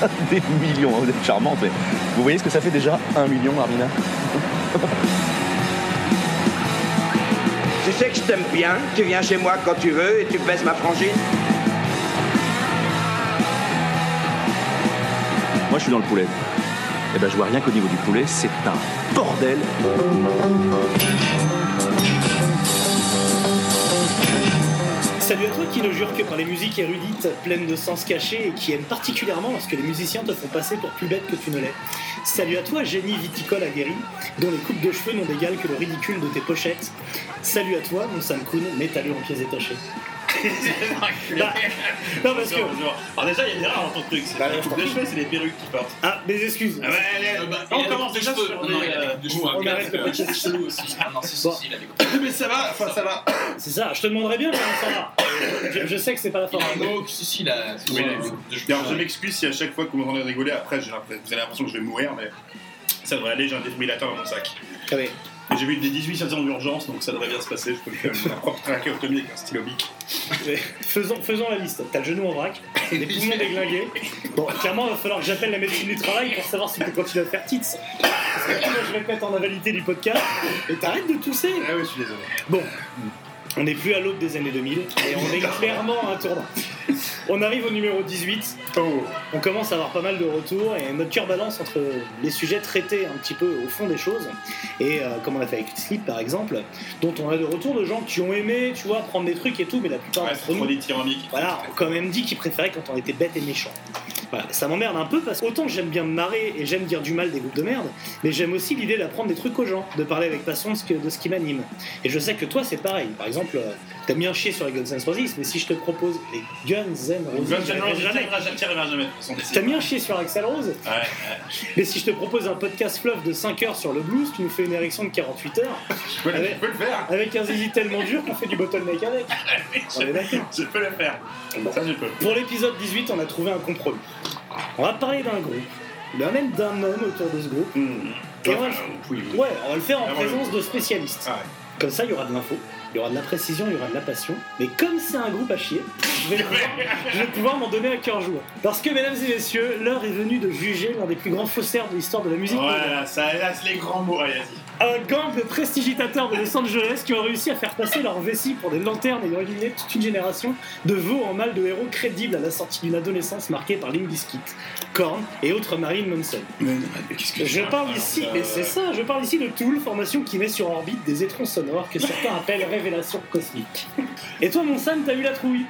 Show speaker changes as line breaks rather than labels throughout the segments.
Des millions, vous êtes charmante, mais vous voyez ce que ça fait déjà Un million, Armina
Tu sais que je t'aime bien, tu viens chez moi quand tu veux et tu baisses ma frangine
Moi, je suis dans le poulet. Eh ben, je vois rien qu'au niveau du poulet, c'est un bordel.
Salut à toi qui ne jure que par les musiques érudites, pleines de sens cachés et qui aime particulièrement lorsque les musiciens te font passer pour plus bête que tu ne l'es. Salut à toi, génie viticole aguerri, dont les coupes de cheveux n'ont d'égal que le ridicule de tes pochettes. Salut à toi, mon Sam Kuhn, métalleux en pièces détachées. Bah, non, parce que.
Alors déjà, il y a des rares dans ton truc. C'est
Bah,
de cheveux, c'est les perruques qui portent.
Ah, mes excuses.
Ah allez, allez,
bah,
on commence déjà
cheveux.
sur
Non, non, il a des
euh,
cheveux,
on arrête le petit
aussi. Ah non, c'est
Bon.
si, il a des coupes
Mais ça va, enfin ça va.
C'est ça, je te demanderais bien comment ça va. Je, je sais que c'est pas la
un mot, si, si, cheveux.
Alors je m'excuse si à chaque fois que vous m'entendez rigoler, après j'ai l'impression- vous avez l'impression que je vais mourir, mais ça devrait aller, j'ai un défibrillateur dans mon sac.
Ah ouais.
Et J'ai vu des 18 situations d'urgence, donc ça devrait bien se passer. Je peux faire ma propre trachéotomie avec un stylo bic.
Faisons, faisons la liste. T'as le genou en vrac, les poumons déglingués. Bon, clairement, il va falloir que j'appelle la médecine du travail pour savoir si tu peux continuer à faire tits. Parce que là, je vais te mettre en avalité du podcast. Et t'arrêtes de tousser.
Ah oui, je suis désolé.
Bon, on n'est plus à l'aube des années 2000 et on est clairement à un tournant. On arrive au numéro 18.
Oh
On commence à avoir pas mal de retours et notre cœur balance entre les sujets traités un petit peu au fond des choses et euh, comme on a fait avec Sleep par exemple, dont on a de retours de gens qui ont aimé, tu vois, prendre des trucs et tout, mais la plupart
Ouais,
d'entre nous, voilà, ont quand même dit qu'ils préféraient quand on était bête et méchant. Voilà, ça m'emmerde un peu parce que autant j'aime bien me marrer et j'aime dire du mal des groupes de merde, mais j'aime aussi l'idée d'apprendre des trucs aux gens, de parler avec passion de ce, de ce qui m'anime. Et je sais que toi c'est pareil. Par exemple, t'aimes bien chier sur les Guns N' Roses, mais si je te propose les Guns N' Roses,
Guns N' Roses,
jamais. T'aimes bien chier sur Axel Rose,
Ouais, ouais.
mais si je te propose un podcast fluff de 5 heures sur le blues, tu nous fais une érection de 48 heures,
Je peux, je peux le faire.
avec un zizi tellement dur qu'on fait du bottleneck avec. On est d'accord.
Je peux le faire. Ça, je peux.
Pour l'épisode 18, on a trouvé un compromis. On va parler d'un groupe, mais même d'un homme autour de ce groupe.
Mmh.
Et on va, le-
Oui, oui.
ouais, on va le faire en
Ah,
présence de spécialistes.
Ah ouais.
Comme ça, il y aura de l'info, il y aura de la précision, il y aura de la passion. Mais comme c'est un groupe à chier, je vais pouvoir, je vais pouvoir m'en donner à cœur joie. Parce que, mesdames et messieurs, l'heure est venue de juger l'un des plus grands faussaires de l'histoire de la musique.
Voilà, ça laisse les grands mots. Allez, vas-y.
Un gang de prestigitateurs de Los Angeles qui ont réussi à faire passer leur vessie pour des lanternes ayant éliminé toute une génération de veaux en mal de héros crédibles à la sortie d'une adolescence marquée par Limp Bizkit, Korn et autres Marilyn Manson.
qu'est-ce que
Je parle ici, mais c'est ça, je parle ici de Tool, formation qui met sur orbite des étrons sonores que certains appellent Et toi, mon Sam, t'as eu la trouille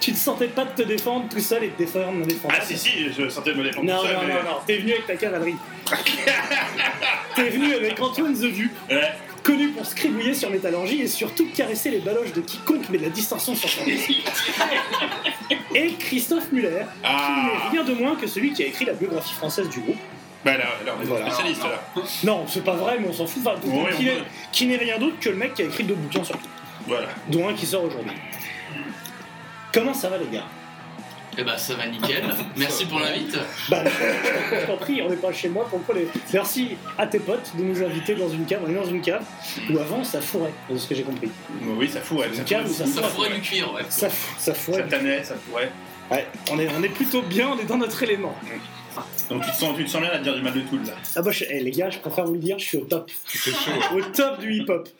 Tu te sentais pas de te défendre tout seul et de défendre l'indéfendable
Ah si si, je sentais me défendre
Non,
tout
non,
seul,
non,
mais-
non, t'es venu avec ta cavalerie. t'es venu avec Antoine The Vue,
Ouais.
connu pour scribouiller sur Métallurgie et surtout caresser les baloches de quiconque met de la distorsion sur son. Et Christophe Muller, qui
Ah.
n'est rien de moins que celui qui a écrit la biographie française du groupe.
Bah là, là on est
Voilà.
spécialiste là.
Non, c'est pas vrai, mais on s'en fout. Enfin, qui n'est rien d'autre que le mec qui a écrit deux bouquins sur tout,
Voilà.
dont un qui sort aujourd'hui. Comment ça va, les gars?
Eh bah, ça va nickel. Merci pour l'invite.
Bah, je t'en prie, on n'est pas chez moi, pourquoi les... Merci à tes potes de nous inviter dans une cave. On est dans une cave où avant ça fourrait, de ce que j'ai compris.
Oui, ça fout, ouais.
Une
Ça,
cave où ça
Ça
fourrait.
du cuir, ouais.
Ça, ça
ça
fourrait.
tannait, ça pourrait.
Ouais, on est, on est plutôt bien, on est dans notre élément.
Donc tu te sens, tu te sens bien à te dire du mal de tout là.
Ah bah, je- eh, les gars, je préfère vous le dire, je suis au top.
C'est chaud.
Au top du hip-hop.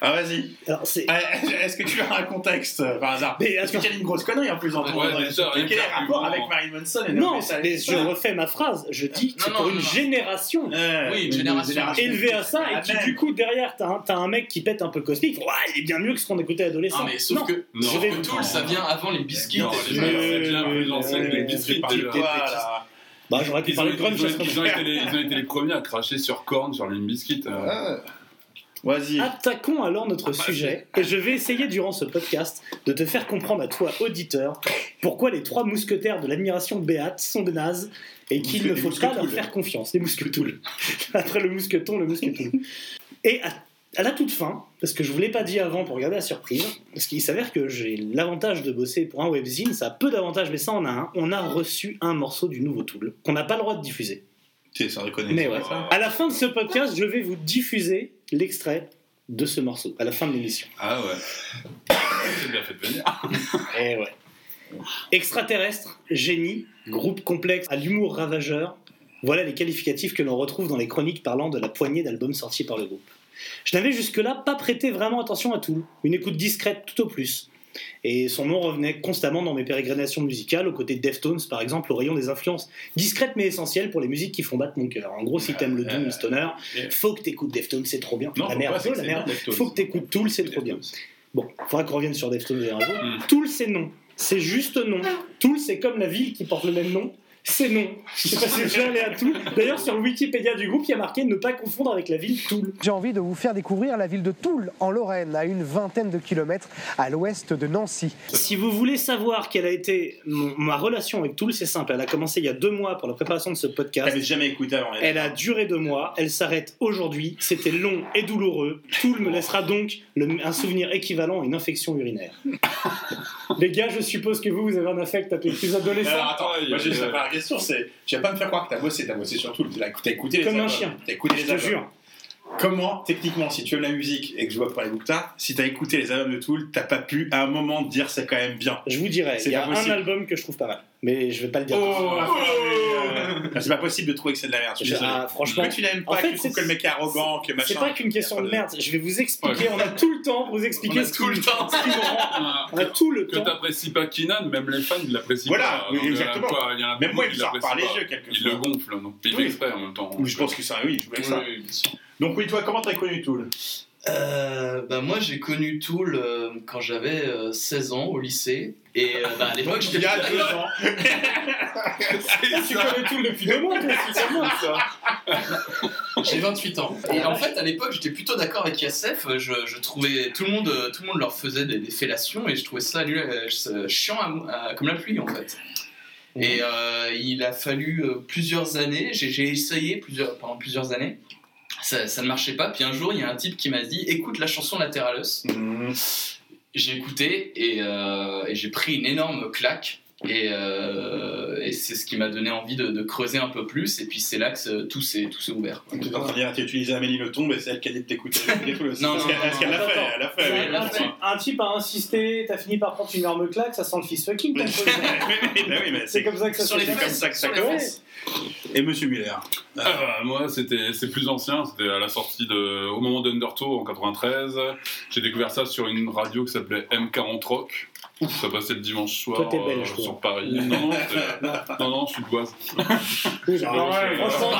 Ah vas-y.
Alors, c'est.
Ah, Est-ce que tu as un contexte euh, par hasard?
Mais
Est-ce que
attends.
tu as une grosse connerie en plus en
Ouais,
toi
déjà,
Et Quel est le rapport avec Marilyn Manson et
Non,
nommer ça
mais je refais ma phrase. Je dis que
Non,
c'est
non,
pour
non,
une
non.
génération
Ouais,
Oui, une génération.
élevée à ça et qui, du coup, derrière, t'as un, t'as un mec qui pète un peu cosmique. Ouais, il est bien mieux que ce qu'on écoutait adolescent.
Non, mais sauf que
Non.
Je vais
que
vous-
Tool, ça vient avant les biscuits.
Non.
Bah, j'aurais pu
Ils ont,
parler de
ils, ont,
grunge,
ils ont été les, ils ont été les premiers à cracher sur Korn, sur Limp Bizkit. euh.
Ah. Vas-y.
Attaquons alors
Ah,
notre
bah,
sujet et je vais essayer durant ce podcast de te faire comprendre à toi, auditeur, pourquoi les trois mousquetaires de l'admiration béate sont des nazes et qu'il ne faut pas leur faire confiance. Les mousquetouls. Après le mousqueton, le mousquetoul. Et à, à la toute fin, parce que je vous l'ai pas dit avant pour garder la surprise, parce qu'il s'avère que j'ai l'avantage de bosser pour un webzine, ça a peu d'avantages, mais ça en a un. On a reçu un morceau du nouveau Tool qu'on n'a pas le droit de diffuser.
C'est sans déconner.
Mais ouais.
ça?
À la fin de ce podcast, je vais vous diffuser l'extrait de ce morceau, à la fin de l'émission.
Ah ouais. C'est bien fait de venir.
Eh ouais. Extraterrestre, génie, groupe complexe à l'humour ravageur, voilà les qualificatifs que l'on retrouve dans les chroniques parlant de la poignée d'albums sortis par le groupe. Je n'avais jusque-là pas prêté vraiment attention à tout, une écoute discrète tout au plus. Et son nom revenait constamment dans mes pérégrinations musicales, aux côtés de Deftones par exemple, au rayon des influences discrètes mais essentielles pour les musiques qui font battre mon cœur. En gros, si t'aimes le doom, le stoner, faut que t'écoutes Deftones, c'est trop bien.
Non,
la merde, la. Faut que t'écoutes Tool, c'est trop bien. Bon, faudra qu'on revienne sur Deftones un jour.
Mm.
Tool, c'est non. C'est juste non. Tool, c'est comme la ville qui porte le même nom. C'est non. Je sais pas si je vais aller à Toul. D'ailleurs, sur le Wikipédia du groupe, il y a marqué ne pas confondre avec la ville Toul.
J'ai envie de vous faire découvrir la ville de Toul, en Lorraine, à une vingtaine de kilomètres à l'ouest de Nancy.
Si vous voulez savoir quelle a été mon- ma relation avec Toul, c'est simple. Elle a commencé il y a deux mois pour la préparation de ce podcast.
T'avais jamais écouté avant.
Elle a duré deux mois, elle s'arrête aujourd'hui. C'était long et douloureux. Toul me laissera donc le- un souvenir équivalent à une infection urinaire. Les gars, je suppose que vous, vous avez un affect avec les plus adolescents.
Alors attends, moi la question, c'est. Tu vas pas me faire croire que t'as bossé, t'as bossé surtout, t'as écouté les
Comme un chien.
T'as écouté
Je
les
te
albums.
jure.
Comment, techniquement, si tu aimes la musique et que je vois pour les tard, si t'as écouté les albums de Tool, t'as pas pu à un moment te dire c'est quand même bien.
Je vous dirais,
C'est
il y a un album que je trouve pas mal. Mais je vais pas le dire.
Oh, Ah, C'est pas possible de trouver que c'est de la merde. je suis
Je-
désolé.
ah, franchement,
que tu l'aimes
en
pas,
fait,
que tu trouves
c'est-
que le mec est arrogant, que machin.
C'est pas qu'une question de merde, je vais vous expliquer,
Ouais.
on a tout le temps pour vous expliquer
On a tout le temps.
On a tout le
Que
temps.
t'apprécies pas Kinan, même les fans ils l'apprécient
Voilà,
pas.
oui,
en a
exactement.
pas- il y en a
Même moi, il
qui
sort par les
pas.
quelquefois.
Il le gonfle, donc il
Oui.
fait exprès en même temps.
Oui, je pense que c'est un oui, je voulais ça.
Oui, bien sûr.
Donc oui, toi, comment t'as connu Tool
Euh, bah, moi j'ai connu Tool euh, quand j'avais euh, 16 ans au lycée et euh, bah, à l'époque j'étais
Il y a deux ans.
Tu connais tout depuis deux mois, moi.
J'ai 28 ans. Et en fait, à l'époque, j'étais plutôt d'accord avec Yassef. Je, je trouvais tout le monde, tout le monde leur faisait des, des fellations et je trouvais ça lui, euh, chiant à- à- comme la pluie en fait. Et euh, il a fallu plusieurs années. J'ai j'ai essayé plusieurs, pendant plusieurs années. Ça, ça ne marchait pas. Puis un jour, il y a un type qui m'a dit "Écoute la chanson Lateralus."
Mmh.
J'ai écouté et, euh, et j'ai pris une énorme claque. Et, euh, et c'est ce qui m'a donné envie de, de creuser un peu plus. Et puis c'est là que c'est- tout s'est tout s'est ouvert.
Tu es en train de dire, tu utilisé Amélie Le Tombe et c'est elle qui a dit de t'écouter.
Non,
Parce
non,
qu'elle- l'a
non,
fait, elle l'a fait.
Elle
Un
fait.
type, un type a insisté, t'as fini par prendre une énorme claque, ça sent le fist fucking. C'est
c'est
comme ça que ça
Sur
se
les
fait.
comme ça que ça
Sur les
commence. Et Monsieur Muller
Ah, bah, moi, c'était, c'est plus ancien. C'était à la sortie de, au moment d'Undertow en 93. J'ai découvert ça sur une radio qui s'appelait M40 Rock. Ça passait le dimanche soir
Toi, belge,
euh, sur Paris. Non, non, c'était- non, non, je suis de Boise.
Oui, bah,
Ah ouais,
franchement,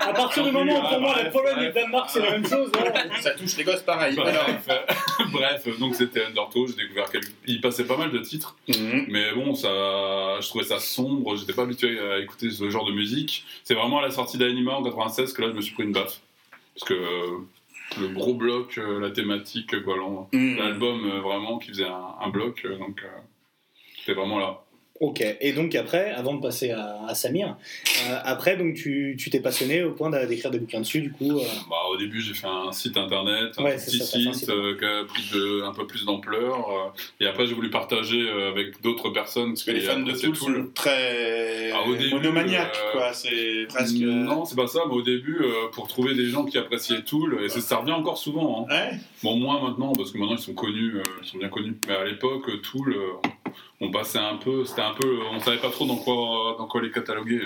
à partir du moment où pour moi la Pologne et le Danemark c'est la même chose, hein.
Ça touche les gosses pareil.
Bref, donc c'était Undertow. J'ai découvert qu'il il passait pas mal de titres.
Mhm.
Mais bon, ça, je trouvais ça sombre, j'étais pas habitué à écouter ce genre de musique. C'est vraiment à la sortie d'Anima en 96 que là je me suis pris une baffe. Parce que euh, le gros bloc, euh, la thématique, quoi, l'en-
Mhm.
l'album euh, vraiment qui faisait un, un bloc, euh, donc euh, c'était vraiment là.
Ok, et donc après, avant de passer à, à Samir, euh, après donc tu tu t'es passionné au point d'écrire des bouquins dessus, du coup. euh,
Bah, au début, j'ai fait un site internet, un
Ouais,
petit
ça, un
site
site.
euh, qui a pris de- un peu plus d'ampleur. euh, et après, j'ai voulu partager euh, avec d'autres personnes.
Parce que les fans de Tool sont très
Ah, début,
monomaniaques,
euh,
quoi. C'est presque.
Non, c'est pas ça, mais au début, euh, pour trouver des gens qui appréciaient Tool, et ça, ça revient encore souvent. hein.
Ouais.
Bon, moins maintenant, parce que maintenant ils sont connus, euh, ils sont bien connus. Mais à l'époque, Tool, euh, on passait un peu, c'était un peu, on savait pas trop dans quoi, dans quoi les cataloguer.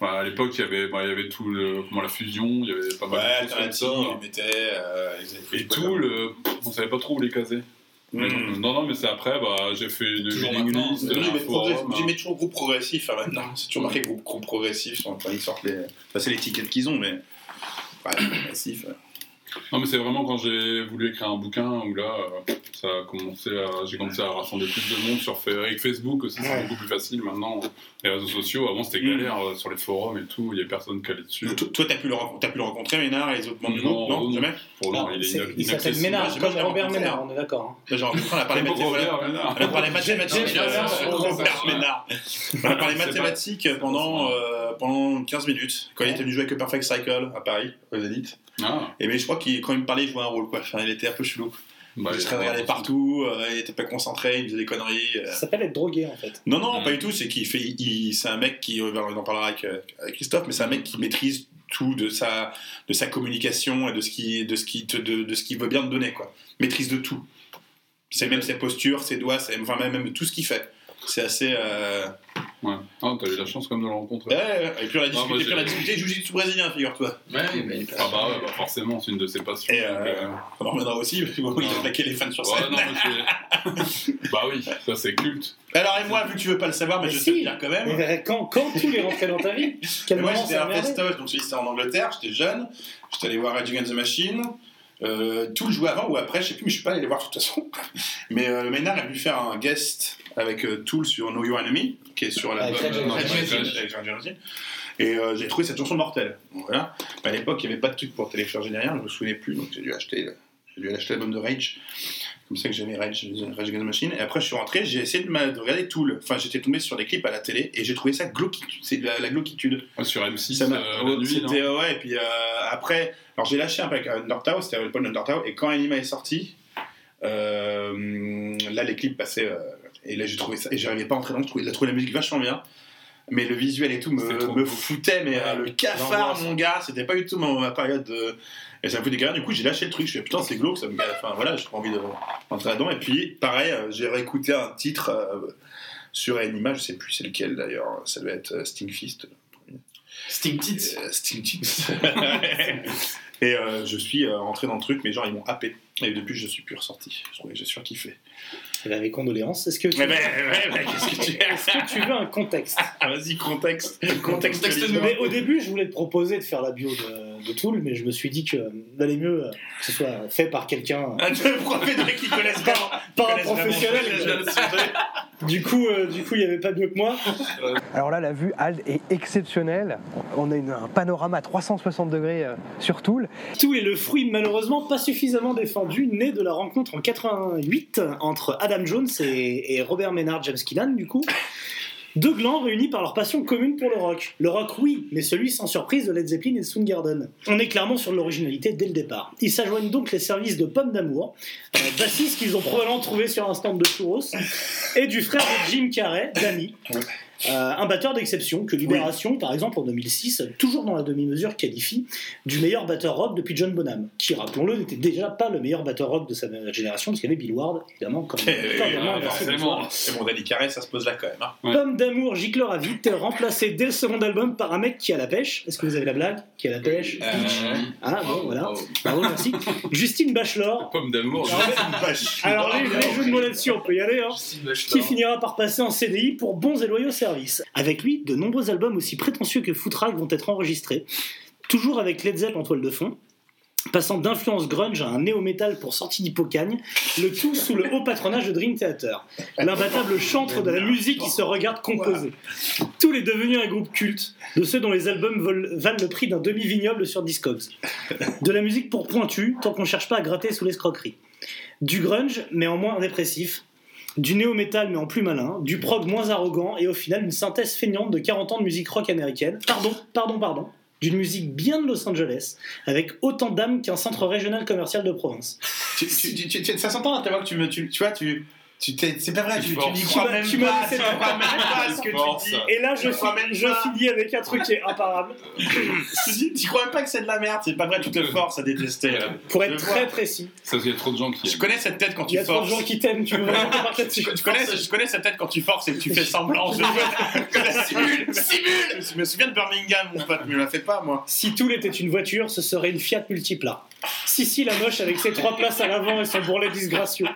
Enfin, à l'époque, il y avait, bah, il y avait tout le, comment la fusion, il y avait pas mal
Ouais,
de choses comme ça.
ils les mettaient. euh, ils
Et Tool, euh, on savait pas trop où les caser.
Mhm.
Non, non, mais c'est après, bah, j'ai fait une
Toujours
mailing
maintenant.
list,
Oui, mais
hein.
Mets toujours groupe progressif hein, maintenant. C'est toujours marqué groupe, groupe progressif quand ils sortent les. Enfin, c'est l'étiquette qu'ils ont, mais. Ouais, progressif.
Non, mais c'est vraiment quand j'ai voulu écrire un bouquin où là, euh, ça a commencé à, j'ai commencé à rassembler plus de monde sur avec Facebook aussi, c'est
Ouais.
beaucoup plus facile maintenant. Les réseaux sociaux, avant c'était
Mm.
galère euh, sur les forums et tout, il y a personne qui allait dessus.
Donc, toi- t'as pu, le t'as pu le rencontrer, Ménard, et les autres membres du
Non,
groupe? Non,
non.
jamais?
Pour
non,
non, il est
c'est- il s'appelle. Ménard,
j'ai
comme Robert Ménard, on est d'accord. hein.
J'ai rencontré, on a parlé mathématiques.
Robert Ménard.
On a parlé mathématiques. Euh,
C'est
pendant, euh, pendant 15 minutes. Quand il était venu jouer avec Perfect Cycle à Paris, aux Zénith.
Ah,
Et mais je crois qu'il, quand il me parlait, il jouait un rôle, quoi. Enfin, il était un peu chelou.
bah,
il se regardait partout, euh, il était pas concentré, il faisait des conneries. euh.
Ça s'appelle être drogué en fait.
Non, non,
Mm.
pas du tout. C'est qu'il fait, il- c'est un mec qui, on en parlera avec, euh, avec Christophe, mais c'est un mec qui maîtrise tout de sa, de sa communication et de ce qui, de ce qui te, de, de ce qu'il veut bien te donner, quoi. Maîtrise de tout. C'est même ses postures, ses doigts, c'est, enfin même, même tout ce qu'il fait. C'est assez. euh,
Ouais. Ah, t'as eu la chance comme de le rencontrer.
Ouais, et puis on a discuté,
moi,
puis on a discuté jiu-jitsu brésilien, figure-toi.
Ouais, mais.
Ah bah ouais, bah forcément, c'est une de ses passions.
Et
donc,
euh,
euh,
on en reviendra aussi, parce bon, il a plaqué les fans sur
ouais,
scène.
non, mais c'est- bah oui, ça c'est culte.
Alors, et moi, vu que tu veux pas le savoir, mais,
Mais
je
si.
sais le dire quand même.
Mais quand, quand tout est rentré dans ta vie? Quel
Moi, j'étais à
a
Festoche, donc c'était en Angleterre, j'étais jeune. J'étais allé voir Against the Machine. Euh, tout le jouait avant ou après, je sais plus, mais je suis pas allé les voir de toute façon. Mais euh, Maynard est venu faire un guest avec euh, Tool sur Know Your Enemy, qui est sur l'album
Avec
euh. Et euh, j'ai trouvé cette chanson mortelle. Voilà. Mais à l'époque, il n'y avait pas de truc pour télécharger derrière, je me souvenais plus, donc j'ai dû acheter, j'ai dû acheter l'album de Rage. Comme ça que j'aimais Rage, Rage Against the Machine. Et après, je suis rentré, j'ai essayé de, regarder Tool. Enfin, j'étais tombé sur des clips à la télé et j'ai trouvé ça glauquitude. C'est de la, la glauquitude.
Ouais, sur M6,
Ça m'a-
euh,
ouais,
la nuit, non
c'était ouais et puis euh, après alors j'ai lâché un peu avec Undertow c'était le Paul Undertow et quand Anima est sorti euh, là les clips passaient euh, et là j'ai trouvé ça et j'arrivais pas à entrer dans le truc. J'ai trouvé la musique vachement bien. Mais le visuel et tout me,
trop
me foutait mais euh, le cafard mon gars c'était pas du tout ma période de et ça me foutait carrément du coup j'ai lâché le truc. Je suis putain c'est glauque ça me enfin voilà j'ai pas envie de rentrer là-dedans. Et puis pareil euh, j'ai réécouté un titre euh, sur Anima je sais plus c'est lequel d'ailleurs. Ça doit être Stingfist
Sting Tits.
euh, Sting Tits. et euh, je suis euh, rentré dans le truc, mais genre ils m'ont happé. Et depuis, je suis plus ressorti. Je trouvais que j'ai surkiffé.
Eh ben, Mes condoléances. Est-ce que tu,
Mais, mais, mais, mais qu'est-ce que tu
est-ce que tu veux un contexte
Ah, vas-y, contexte. Contexte,
Contexte.
Mais au début, je voulais te proposer de faire la bio de, de Tool, mais je me suis dit que valait mieux euh, que ce soit fait par quelqu'un,
Ah, de mecs qui connaissent pas.
pas un professionnel. Du coup, euh, du coup, il n'y avait pas mieux que moi.
Alors là, la vue Ald est exceptionnelle. On a une- un panorama à 360 degrés euh, sur Toul.
Tool est le fruit malheureusement pas suffisamment défendu, né de la rencontre en 88 entre Adam Jones et, et Robert Maynard James Keenan, du coup. Deux glands réunis par leur passion commune pour le rock. Le rock, oui, mais celui sans surprise de Led Zeppelin et de Soundgarden. On est clairement sur l'originalité dès le départ. Ils s'ajoignent donc les services de Pomme d'Amour, euh, bassiste qu'ils ont probablement trouvé sur un stand de churros, et du frère de Jim Carrey, Danny. Euh, un batteur d'exception que Libération, par exemple, en 2006, toujours dans la demi-mesure, qualifie du meilleur batteur rock depuis John Bonham, qui, rappelons-le, n'était déjà pas le meilleur batteur rock de sa génération, parce qu'il y avait Bill Ward, évidemment, comme,
Eh. C'est bon, Danny Carré, ça se pose là quand même. hein.
Ouais.
Pomme d'amour giclera vite, remplacé dès le second album par un mec qui a la pêche. Est-ce que vous avez la blague? Qui a la pêche?
Euh.
Ah bon, voilà.
bravo.
Bravo, merci. Justine Bachelor.
Pomme d'amour.
Alors, les, les jeux de mots là-dessus, on peut y aller, hein.
Justine
qui
Bachelor.
finira par passer en CDI pour bons et loyaux services. Avec lui, de nombreux albums aussi prétentieux que Footrack vont être enregistrés, toujours avec Led Zepp en toile de fond, passant d'influence grunge à un néo-metal pour sortie d'Hippocagne, le tout sous le haut patronage de Dream Theater, l'imbattable chantre de la musique qui se regarde composer. Tout est devenu un groupe culte, de ceux dont les albums valent le prix d'un demi-vignoble sur Discogs. De la musique pour pointu, tant qu'on cherche pas à gratter sous l'escroquerie. Du grunge, mais en moins dépressif, du néo-metal mais en plus malin, du prog moins arrogant et au final une synthèse feignante de 40 ans de musique rock américaine. Pardon, pardon, pardon. D'une musique bien de Los Angeles, avec autant d'âme qu'un centre régional commercial de province.
Tu- tu- tu- tu- tu- ça s'entend à ta voix que tu me. Tu, tu vois, tu. Tu t'es- c'est pas vrai, tu,
Tu
tu n'y
forces.
crois
Tu m'as-
même
tu m'as
pas.
laissé
Tu crois même pas à ce que tu dis.
Et là, je,
Je
finis- avec un truc qui est imparable.
Tu Tu crois même pas que c'est de la merde, c'est pas vrai, tu te forces à détester.
Pour être
vois.
très précis,
Ça, il y a trop de gens qui.
Je connais cette tête quand
il y
tu
a trop de
forces.
gens qui t'aiment, tu veux vraiment là-dessus.
Tu connais, je connais cette tête quand tu forces et que tu fais semblant. Je simule, simule. Je me souviens de Birmingham, mon pote, mais je la fais pas, moi.
Si Tool était une voiture, ce serait une Fiat Multipla. Sissi la moche avec ses trois places à l'avant et son bourrelet disgracieux.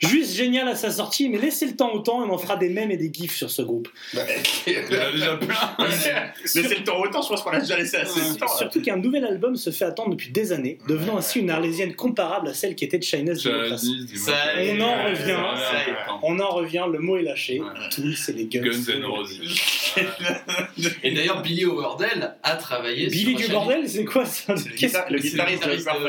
Juste génial à sa sortie, mais laissez le temps au temps et on en fera des mèmes et des gifs sur ce groupe.
Plein.
Laissez le temps autant, je pense qu'on a déjà laissé assez de temps.
Surtout qu'un nouvel album se fait attendre depuis des années, devenant ainsi une arlésienne comparable à celle qui était China's Democracy.
Chinese.
Ça
On en revient. On en revient, le mot est lâché.
Ouais.
Tool, c'est les Guns.
Guns N' Roses.
Et d'ailleurs, Billy Howardell a travaillé
Billy
sur
du
Chinese-
bordel, c'est quoi ça
Le guitariste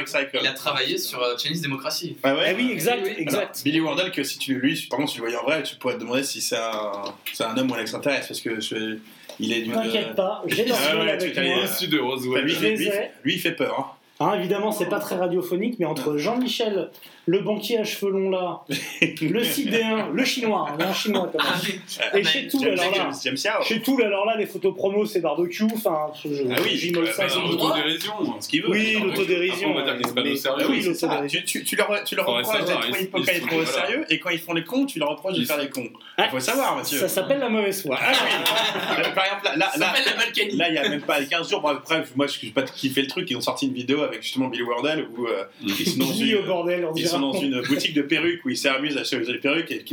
Cycle.
Il a travaillé sur euh, Chinese Democracy.
Ah ouais
Ah oui, exact,
Oui, oui.
exact.
Alors, Billy Wardell, que si tu lui, par contre, si tu le voyais en vrai, tu pourrais te demander si c'est un, c'est un homme ou un extraterrestre, parce que je- il est d'une.
T'inquiète pas, j'ai leur
Ah ouais,
avec moi.
euh,
de Roswell.
lui, il fait-
Je
lui,
les ai.
lui, il fait peur. hein.
Hein, évidemment, c'est pas très radiophonique, mais entre Jean-Michel, le banquier à cheveux longs là, le sidéen, le chinois, hein, un chinois quand même. Et chez
James,
alors là, chez Toul, alors là, les photos promo, c'est barbecue, enfin, je,
Ah oui, bah, bah,
doute.
L'autodérision.
Ce qu'il veut.
Oui,
Attends,
l'autodérision.
Après, on va dire qu'ils se au sérieux.
Ah. Tu, leur, tu leur
Faudrait
reproches d'être trop
ils-
hypocrite
ils-
trop sérieux, et quand ils font les cons, tu leur reproches de
Ils-
faire les cons.
Ah,
Il faut savoir, monsieur.
Ça s'appelle la mauvaise foi.
Par exemple, là, là,
Ça
là,
s'appelle la Balkany.
là, il y a même pas 15 jours, bref, bref, moi je n'ai pas kiffé le truc, ils ont sorti une vidéo avec justement Billy Wardell où euh, ils sont dans
qui
une,
au bordel, on
ils
dirait.
Sont dans une boutique de perruques où ils s'amusent à acheter des perruques et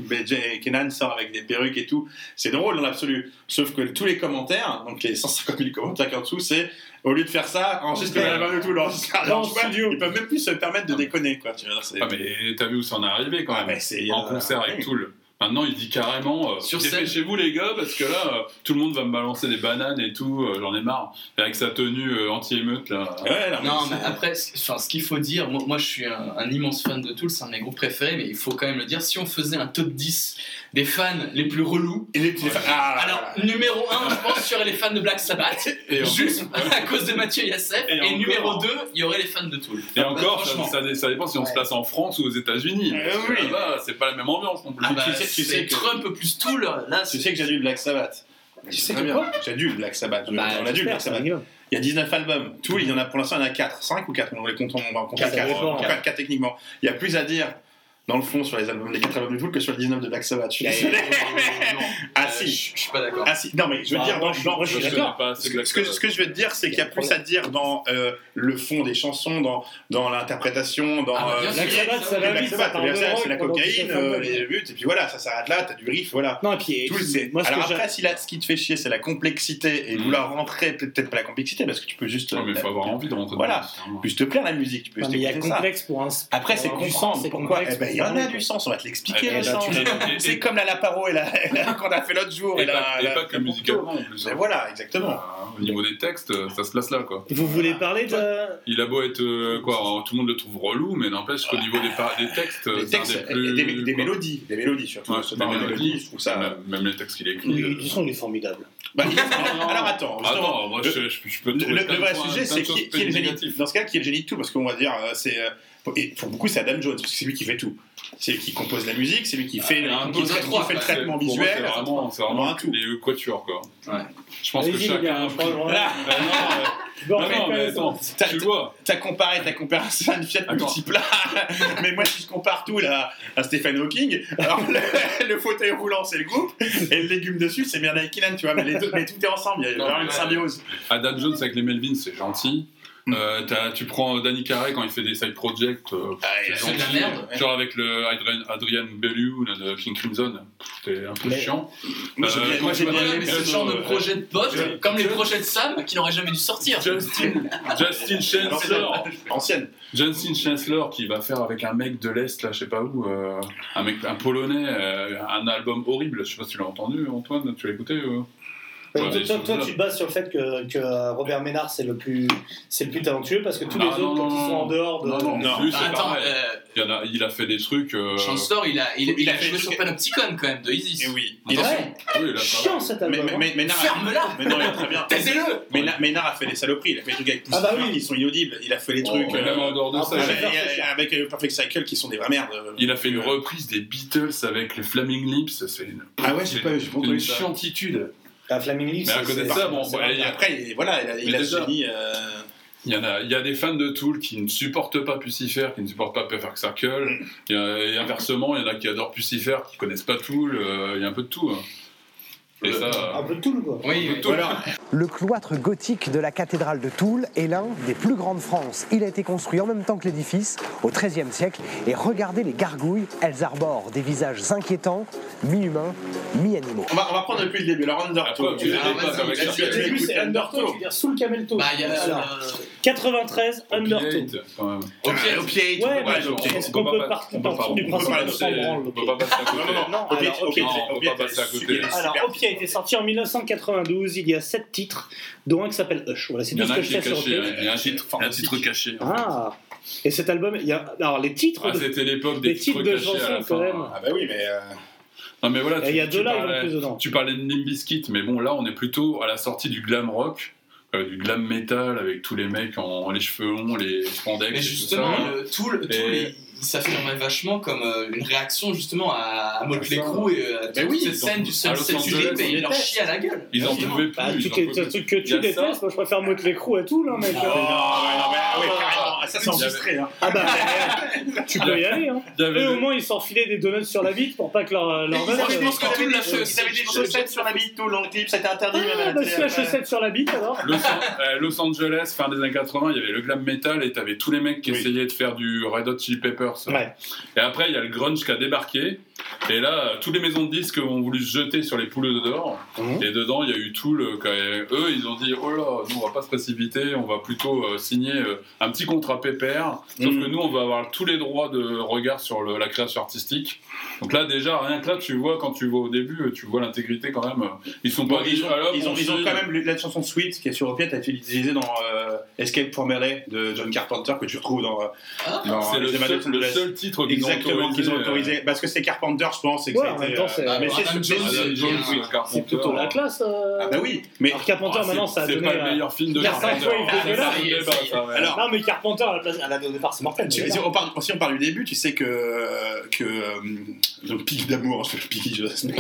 Kenan sort avec des perruques et tout. C'est drôle dans l'absolu. Sauf que tous les commentaires, donc les 150 000 commentaires qui en dessous, c'est au lieu de faire ça, enregistre
Ouais.
la main de tout, l'enregistre.
Le studio.
Ils peuvent même plus se permettre de déconner, quoi. Tu vois, c'est-
Ah, mais t'as vu où ça en est arrivé quand
Ah,
même En
euh,
concert avec
oui.
Tool. Maintenant, il dit carrément euh,
Sur.
Dépêchez-vous, les gars, parce que là, euh, tout le monde va me balancer des bananes et tout, euh, j'en ai marre. Et avec sa tenue euh, anti-émeute, là.
Ouais, non, mais
Non, mais après, ce- enfin, ce qu'il faut dire, moi, moi, je suis un, un immense fan de Tool, c'est un de mes groupes préférés, mais il faut quand même le dire, si on faisait un top 10 des fans les plus relous,
Et les petits- Ah,
alors numéro 1, je pense, il y aurait les fans de Black Sabbath,
Et
juste à cause de Mathieu Yassef,
Et
et,
encore.
numéro 2, il y aurait les fans de Tool.
Et encore, ça,
franchement.
ça, ça dépend si on se place en France ou aux États-Unis. Que
oui.
C'est pas la même ambiance non plus.
Ah bah,
sais- tu sais que-
Trump plus Tool, là,
Tu sais que j'ai dû le Black Sabbath.
Tu sais
bien.
quoi
J'ai dû le Black Sabbath.
Bah,
on a dû le
j'espère,
Black Sabbath. Il y a 19 albums. Tout, il y en a pour l'instant, il y en a 4. 5 ou 4 On les compte, en compter
Ça
4.
dépend.
4, 4 techniquement. Il y a plus à dire dans le fond sur les albums, les 4 albums de Tool que sur le 19 de Black Sabbath. Je suis désolé. Ah
Euh,
si.
Je je suis pas d'accord.
Ah si, non mais je veux
Bah,
dire,
moi,
dans,
je moi, je suis
Je
d'accord.
ce, ce que-
Sabbath.
ce que je veux te dire, c'est qu'il y a plus à dire dans euh, le fond des chansons, dans, dans l'interprétation, dans.
Ah, bah,
euh.
Black Sabbath, ça va
Black c'est la cocaïne,
19
euh, les buts, et puis voilà, ça s'arrête là, t'as du riff, voilà.
Non, et puis,
Tout, c'est-
moi, ce
Alors après, si là, ce qui te fait chier, c'est la complexité et
Mm.
vouloir rentrer, peut-être pas la complexité, parce que tu peux juste.
Non, mais il faut avoir envie de rentrer
Voilà. Juste te plaire la musique, tu peux
Non,
juste
mais il y a complexe pour un.
Après, c'est comprendre pourquoi. Eh il y en a du sens, on va te l'expliquer,
Eh
le sens.
et- et-
C'est comme la Laparo et la, la- qu'on a fait l'autre jour.
Et
la-
pas, et
la-
pas que musicalement en plus.
Mais
hein.
voilà, exactement.
Euh, Au niveau des textes, ça se place là, quoi.
Vous voulez parler de.
Il a beau être, euh, quoi, tout le monde le trouve relou, mais n'empêche qu'au niveau des, textes, des plus...
et des, des mélodies, des mélodies surtout.
Ouais,
Ce
des
par les
mélodies,
mélodies, je trouve ça.
Même, même les textes qu'il écrit.
Oui,
euh,
du son, il est formidable.
Bah, il- alors attends,
moi
le-
je, je- je peux
Le, le- le vrai sujet, c'est qui, est le génie. Dans ce cas, qui est le génie de tout Parce qu'on va dire, euh, c'est. Et pour beaucoup, c'est Adam Jones, parce que c'est lui qui fait tout. C'est lui qui compose la musique, c'est lui qui fait,
il y a un
qui,
beau
qui
trois,
fait le traitement visuel.
C'est vraiment, c'est
Vraiment
vraiment
un tout.
les quatuors, quoi.
Ouais.
Je pense que chacun.
gars,
a
je
pris-
parle-
Voilà.
Euh, non, mais attends,
T'as-
tu vois.
T'as comparé, t'as comparé à une Fiat multiplat. Mais moi, si je compare tout là, à Stephen Hawking, alors le, le fauteuil roulant, c'est le groupe, et le légume dessus, c'est Myrna Keenan, tu vois. Mais, les deux- mais tout est ensemble, il y a
Non,
vraiment une symbiose.
Adam Jones avec les Melvins, c'est gentil.
Mm.
Euh, t'as- tu prends Danny Carey quand il fait des side projects, euh,
Ah,
c'est
c'est de la
gentil.
merde.
Genre avec le Adrian, Adrian Bellew là, de King Crimson, c'était un peu
Mais-
chiant.
Moi, j'ai
Euh,
bien- moi, j'ai bien aimé
mais ce genre de projet de potes, comme les
je-
projets de Sam, qui n'auraient jamais dû sortir.
Justin, Justin Chancellor,
Ancienne.
Justin Chancellor qui va faire avec un mec de l'Est, là, je sais pas où, euh, un mec, un polonais, euh, un album horrible, je sais pas si tu l'as entendu, Antoine, tu l'as écouté Euh, Ouais,
toi, toi, toi, tu te bases sur le fait que, que Robert Ménard c'est le plus c'est le plus talentueux parce que tous
Non,
les autres
non,
quand
non,
ils sont en dehors de
Non, non,
Non.
lui,
attends, euh,
Il, a, il a fait des trucs. Euh...
Chancellor, il a, il,
Il
il
a
a
fait
joué sur Panopticon quand même, de Isis.
Et oui. Il a
Ouais.
Oui,
chiant cet
Mais,
album.
mais,
hein.
mais, Ménard a-
Ferme-la
Mais non, il est très bien.
Taisez-le
Ménard, a fait des saloperies, il a fait des trucs avec
Ah bah oui.
qui sont inaudibles, il a fait des
Oh,
trucs.
même en dehors de
Ah,
ça,
bah,
avec, avec Perfect Cycle qui sont des vraies merdes.
il a fait une reprise des Beatles avec les Flaming Lips. C'est une,
Ah ouais, j'ai pas-
c'est
entendu
une chiantitude.
La Flaming Lips.
Mais à côté de ça, bon,
Et après, il- voilà, il a, il
Mais
a ce
déjà-
génie. euh,
Il y, en a, il y a des fans de Tool qui ne supportent pas Pucifer, qui ne supportent pas Perfect Circle.
Mm.
Il y a- et inversement, il y en a qui adorent Pucifer, qui connaissent pas Tool. euh, Il y a un peu de tout. hein. Et ça.
Un peu de tout quoi.
Oui, oui.
Tout.
Alors,
Le cloître gothique de la cathédrale de Toul est l'un des plus grands de France. Il a été construit en même temps que l'édifice, au XIIIe siècle. Et regardez les gargouilles, elles arborent des visages inquiétants, mi-humains, mi-animaux.
on va, on va prendre depuis le début. Alors, Undertow.
Au début c'est Undertow, tu veux dire sous le camelto.
Bah, il y a. Euh,
93 Undertow.
Opiate, quand même.
Opiate.
Ouais, est-ce qu'on peut partir du principe qu'on s'en branle
On peut pas passer à côté.
Non, non, non,
Opiate, Opiate,
ok. Non, on peut
Opiate,
pas passer à
elle est
côté.
super.
Alors, Opiate été sorti en 1992, il y a 7 titres, dont un qui s'appelle Hush. Voilà, c'est
Il y
tout
en
ce
a
que
un
je
qui est
sais sur.
Il y a un titre, un titre caché. en fait.
Ah Et cet album, il y a. Alors, les titres.
Ah, c'était l'époque des titres
titres de chansons, quand même.
Ah bah oui, mais. euh,
Non mais voilà,
Il y a
tu,
deux lives plus dedans.
tu parlais de Limp Bizkit, mais bon là on est plutôt à la sortie du glam rock. euh, du glam metal avec tous les mecs en les cheveux longs, les spandex.
Mais
et tout
justement,
ça.
le, tout, le, tout
Et-
les- ça s'affirmait vachement comme euh, une réaction justement à, à Motley
Ça.
Crue et à toute
oui,
cette scène du Sunset
Angeles,
Strip et
ils
ils leur chient à la gueule.
Ils en pouvaient plus.
Bah, les trucs que
Il
tu détestes, moi je préfère Motley Crue à tout là, mec.
Non, ouais, non, mais, ah. Ah, ça, c'est
Il
enregistré. Hein.
Ah bah, tu peux y aller. Hein.
Il
Eux, au moins, ils s'enfilaient des donuts sur la bite pour pas que leur, leur meuf,
Moi, je
euh,
pense que tout l'a fait
Ils avaient des chaussettes sur la bite tout le clip, c'était interdit même
Ah,
la
bah, si la chaussette sur la bite alors.
Los, euh, Los Angeles, fin des années 80, il y avait le glam metal et t'avais tous les mecs qui essayaient de faire du Red Hot Chili Peppers.
Ouais.
Et après, il y a le grunge qui a débarqué. Et là, euh, toutes les maisons de disques ont voulu se jeter sur les pouleux de dehors.
Mhm.
Et dedans, il y a eu tout le. Eux, ils ont dit Oh là, nous, on va pas se précipiter, on va plutôt euh, signer euh, un petit contrat pépère. Sauf
Mhm.
que nous, on va avoir tous les droits de regard sur le- la création artistique. Donc là, déjà, rien que là, tu vois, quand tu vois au début, tu vois l'intégrité quand même. Ils sont
Bon,
pas
ils, ont,
là,
ils, ont,
bon,
ils ont
si.
quand même lu- la chanson Sweet qui est sur Opiate a été utilisée dans euh, Escape from LA de John Carpenter que tu retrouves dans, euh,
Ah,
dans
C'est le seul, le seul titre qu'ils ont
Exactement,
autorisé.
qu'ils ont
euh,
autorisé. Parce que c'est Carpenter, je pense. et que
Ouais,
ça a
en
été,
même temps,
euh,
c'est-
Ah,
mais c'est c'est-
c'est.
C'est plutôt la classe. euh.
Ah bah oui, mais
Alors Carpenter,
Ah,
maintenant,
c'est-
ça a
C'est
donné.
pas le meilleur film de Carpenter. Ah, c'est.
Alors,
Non, mais Carpenter, à la, place, à la au départ, c'est mortel.
Si, on parle, si on parle du début, tu sais que, que euh, donc pic d'amour, je pic, je
Pomme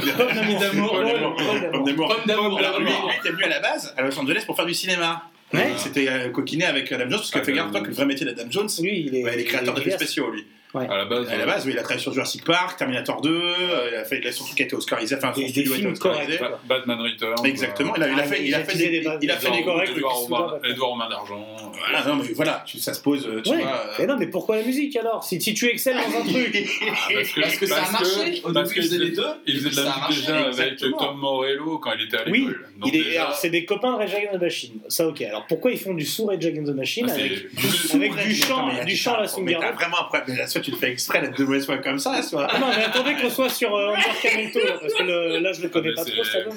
d'amour.
Pomme
d'amour.
d'amour.
Pomme d'amour,
Alors, lui,
d'amour.
lui était venu à la base à Los Angeles pour faire du cinéma.
Ouais.
Il s'était euh, coquiné avec Adam Jones parce que
Ah,
fais gaffe toi que le vrai métier d'Adam Jones,
Lui, il est.
ouais, il est créateur
il est
spéciaux lui.
À la base,
À la base, oui, il a travaillé sur Jurassic Park, Terminator 2, euh, il a fait il a a été Oscarisé, enfin son
Des- des
studio a été
films
Oscarisé.
Ba- Batman Returns.
Exactement, il a, il a
Ah,
fait, il a fait des,
bases.
il a fait des
corrects,
Edouard, mains d'argent.
Voilà, non mais voilà, tu- ça se pose, tu
Ouais.
vois. euh,
Mais non, mais pourquoi la musique alors? Si, si tu excelles dans un truc.
Parce que,
Parce que ça a marché. Au
parce
début, faisaient les deux.
Il faisait de la
a
musique déjà avec. Tom Morello quand il était à
Oui,
l'école.
Alors, c'est des copains de Rage Against the Machine. Ça, ok. Alors pourquoi ils font du sourd Rage Against the Machine
ah,
avec, du chant, du chant à la
Mais
Soundgarden
t'as vraiment un problème, tu le fais exprès d'être de mauvaise foi comme ça, soit.
Ah non, mais attendez qu'on soit sur euh, Under Camento, là, parce que le- là, je le connais
Ah,
pas
mais
trop,
c'est-
ça donne.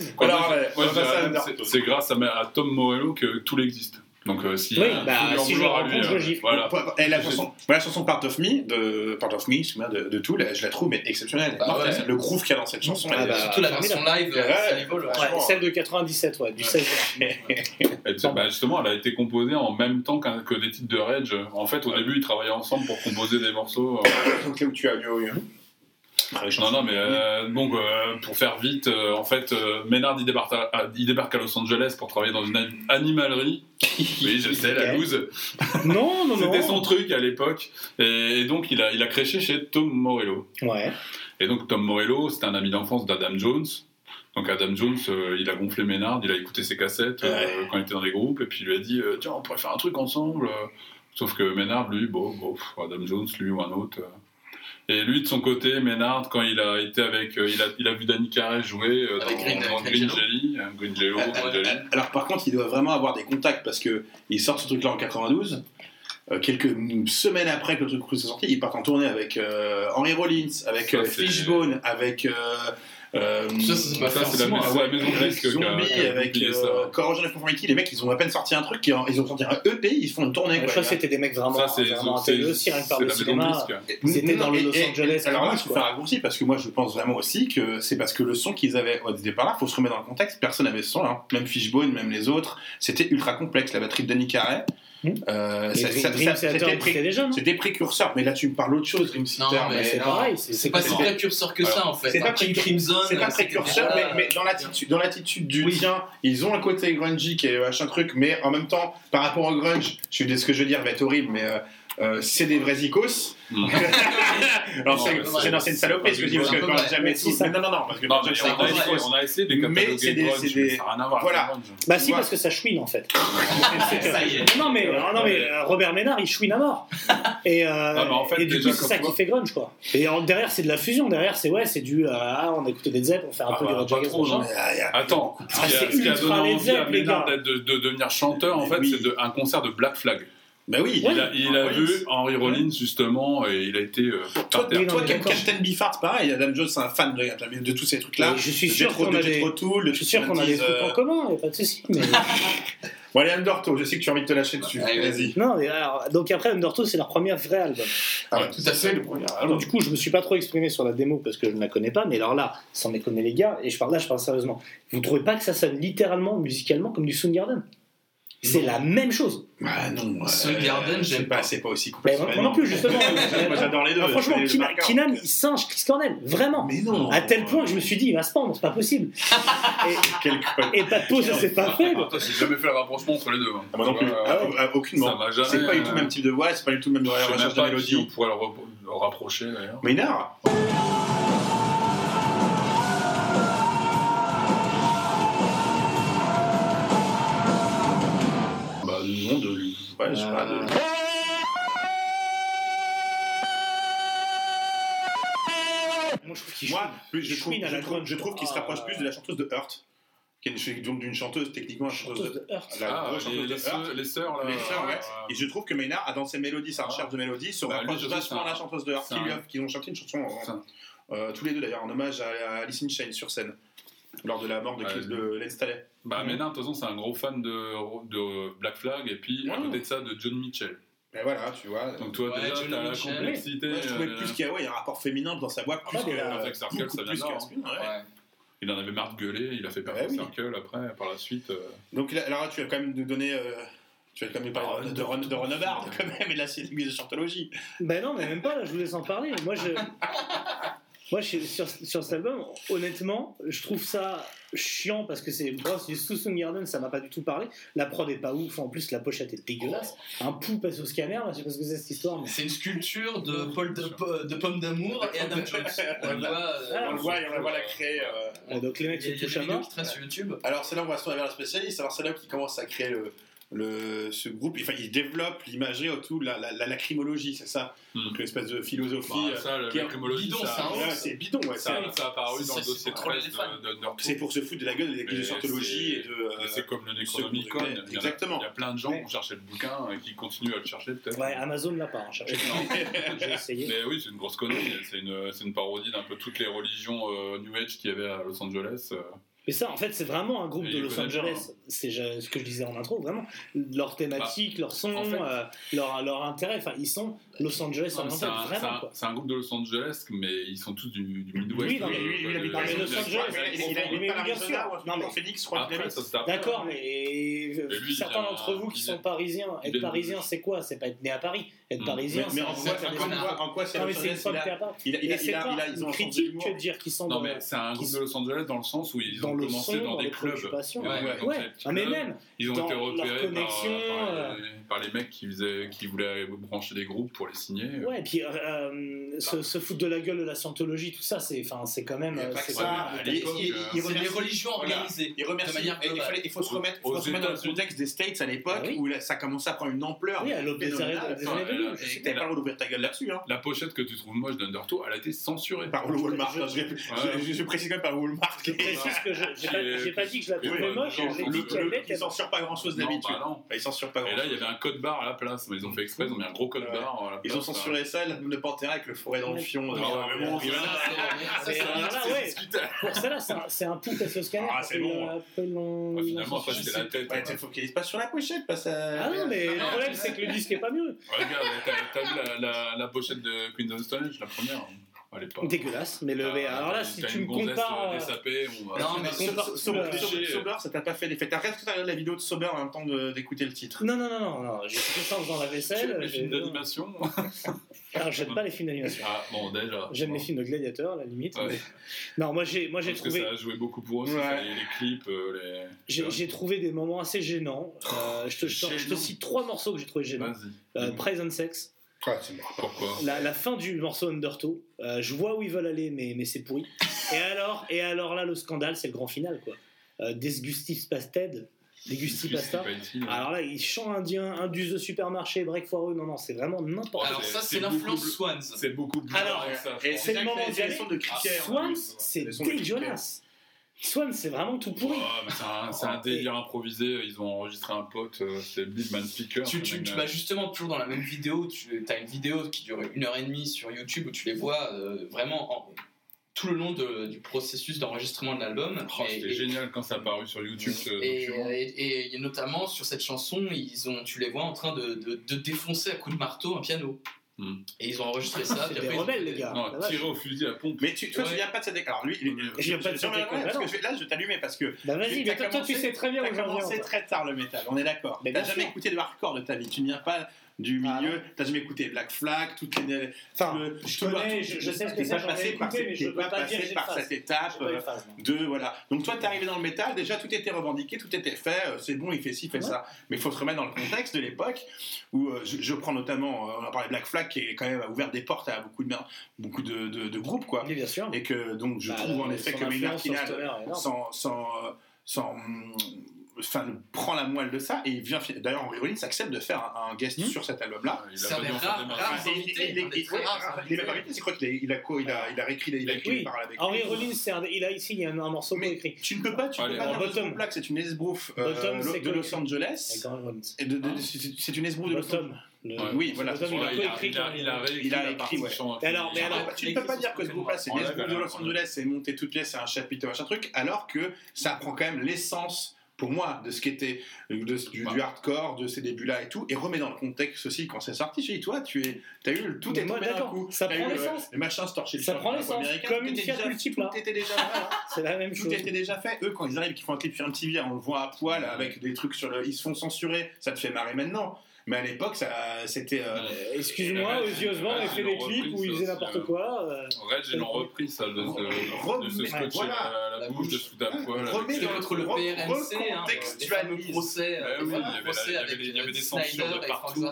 Ouais,
c'est grâce à, à Tom Morello que tout existe. Donc euh, si,
Oui, bah, si je rencontre, je
euh,
le gifle.
Voilà.
Et la chanson, voilà, la chanson Part of Me, de Part of Me, de, de Tool, je la trouve mais exceptionnelle.
Bah ouais.
Le groove qu'il y a dans cette chanson,
Ah
elle est-
bah,
Surtout la version live,
Ouais.
Ouais,
celle de 97, ouais, du 16
Et tu sais, bah, justement, elle a été composée en même temps que des titres de Rage. En fait, au début, ils travaillaient ensemble pour composer des morceaux. euh,
Donc là où tu as eu.
Non, non, mais euh, donc euh, pour faire vite, euh, en fait, Ménard il débarque, à, il débarque à Los Angeles pour travailler dans une ani- animalerie. oui, je sais, la loose.
Non, non, non.
C'était son truc à l'époque. Et, donc, il a, il a créché chez Tom Morello.
Ouais.
Et donc, Tom Morello, c'était un ami d'enfance d'Adam Jones. Donc, Adam Jones, euh, il a gonflé Ménard, il a écouté ses cassettes euh,
Ouais.
quand il était dans les groupes, et puis il lui a dit euh, Tiens, on pourrait faire un truc ensemble. Sauf que Ménard, lui, bon, bon, Adam Jones, lui ou un autre. Euh. Et lui, de son côté, Ménard, quand il a été avec. euh, il, a, il a vu Danny Carey jouer euh, dans,
Avec Green-
dans
Green
Green Jelly. hein, Green Jello, Green Jelly.
Alors par contre, il doit vraiment avoir des contacts parce que il sort ce truc-là en 92. Euh, quelques semaines après que le truc soit sorti, ils partent en tournée avec euh, Henry Rollins, avec
Ça,
euh,
c'est-
Fishbone, avec euh, euh,
Ça, m'a fait
Ça, c'est la,
un
mais-
mois,
c'est la
ouais.
maison a-
Zombie, avec euh. Corrosion of Conformity, les mecs ils ont à peine sorti un truc, ils ont sorti un EP, ils font une tournée.
Je
quoi.
crois que c'était des mecs vraiment,
Ça, c'est c'est-
aussi, rien que par
c'est
le
la maison de
cinéma. étaient dans le Los Angeles
Alors là,
Times,
je fais un raccourci parce que moi je pense vraiment aussi que c'est parce que le son qu'ils avaient au départ là, faut se remettre dans le contexte, personne n'avait ce son là, même Fishbone, même les autres, c'était ultra complexe. La batterie de Danny Carey,
Hmm.
euh, ça-
Theater
c'était précurseur, mais là tu me parles autre chose, Dream
Non,
Theater,
mais
c'est pareil,
C'est pas si précurseur que ça en fait.
C'est pas précurseur-
Crimson.
C'est pas précurseur, mais, dans l'attitude, dans l'attitude du tien, ils ont un côté grungy qui est machin truc, mais en même temps, par rapport au grunge, je suis ce que je veux dire va être horrible, mais euh, euh, c'est des vrais icos.
Mm.
Alors c'est une saloperie ce que je dis parce que quand jamais
Mais
non non non parce que
Non, mais
c'est
on, a
des
essayé,
icos.
on a essayé de
Mais c'est des- c'est des-
ça n'a rien à voir
voilà.
avec le grunge.
Bah si, parce que ça chouine en fait. Non mais, ah, non, mais euh, Robert Ménard il chouine à mort. Et, euh, du coup c'est ça qui fait grunge quoi. Et en- derrière c'est de la fusion, derrière c'est ouais c'est du euh, ah, on a écouté des Zepp, on fait un
Ah
peu du. Machine.
Ah,
Attends, ce qui a,
c'est
ce qui a donné envie à Ménard de, de devenir chanteur, en fait, c'est de- un concert de Black Flag.
Bah oui.
Il a, il a
Henry
vu
Rollins.
Henry Rollins, justement, et il a été euh,
Toi, toi
d'accord.
Captain Beefheart, pareil, Adam Jones, c'est un fan de, de tous ces trucs-là.
Je suis sûr qu'on a des-
Jethro Tull, de
Je suis sûr qu'on a des trucs en commun, y a pas de souci. mais-
Bon, allez, Undertow, je sais que tu as envie de te lâcher dessus.
Allez,
Vas-y.
non, mais alors, donc après Undertow c'est leur premier vrai album.
Ah ouais,
Tout à fait.
Donc, du coup, je me suis pas trop exprimé sur la démo parce que je ne la connais pas, mais alors là, sans déconner les gars, et je parle là, je parle sérieusement. Vous trouvez pas que ça sonne littéralement, musicalement, comme du Soundgarden? C'est la même chose.
Ah non.
Soundgarden,
c'est
j'aime
pas,
pas.
c'est pas aussi
Mais
complexe.
moi, moi non plus, justement.
Moi j'adore les deux.
Ah, franchement,
je fais les deux
Kina-
par cœur.
Kinam, il singe Chris Cornell, vraiment.
Mais non.
À tel point que je me suis dit, il va se pendre, c'est pas possible.
Quel con.
Et pas de pause, c'est pas fait.
Ah, toi, j'ai jamais fait le rapprochement entre les deux. hein.
Ah, moi non plus. Ah,
euh,
aucunement.
ça m'a jamais,
C'est pas du tout
euh,
le même type de voix, c'est pas du tout le même recherche de
pas qui on
mélodie.
pourrait le, rapprocher d'ailleurs.
Maynard Non, de lui. Ouais, je sais pas. de-
Moi, je trouve qu'il
Moi, plus, je, trouve, je, je qu'il se
Ah,
rapproche plus de la chanteuse de Hurt, qui est une- donc d'une chanteuse, techniquement, une chanteuse
chanteuse
de. La
Ah,
chanteuse
les
de
sœurs,
Hurt.
les sœurs là.
Les sœurs, ouais.
euh,
Et je trouve que Maynard, dans ses mélodies, sa
Ah.
recherche de mélodies, se
Bah,
rapproche vachement à la chanteuse de Hurt,
c'est
qui, lui a- qui ont chanté une chanson, euh, euh, tous les deux d'ailleurs, en hommage à, à Alice in Chains sur scène, lors de la mort de,
Ouais.
Chris- de Len Staley.
Bah, Ménard, de toute façon, c'est un gros fan de, de Black Flag et puis à côté de ça, de John Mitchell.
Et voilà, tu vois.
Donc, toi,
Ouais,
déjà, t'as la complexité.
Ouais, je trouvais
euh,
plus qu'il y a ouais, il y a un rapport féminin dans sa voix, plus
Ah,
que
mais là,
euh,
Perfect Circle, ça vient
plus
de là,
que
hein.
Ouais.
Ouais.
Il en avait marre de gueuler, il a fait
Bah
Perfect
oui.
Circle après, par la suite. euh,
Donc là, là, tu vas quand même nous donner. euh, tu vas quand même nous parler
Bah,
de, de, Ron- de Renard quand même et de la série de chantologie.
Ben non, mais même pas, là, je vous laisse en parler. Moi, je. Moi, je- sur, sur cet album, honnêtement, je trouve ça chiant parce que c'est c'est du Susan Garden, ça m'a pas du tout parlé. La prod est pas ouf, en plus la pochette est dégueulasse. Un pou passe au scanner, là, je sais pas ce que c'est cette histoire. Mais...
C'est une sculpture de, Paul de, de Pomme d'amour et Adam Jones. On le voit.
on le voit et on la créer. euh.
Ouais, donc les mecs se touchent à mort.
sur YouTube.
Alors c'est là où on va se tourner vers la spécialiste. Alors c'est là qui commence à créer le, le, ce groupe. Enfin, il développe l'imagerie autour de la, la, la lacrymologie, c'est ça.
Hmm.
Donc l'espèce de philosophie.
bah, ça, lacrymologie,
bidon,
ça,
c'est un
ouais, c'est bidon, ouais.
ça,
c'est-
ça a apparu dans le dossier
pour troller
13
les fans.
de- de-.
C'est pour se foutre de la gueule des
Mais
de scientologie
c'est-
et de. euh,
c'est comme le Necronomicon.
degré.
il y en a-
Exactement.
Il y a plein de gens qui ont cherché le bouquin et qui continuent à le chercher peut-être.
Ouais, Amazon l'a pas, hein, cherchez. J'ai essayé.
Mais oui, c'est une grosse connerie. C'est une, c'est une parodie d'un peu toutes les religions euh, New Age qu'il y avait à Los Angeles. euh.
Mais ça, en fait, c'est vraiment un groupe de Los Angeles. C'est je- ce que je disais en intro, vraiment. Leur thématique, leur son,
en fait-
euh, leur, leur intérêt. Enfin, ils sont Los Angeles
Non, mais C'est un, c'est
vraiment.
c'est groupe de Los Angeles, mais ils sont tous du, du Midwest.
Oui, non, mais
euh,
lui, il
euh,
habite
des-
Los Angeles,
il habite
bien
pas
sûr. Non, mais-
en Phoenix, je crois.
D'accord, mais euh, certains d'entre vous qui sont parisiens, être parisien, c'est quoi? C'est pas être né à Paris. Être
Mm.
parisien,
Mais, mais en,
c'est
quoi,
c'est
c'est
c'est c'est
ils ont
critique que de dire qu'ils sont
Non, mais c'est un groupe de Los Angeles dans le sens où ils ont commencé dans des clubs.
préoccupations.
Ouais, c'est
Ah, mais même,
Ils ont été repérés par,
euh,
les, par les mecs qui voulaient brancher des groupes pour les signer.
Ouais, et puis euh, se, se foutre de la gueule de la scientologie, tout ça, c'est enfin, c'est quand même. Euh, c'est
ça.
euh,
les religions
voilà.
organisées.
Il remercie.
De manière
et il, fallait- il faut se remettre, faut se remettre dans le contexte des States à l'époque
Ah oui.
où ça commençait à prendre une ampleur.
Oui, à l'aube des
phénoménale.
années- des
Enfin,
années
elle a-
2000, je
Et
sais
t'avais
pas.
le droit d'ouvrir ta gueule là-dessus. Hein.
La pochette que tu trouves moche d'Undertow, elle a été censurée.
Par Walmart.
Je-
Non, je, précise quand même par Walmart.
Je précise que je j'ai pas, dit que je la trouvais moche.
Ils censure pas grand-chose
Non,
d'habitude. Ils censurent pas
Et
grand-chose.
là, il y avait un code barre à la place. Ils ont fait exprès, ils ont mis un gros code barre la place.
Ils ont censuré ça, l'album de Pantera avec le forêt dans le fion. Ah
c'est-
pour ça, un- pouls à scanner.
Ah, c'est bon.
Ouais, finalement, après, c'était la tête. Hein.
tu focalises pas sur la pochette, pas ça.
Ah non, mais le
Non,
problème, c'est que le disque est pas mieux.
Regarde, t'as vu la, la, la pochette de Queen of the Stone Age, la première Pas.
Dégueulasse. Mais le, mais alors là, si tu me compares.
euh, désapée, bon, bah,
Non, mais
on
Sober, ça t'a pas fait l'effet. T'as regardé la vidéo de Sober en même temps d'écouter le titre?
Non, non, non, non, non. j'ai fait ça en faisant la vaisselle.
les films d'animation
Alors, j'aime pas les films d'animation.
Ah, bon, déjà.
J'aime
Bon.
les films de gladiateurs, à la limite.
Ouais.
mais- Non, moi j'ai moi j'ai
Parce que
trouvé
ça a joué beaucoup pour eux,
Ouais.
les, les clips, euh, les.
j'ai trouvé des moments assez gênants. Euh, je, te, je te- je te
Gênant.
cite trois morceaux que j'ai trouvé gênants.
Vas-y.
Euh, Praise and Sex,
mort.
Pourquoi?
La, la fin du morceau Undertow. Euh, je vois où ils veulent aller, mais, mais c'est pourri. Et alors, et alors là, le scandale, c'est le grand final, quoi. Euh, Desgustif Pasted, Degusti Pasta.
ici.
Alors là, ils chant indien, indus de supermarché, break foireux. Non, non, c'est vraiment n'importe
Alors
c'est-
ça,
c'est
l'influence Swans.
C'est beaucoup plus
Alors, c'est le moment d'y aller.
de.
Swans, c'est dégueulasse. Swans, c'est vraiment tout pourri.
Mais c'est un, un délire improvisé. Ils ont enregistré un pote, euh, c'est Big Man Speaker.
Tu, tu, tu vas justement toujours dans la même vidéo, tu as une vidéo qui dure une heure et demie sur YouTube où tu les vois euh, vraiment en- tout le long de- du processus d'enregistrement de l'album.
Oh, C'était génial quand ça a apparu sur YouTube ce
Et, et- et notamment sur cette chanson, ils ont, tu les vois en train de, de- de défoncer à coups de marteau un piano. Et ils ont enregistré ça.
C'est des rebelles, les gars.
Non, tirer au fusil à pompe.
Mais tu, toi, tu
Ouais.
viens pas de cette école. Alors lui, il est-
Je viens pas de cette
je-
école,
parce que
non.
je vais- là, je vais t'allumer parce que
Bah vas-y, mais toi, toi, tu sais très bien où viens.
commencé très tard le métal, on est d'accord.
Mais
T'as jamais écouté le hardcore de ta vie. Tu ne viens pas du
Ah
milieu. T'as jamais écouté Black Flag, toutes les.
Enfin,
le-
je
tout le-
connais,
tout-
je- je sais ce que c'est,
pas passé par
mais je
pas
pas dire
par cette étape. Euh,
phase,
de voilà. Donc toi, t'es arrivé dans le métal, déjà tout était revendiqué, tout était fait, euh, c'est bon, il fait ci, fait
Ouais.
ça. Mais il faut se remettre dans le contexte de l'époque où euh, je, je prends notamment, euh, on a parlé de Black Flag qui est quand même a ouvert des portes à beaucoup de beaucoup de, de- de groupes quoi.
Oui, bien sûr.
Et que donc je
Bah,
trouve en effet que Maynard Keenan, sans, sans, euh, enfin, prend la moelle de ça et il vient. D'ailleurs, Henry Rollins accepte de faire un, un guest
Hmm.
sur cet album-là.
Il a
Ah, il a, il a, co- il a, il a réécrit, les- il a écrit
Oui.
les paroles avec
Henry. Rollins, un- il a ici il y a un, un morceau
Mais
écrit.
tu ne peux pas, tu
Allez,
peux pas
bottom.
que c'est une esbrouffe de Los Angeles. C'est une esbrouffe de Los Angeles.
Bottom. Le-
Ouais.
Oui, voilà,
il a
il, a,
co-écrit
il, a, il a réécrit
Il a
la
écrit, ouais.
alors, mais alors,
Tu ne peux pas dire que ce groupe-là, c'est une
Enlève
esbrouffe de Los Angeles, c'est monté toute pièce, c'est un chapitre, machin truc, alors que ça prend quand même l'essence pour moi de ce qu'était de- du, du hardcore de ces débuts-là et tout, et remet dans le contexte aussi quand c'est sorti. J'ai dit, toi, tu es, as eu tout
Mais
est tombé d'un coup.
ça
T'as
prend
eu,
l'essence.
Les machins se torcher le
Ça prend l'essence, comme
tout
une
était
Fiat
déjà-
Multipla.
Tout était déjà voilà.
C'est la même
Tout
chose.
était déjà fait. Eux, quand ils arrivent, qu'ils font un clip sur MTV, on le voit à poil avec des trucs sur le. Ils se font censurer. Ça te fait marrer maintenant. Mais à l'époque, ça, c'était. euh,
Euh, Excuse-moi, Osbourne
ouais,
a fait
ils
des clips où il
ça
faisait
aussi,
n'importe
euh.
quoi. euh,
Red, ils l'ont repris ça, de, de, de se
Remets-
scotcher
voilà.
la, bouche, de foutre à poil.
Remets
contre le hein,
recontextualise.
procès,
Bah
euh,
il y avait
procès
il y avait
avec
des- censures de partout.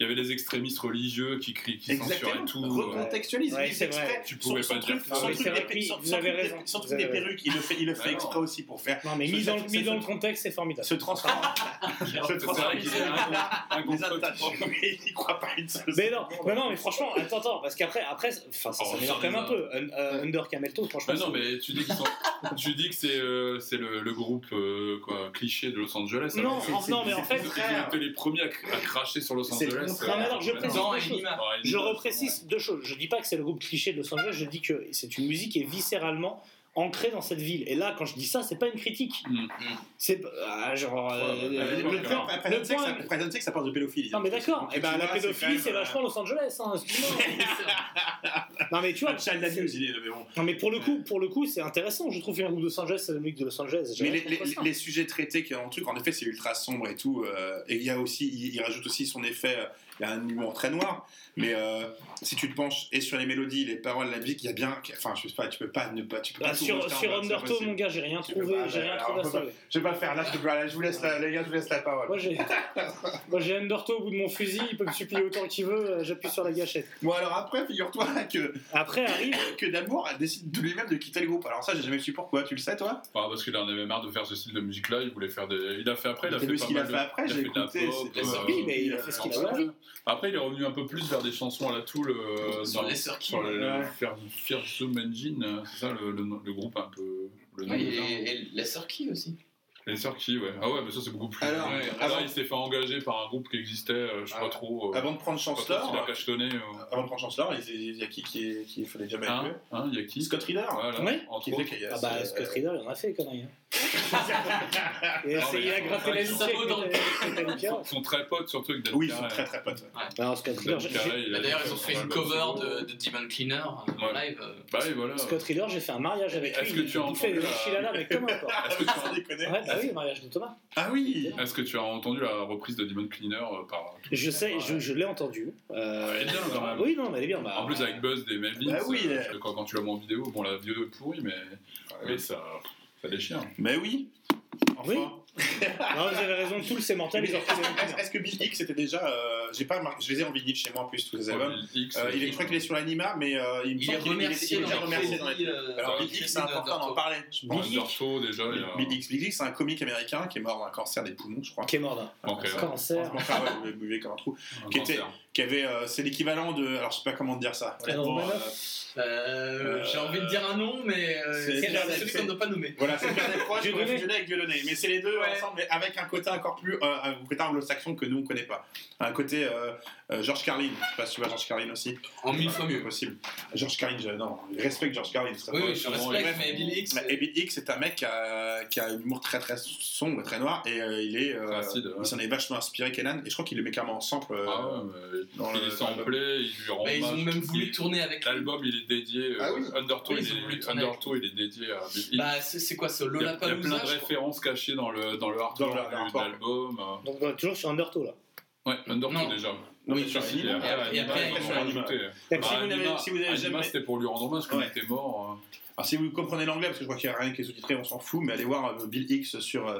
Il y avait des extrémistes religieux qui crient, qui
Exactement.
censuraient tout. euh,
Recontextualise. Il
c'est
fait
vrai.
Tu pouvais pas dire
mais vous avez
truc des-
raison.
Truc perruques, il le fait, il le fait
Bah
exprès aussi pour faire.
Non, mais mis dans, le- dans contexte, c'est formidable.
Se transforme. Se transforme.
Un,
il croit pas une seule
Mais non, mais non, mais franchement, attends, attends, parce qu'après, après, enfin, ça
Oh,
s'améliore
ça,
quand même un peu. Un- euh, Under Camelto, franchement.
Non, mais tu dis, tu dis que c'est euh, c'est le, le groupe euh, quoi, cliché de Los Angeles.
Non, non, mais en fait,
ils ont été les premiers à, cr- à cracher sur Los Angeles.
Non, mais alors, je précise Je reprécise deux choses. Je dis pas que c'est le groupe cliché de Los Angeles, je dis que c'est une musique qui est viscéralement ancrée dans cette ville. Et là, quand je dis ça, c'est pas une critique. C'est ah, genre. euh,
Ouais,
euh,
le
le
Le
point-
le
que ça- que parle de pédophilie.
Non mais d'accord, et ben la pédophilie c'est
même,
vachement Los Angeles, hein, non mais tu vois,
Child abuse, il est mais bon.
non mais pour le coup, pour le coup, c'est intéressant. Je trouve que Los Angeles, c'est la musique de Los Angeles.
Mais les, sujets traités qu'il y a dans le truc, en effet, c'est ultra sombre et tout. euh, et il y a aussi, il, il rajoute aussi son effet. euh, Il y a un humour très noir. Mais euh, si tu te penches et sur les mélodies, les paroles, la musique, il y a bien. Enfin, je sais pas, tu peux pas ne pas. Tu peux
Ah,
pas tout
sur sur Undertow, mon gars, j'ai rien
Tu
trouvé,
pas,
j'ai rien
alors,
trouvé à.
Je vais pas le faire. Là, je, peux pas, là, je vous laisse la, les gars, je vous laisse la parole.
Moi j'ai, moi j'ai Undertow au bout de mon fusil, il peut me supplier autant qu'il veut, euh, j'appuie sur la gâchette.
Bon, alors après, figure-toi que,
Après arrive,
que Damour décide de lui-même de quitter le groupe. Alors, ça, j'ai jamais su pourquoi. Tu le sais, toi?
Ah, parce qu'il en avait marre de faire ce style de musique-là, il voulait faire des. Il a fait après, il a fait
ce qu'il a fait
de-
après, j'ai écouté,
euh,
Oui, mais il a fait ce qu'il a.
Après, il est revenu un peu plus vers des chansons à la Tool. euh,
Sur
dans-
les Sir
Sur le
Ouais.
Engine, euh, c'est ça le, le, le groupe un peu. Le nom
Oui, et, Sir Key aussi.
Les Sœurs ouais. Ah ouais, mais ça c'est beaucoup plus.
Alors,
Ouais,
avant-
Là, il s'est fait engager par un groupe qui existait, euh, je sais
Ah,
pas trop. euh,
Avant de prendre
trop
Chancellor,
s'il a cachetonné. euh.
avant de prendre Chancellor, il il y a qui qui, est- qui fait les jam avec
Hein Hein, il y a qui?
Scott Reader.
Voilà,
Ouais.
entre
Qui fait qu'il y a
ah bah Scott Reader, il en a fait conneries. Hein. Et il la
dans le-
Metallica.
Ils sont- très potes, surtout avec
Oui, ils sont très très potes.
Alors Scott
il
Bah, D'ailleurs, ils ont fait une cover de, de Demon Cleaner euh, en
Ouais.
live. euh.
Bah oui, voilà.
Scott Reader, j'ai fait un mariage avec
Est-ce
lui.
que tu as
il fait des
entendu la-
enchiladas, mais comme un porc.
Est-ce que, tu.
Ouais, bah oui, mariage de Thomas.
Ah oui
est-ce que tu as entendu la reprise de Demon Cleaner euh, par.
Je sais, je, l'ai entendu. Euh,
Elle est bien, quand même.
Oui, non, mais elle est bien. bah,
En plus, avec Buzz des Melvins,
oui,
euh,
euh.
quand, tu l'as mis en vidéo, bon, la vieux pourri, mais, mais ça, ça déchire.
Mais oui Enfin.
Oui. Non, vous avez raison, tout c'est mortel, ils ont fait des
Est-ce est-ce que Bill Hicks était déjà. euh, j'ai pas remarqué- je les ai en vinyle chez moi en plus, tous les albums.
X,
Euh, il est, je crois qu'il est sur l'Anima, mais euh, il me
Il
semble
est
qu'il est
les
remercié les-
euh,
Alors Bill
les
Hicks, c'est important d'en parler.
Bill
Hicks, Bill Hicks, c'est un comique américain qui est mort d'un cancer des poumons, je crois.
Qui est mort d'un
Cancer.
cancer.
Enfin, ouais, vous buvez comme un trou. Qui était-. Qui avait, euh, c'est l'équivalent de, alors je sais pas comment te dire ça. Honnêtement,
Romanoff.
euh,
Euh, J'ai envie de dire un nom, mais euh,
C'est-
celui qu'on ne doit pas nommer.
Voilà, c'est Pierre Desproges qui fusionné avec Dieudonné. mais c'est les deux
Ouais.
ensemble, mais avec un côté encore plus, euh, un côté anglo-saxon que nous on connaît pas. Un côté euh, euh, George Carlin. Je sais pas si tu vois George Carlin aussi.
En mille fois mieux.
Possible. George Carlin, je, non, je respecte George Carlin.
Oui, je respecte, mais Bill Hicks.
Mais Bill Hicks, c'est un mec qui a, qui a un humour très très sombre, très noir, et euh, il est, euh, il s'en est vachement inspiré Kenan, et je crois qu'il le met clairement en sample. Euh, dans
il
le-
est samplé, il lui rend
Bah, ils ont même voulu tourner avec lui.
L'album, il est dédié.
Ah
euh,
oui.
Undertow,
Oui,
il,
ils
est,
tourner
Undertow, il est dédié à.
Bah, c'est quoi ce
il, y a, il y a plein de références cachées dans le, dans le
l'artwork.
de l'album. euh.
Donc on est toujours sur Undertow là.
Ouais, Undertow déjà.
Non,
Oui,
mais sur Anima,
et après.
Si
Ah,
vous avez jamais-
c'était pour lui rendre hommage quand
Ouais.
il était mort. euh.
Alors si vous comprenez l'anglais, parce que je crois qu'il n'y a rien qui est sous-titré, on s'en fout, mais allez voir euh, Bill Hicks sur, euh,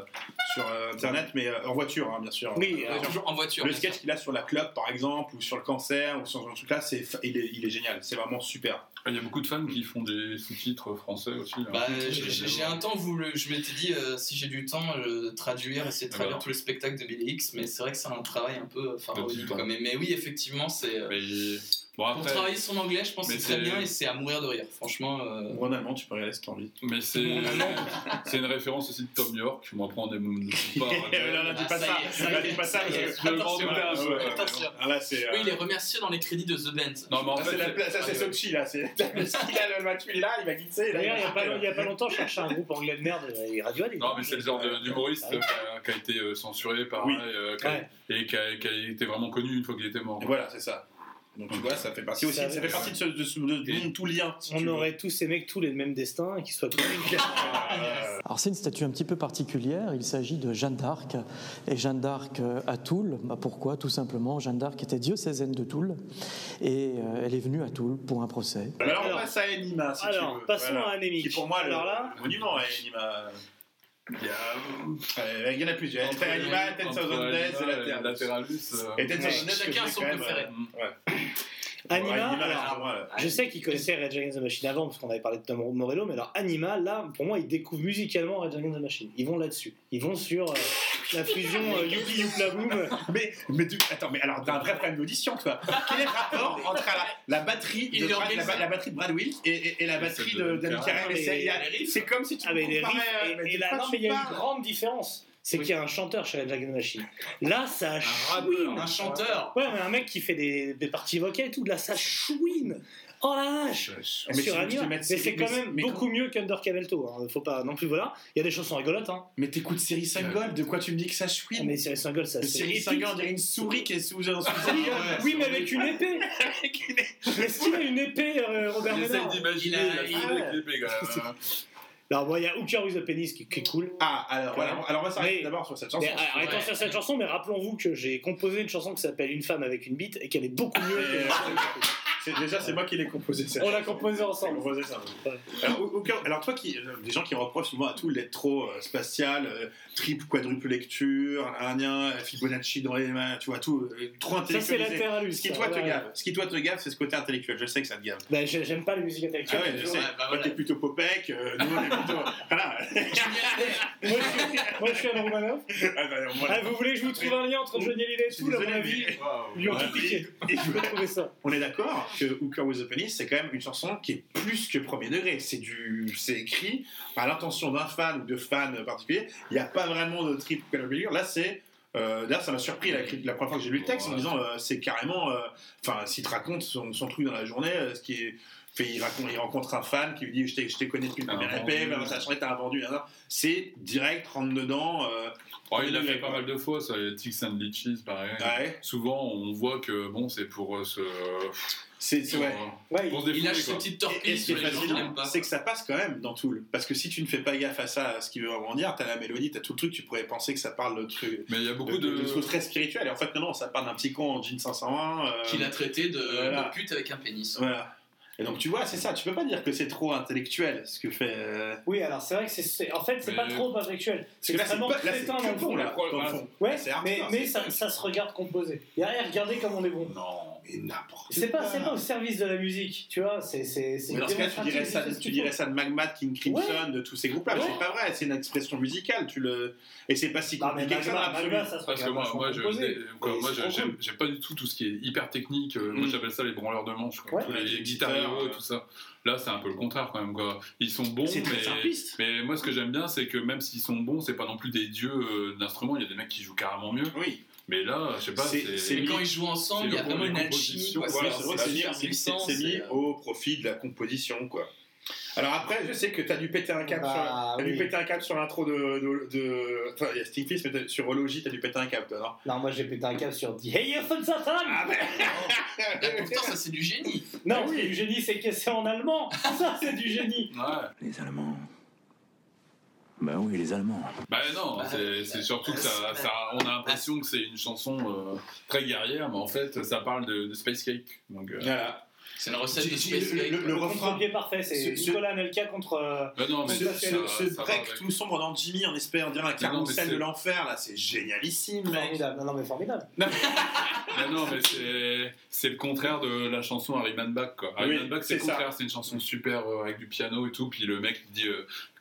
sur euh, internet, mais euh, en voiture, hein, bien sûr.
Oui,
Euh,
toujours en voiture.
le sketch qu'il a sur la club, par exemple, ou sur le cancer, ou sur ce truc-là, c'est, il, est, il est génial, c'est vraiment super.
Il y a beaucoup de fans qui font des sous-titres français aussi. là.
Bah, j'ai un temps voulu, je m'étais dit euh, si j'ai du temps, euh, traduire, essayer de traduire
Voilà.
tous les spectacles de Bill Hicks, mais c'est vrai que c'est un travail un peu pharaonique. mais oui, effectivement, c'est euh,
bon,
pour
après,
travailler son anglais, je pense que c'est très bien et c'est à mourir de rire. Franchement, euh,
Ou en allemand, tu peux regarder si t'as envie.
mais c'est c'est une référence aussi de Tom York. Moi, après, on est pas.
non, non, dis
Ah,
pas
ça
Là, dis pas ça,
Je.
Ah, là, euh,
Oui, il est remercié dans les crédits de The Band.
Non, mais en
là, c'est,
fait,
la- ça, c'est Sochi, là. C'est, il a le match, il est là, il va glisser. là,
D'ailleurs, il n'y a, pas- il y a pas longtemps, je cherchais un groupe anglais de merde et Radiohead.
Non, mais c'est le genre d'humoriste
Ah oui.
qui, a- été euh, censuré, euh,
Ouais.
et qui a, qui a été vraiment connu une fois qu'il était mort.
Et voilà, c'est ça. Donc tu vois, ça fait partie aussi,
Ça-
ça fait partie de ce, de ce- de- de tout lien. si
On
veux.
aurait tous aimé que tous les mêmes destins et qu'ils soient connus.
Alors c'est une statue un petit peu particulière, il s'agit de Jeanne d'Arc. Et Jeanne d'Arc euh, à Toul, bah pourquoi? Tout simplement, Jeanne d'Arc était diocésaine de Toul et euh, elle est venue à Toul pour un procès.
Alors,
Alors-
on passe à Enima, si
Alors,
tu veux.
passons
Voilà.
à Anémique.
Qui est pour moi le,
là-
le monument à Enima. Il y, a... euh, il y en a plus. Il y a
Entre
Enima, Ten
entre
Thousand Days et. Lateralus,
euh,
Et
Chacun
j'ai
son
quand même,
préféré.
euh, ouais.
Anima,
Ouais, Anima,
alors,
pour moi, là.
je sais qu'il connaissait Red Against the Machine avant, parce qu'on avait parlé de Tom Morello, mais alors Anima, là, pour moi, ils découvrent musicalement Red Against the Machine. Ils vont là-dessus. Ils vont sur euh, la fusion euh, Youpi Youpla Boom.
Mais, mais du- attends, mais alors, t'as un vrai problème d'audition, toi. Quel est le rapport entre la, la batterie de Brad, la, la batterie de Brad Wilk et, et, et la batterie d'Annie
Carré.
Mais c'est, comme si tu
Ah, mais les
comparais,
riffs,
euh,
et, là, non,
tu
mais il y a une grande différence. C'est
Oui.
qu'il y a un chanteur chez Red Against the Machine. Là, ça chouine.
Un chanteur.
Ouais, mais un mec qui fait des, des parties vocales et tout, là, ça chouine. Oh la vache
je
Mais
série-
c'est quand même
mais
beaucoup mieux qu'Under Cavelto. Hein. Faut pas non plus, voilà. Il y a des chansons rigolotes, hein.
Mais t'écoutes Série Single, de quoi tu me dis que ça
Ah,
chouine?
Mais c'est Single, ça c'est
Série. Single, on dirait une souris qui est sous un
Oui, mais avec une épée. Mais s'il a une épée, euh, Robert Ménard?
d'imaginer
Il a- il-
avec l'épée, quand même.
Alors, bon, il y a Hooker with a Penis qui, qui est cool.
Ah, alors, voilà. alors on va s'arrêter d'abord sur cette chanson.
Mais euh, arrêtons
ouais.
sur cette chanson, mais rappelons-vous que j'ai composé une chanson qui s'appelle Une femme avec une bite et qu'elle est beaucoup mieux que
Déjà, c'est moi qui l'ai composé. ça.
On l'a composée ensemble.
composé ça.
Ouais.
Alors, au- au cœur- alors toi, qui, euh, des gens qui reprochent souvent à tout d'être trop euh, spatial, euh, triple, quadruple lecture, un lien, Fibonacci dans les mains, tu vois, tout, euh, trop
Ça, c'est latéralus.
Ce qui
ça,
toi te
ouais.
gave, ce qui toi te gave, c'est ce côté intellectuel. Je sais que ça te gave.
Bah, j'ai- j'aime pas les musiques
Ah
intellectuelles.
ouais, je sais.
Ouais, bah
Toi,
voilà.
t'es plutôt Popek, euh, nous on est plutôt. Voilà.
moi, je suis, moi, je suis Anne Romanoff.
Ah, bah, moi,
Ah, vous voulez que je vous trouve un lien entre Johnny Hallyday et tout, à mon avis. Ils lui ont tout piqué.
et- et-
Je peux trouver ça.
On est d'accord que Hooker with a Penis, c'est quand même une chanson qui est plus que premier degré. C'est du, c'est écrit à l'intention d'un fan ou de fans particuliers. Il n'y a pas vraiment de triple quadruple. Là, c'est euh, D'ailleurs, ça m'a surpris la, la première fois que j'ai lu le texte en me disant euh, c'est carrément. euh, Enfin, s'il te raconte son, son truc dans la journée, euh, ce qui est. Fait, il, raconte, il rencontre un fan qui lui dit Je t'ai connu depuis le
T'as
premier. EP, ça change, t'as vendu. C'est direct, rentre dedans.
Oh, il l'a
degré,
fait pas mal de fois, ça, les Tix and Leeches, pareil.
Ouais,
Souvent, on voit que bon, c'est pour se.
C'est ouais.
Ouais,
Il
défouler,
lâche ses petites
Et, et
torpilles
qui
sur les gens qui pas.
c'est que ça passe quand même dans Tool. Parce que si tu ne fais pas gaffe à ça, à ce qu'il veut vraiment dire, t'as la mélodie, t'as tout le truc, tu pourrais penser que ça parle de trucs.
Mais il y a
De,
beaucoup
de,
de.
de choses très spirituelles. Et en fait, non, non, ça parle d'un petit con en jean 501. euh,
Qu'il a traité de,
Voilà.
de pute avec un pénis.
Voilà. Et donc, tu vois, c'est ça. Tu peux pas dire que c'est trop intellectuel ce que fait. euh,
Oui, alors c'est vrai que c'est-. En fait, c'est
Mais-
pas trop intellectuel. C'est
que là, c'est
vraiment crétin dans le fond.
là.
Ouais, mais, mais ça, ça se regarde composé. Et regardez comme on est bon.
Non.
Mais n'importe
C'est pas,
quoi.
c'est pas au service de la musique, tu vois. C'est, c'est, c'est
Mais dans ce cas, tu dirais ça, tu dirais ça de Magma, de King Crimson, de tous ces groupes-là. mais
Ouais.
C'est pas vrai. C'est une expression musicale. Tu le. Et c'est pas si
Non, mais
compliqué que ça. dans
Magma,
l'absolu.
Magma, ça se
Parce que
regarde
moi,
vachement
moi, je,
composé.
quoi,
Mais
moi
c'est
je-
trop
j'aime pas du tout tout ce qui est hyper technique. euh, Moi,
Mm.
j'appelle ça les branleurs de manches. quoi.
Ouais.
Tous les
Les
guitares
euh.
tout ça. Là, c'est un peu le contraire quand même. Quoi. Ils sont bons,
C'est très
mais,
simpliste.
mais moi, ce que j'aime bien, c'est que même s'ils sont bons, c'est pas non plus des dieux euh, d'instruments. Il y a des mecs qui jouent carrément mieux.
Oui.
Mais là, je sais pas,
C'est-
quand ils jouent ensemble, il y a vraiment une alchimie.
voilà,
C'est-
mis, au profit de la composition, quoi. Alors après, je sais que t'as dû péter un câble
Bah,
sur, t'as dû
oui.
péter un câble sur l'intro de, de, de- Enfin, il y a Stingfish, mais sur Hology, t'as dû péter un câble, toi, non?
Non, moi j'ai pété un câble sur The Hey Satan
Ah,
Et pourtant, ça c'est du génie.
Non, c'est du génie, c'est que c'est en allemand. Ça, c'est du génie.
Ouais.
Les Allemands. Bah oui, les Allemands.
Bah non,
Bah,
c'est c'est surtout que ça,
bah,
ça- on a l'impression que c'est une chanson euh, très guerrière, mais en fait, ça parle de, de Space Cake. Donc, euh,
Voilà.
C'est une recette de
Le-
Space
le-
Cake.
le- le refrain.
contre-pied parfait, c'est
Ce-
Nicolas Anelka contre. euh,
bah non, mais
Ce,
ça,
ce-
ça
break tout sombre dans Jimmy, en espère, on dirait un
non,
carrousel
c'est-
de l'enfer, là, c'est génialissime, mec.
Formidable, non, non mais formidable.
Mais non, mais c'est le contraire de la chanson Harry Man Back. Quoi. Harry
Oui,
Man Back, c'est le
ça.
contraire. C'est une chanson super euh, avec du piano et tout. Puis le mec dit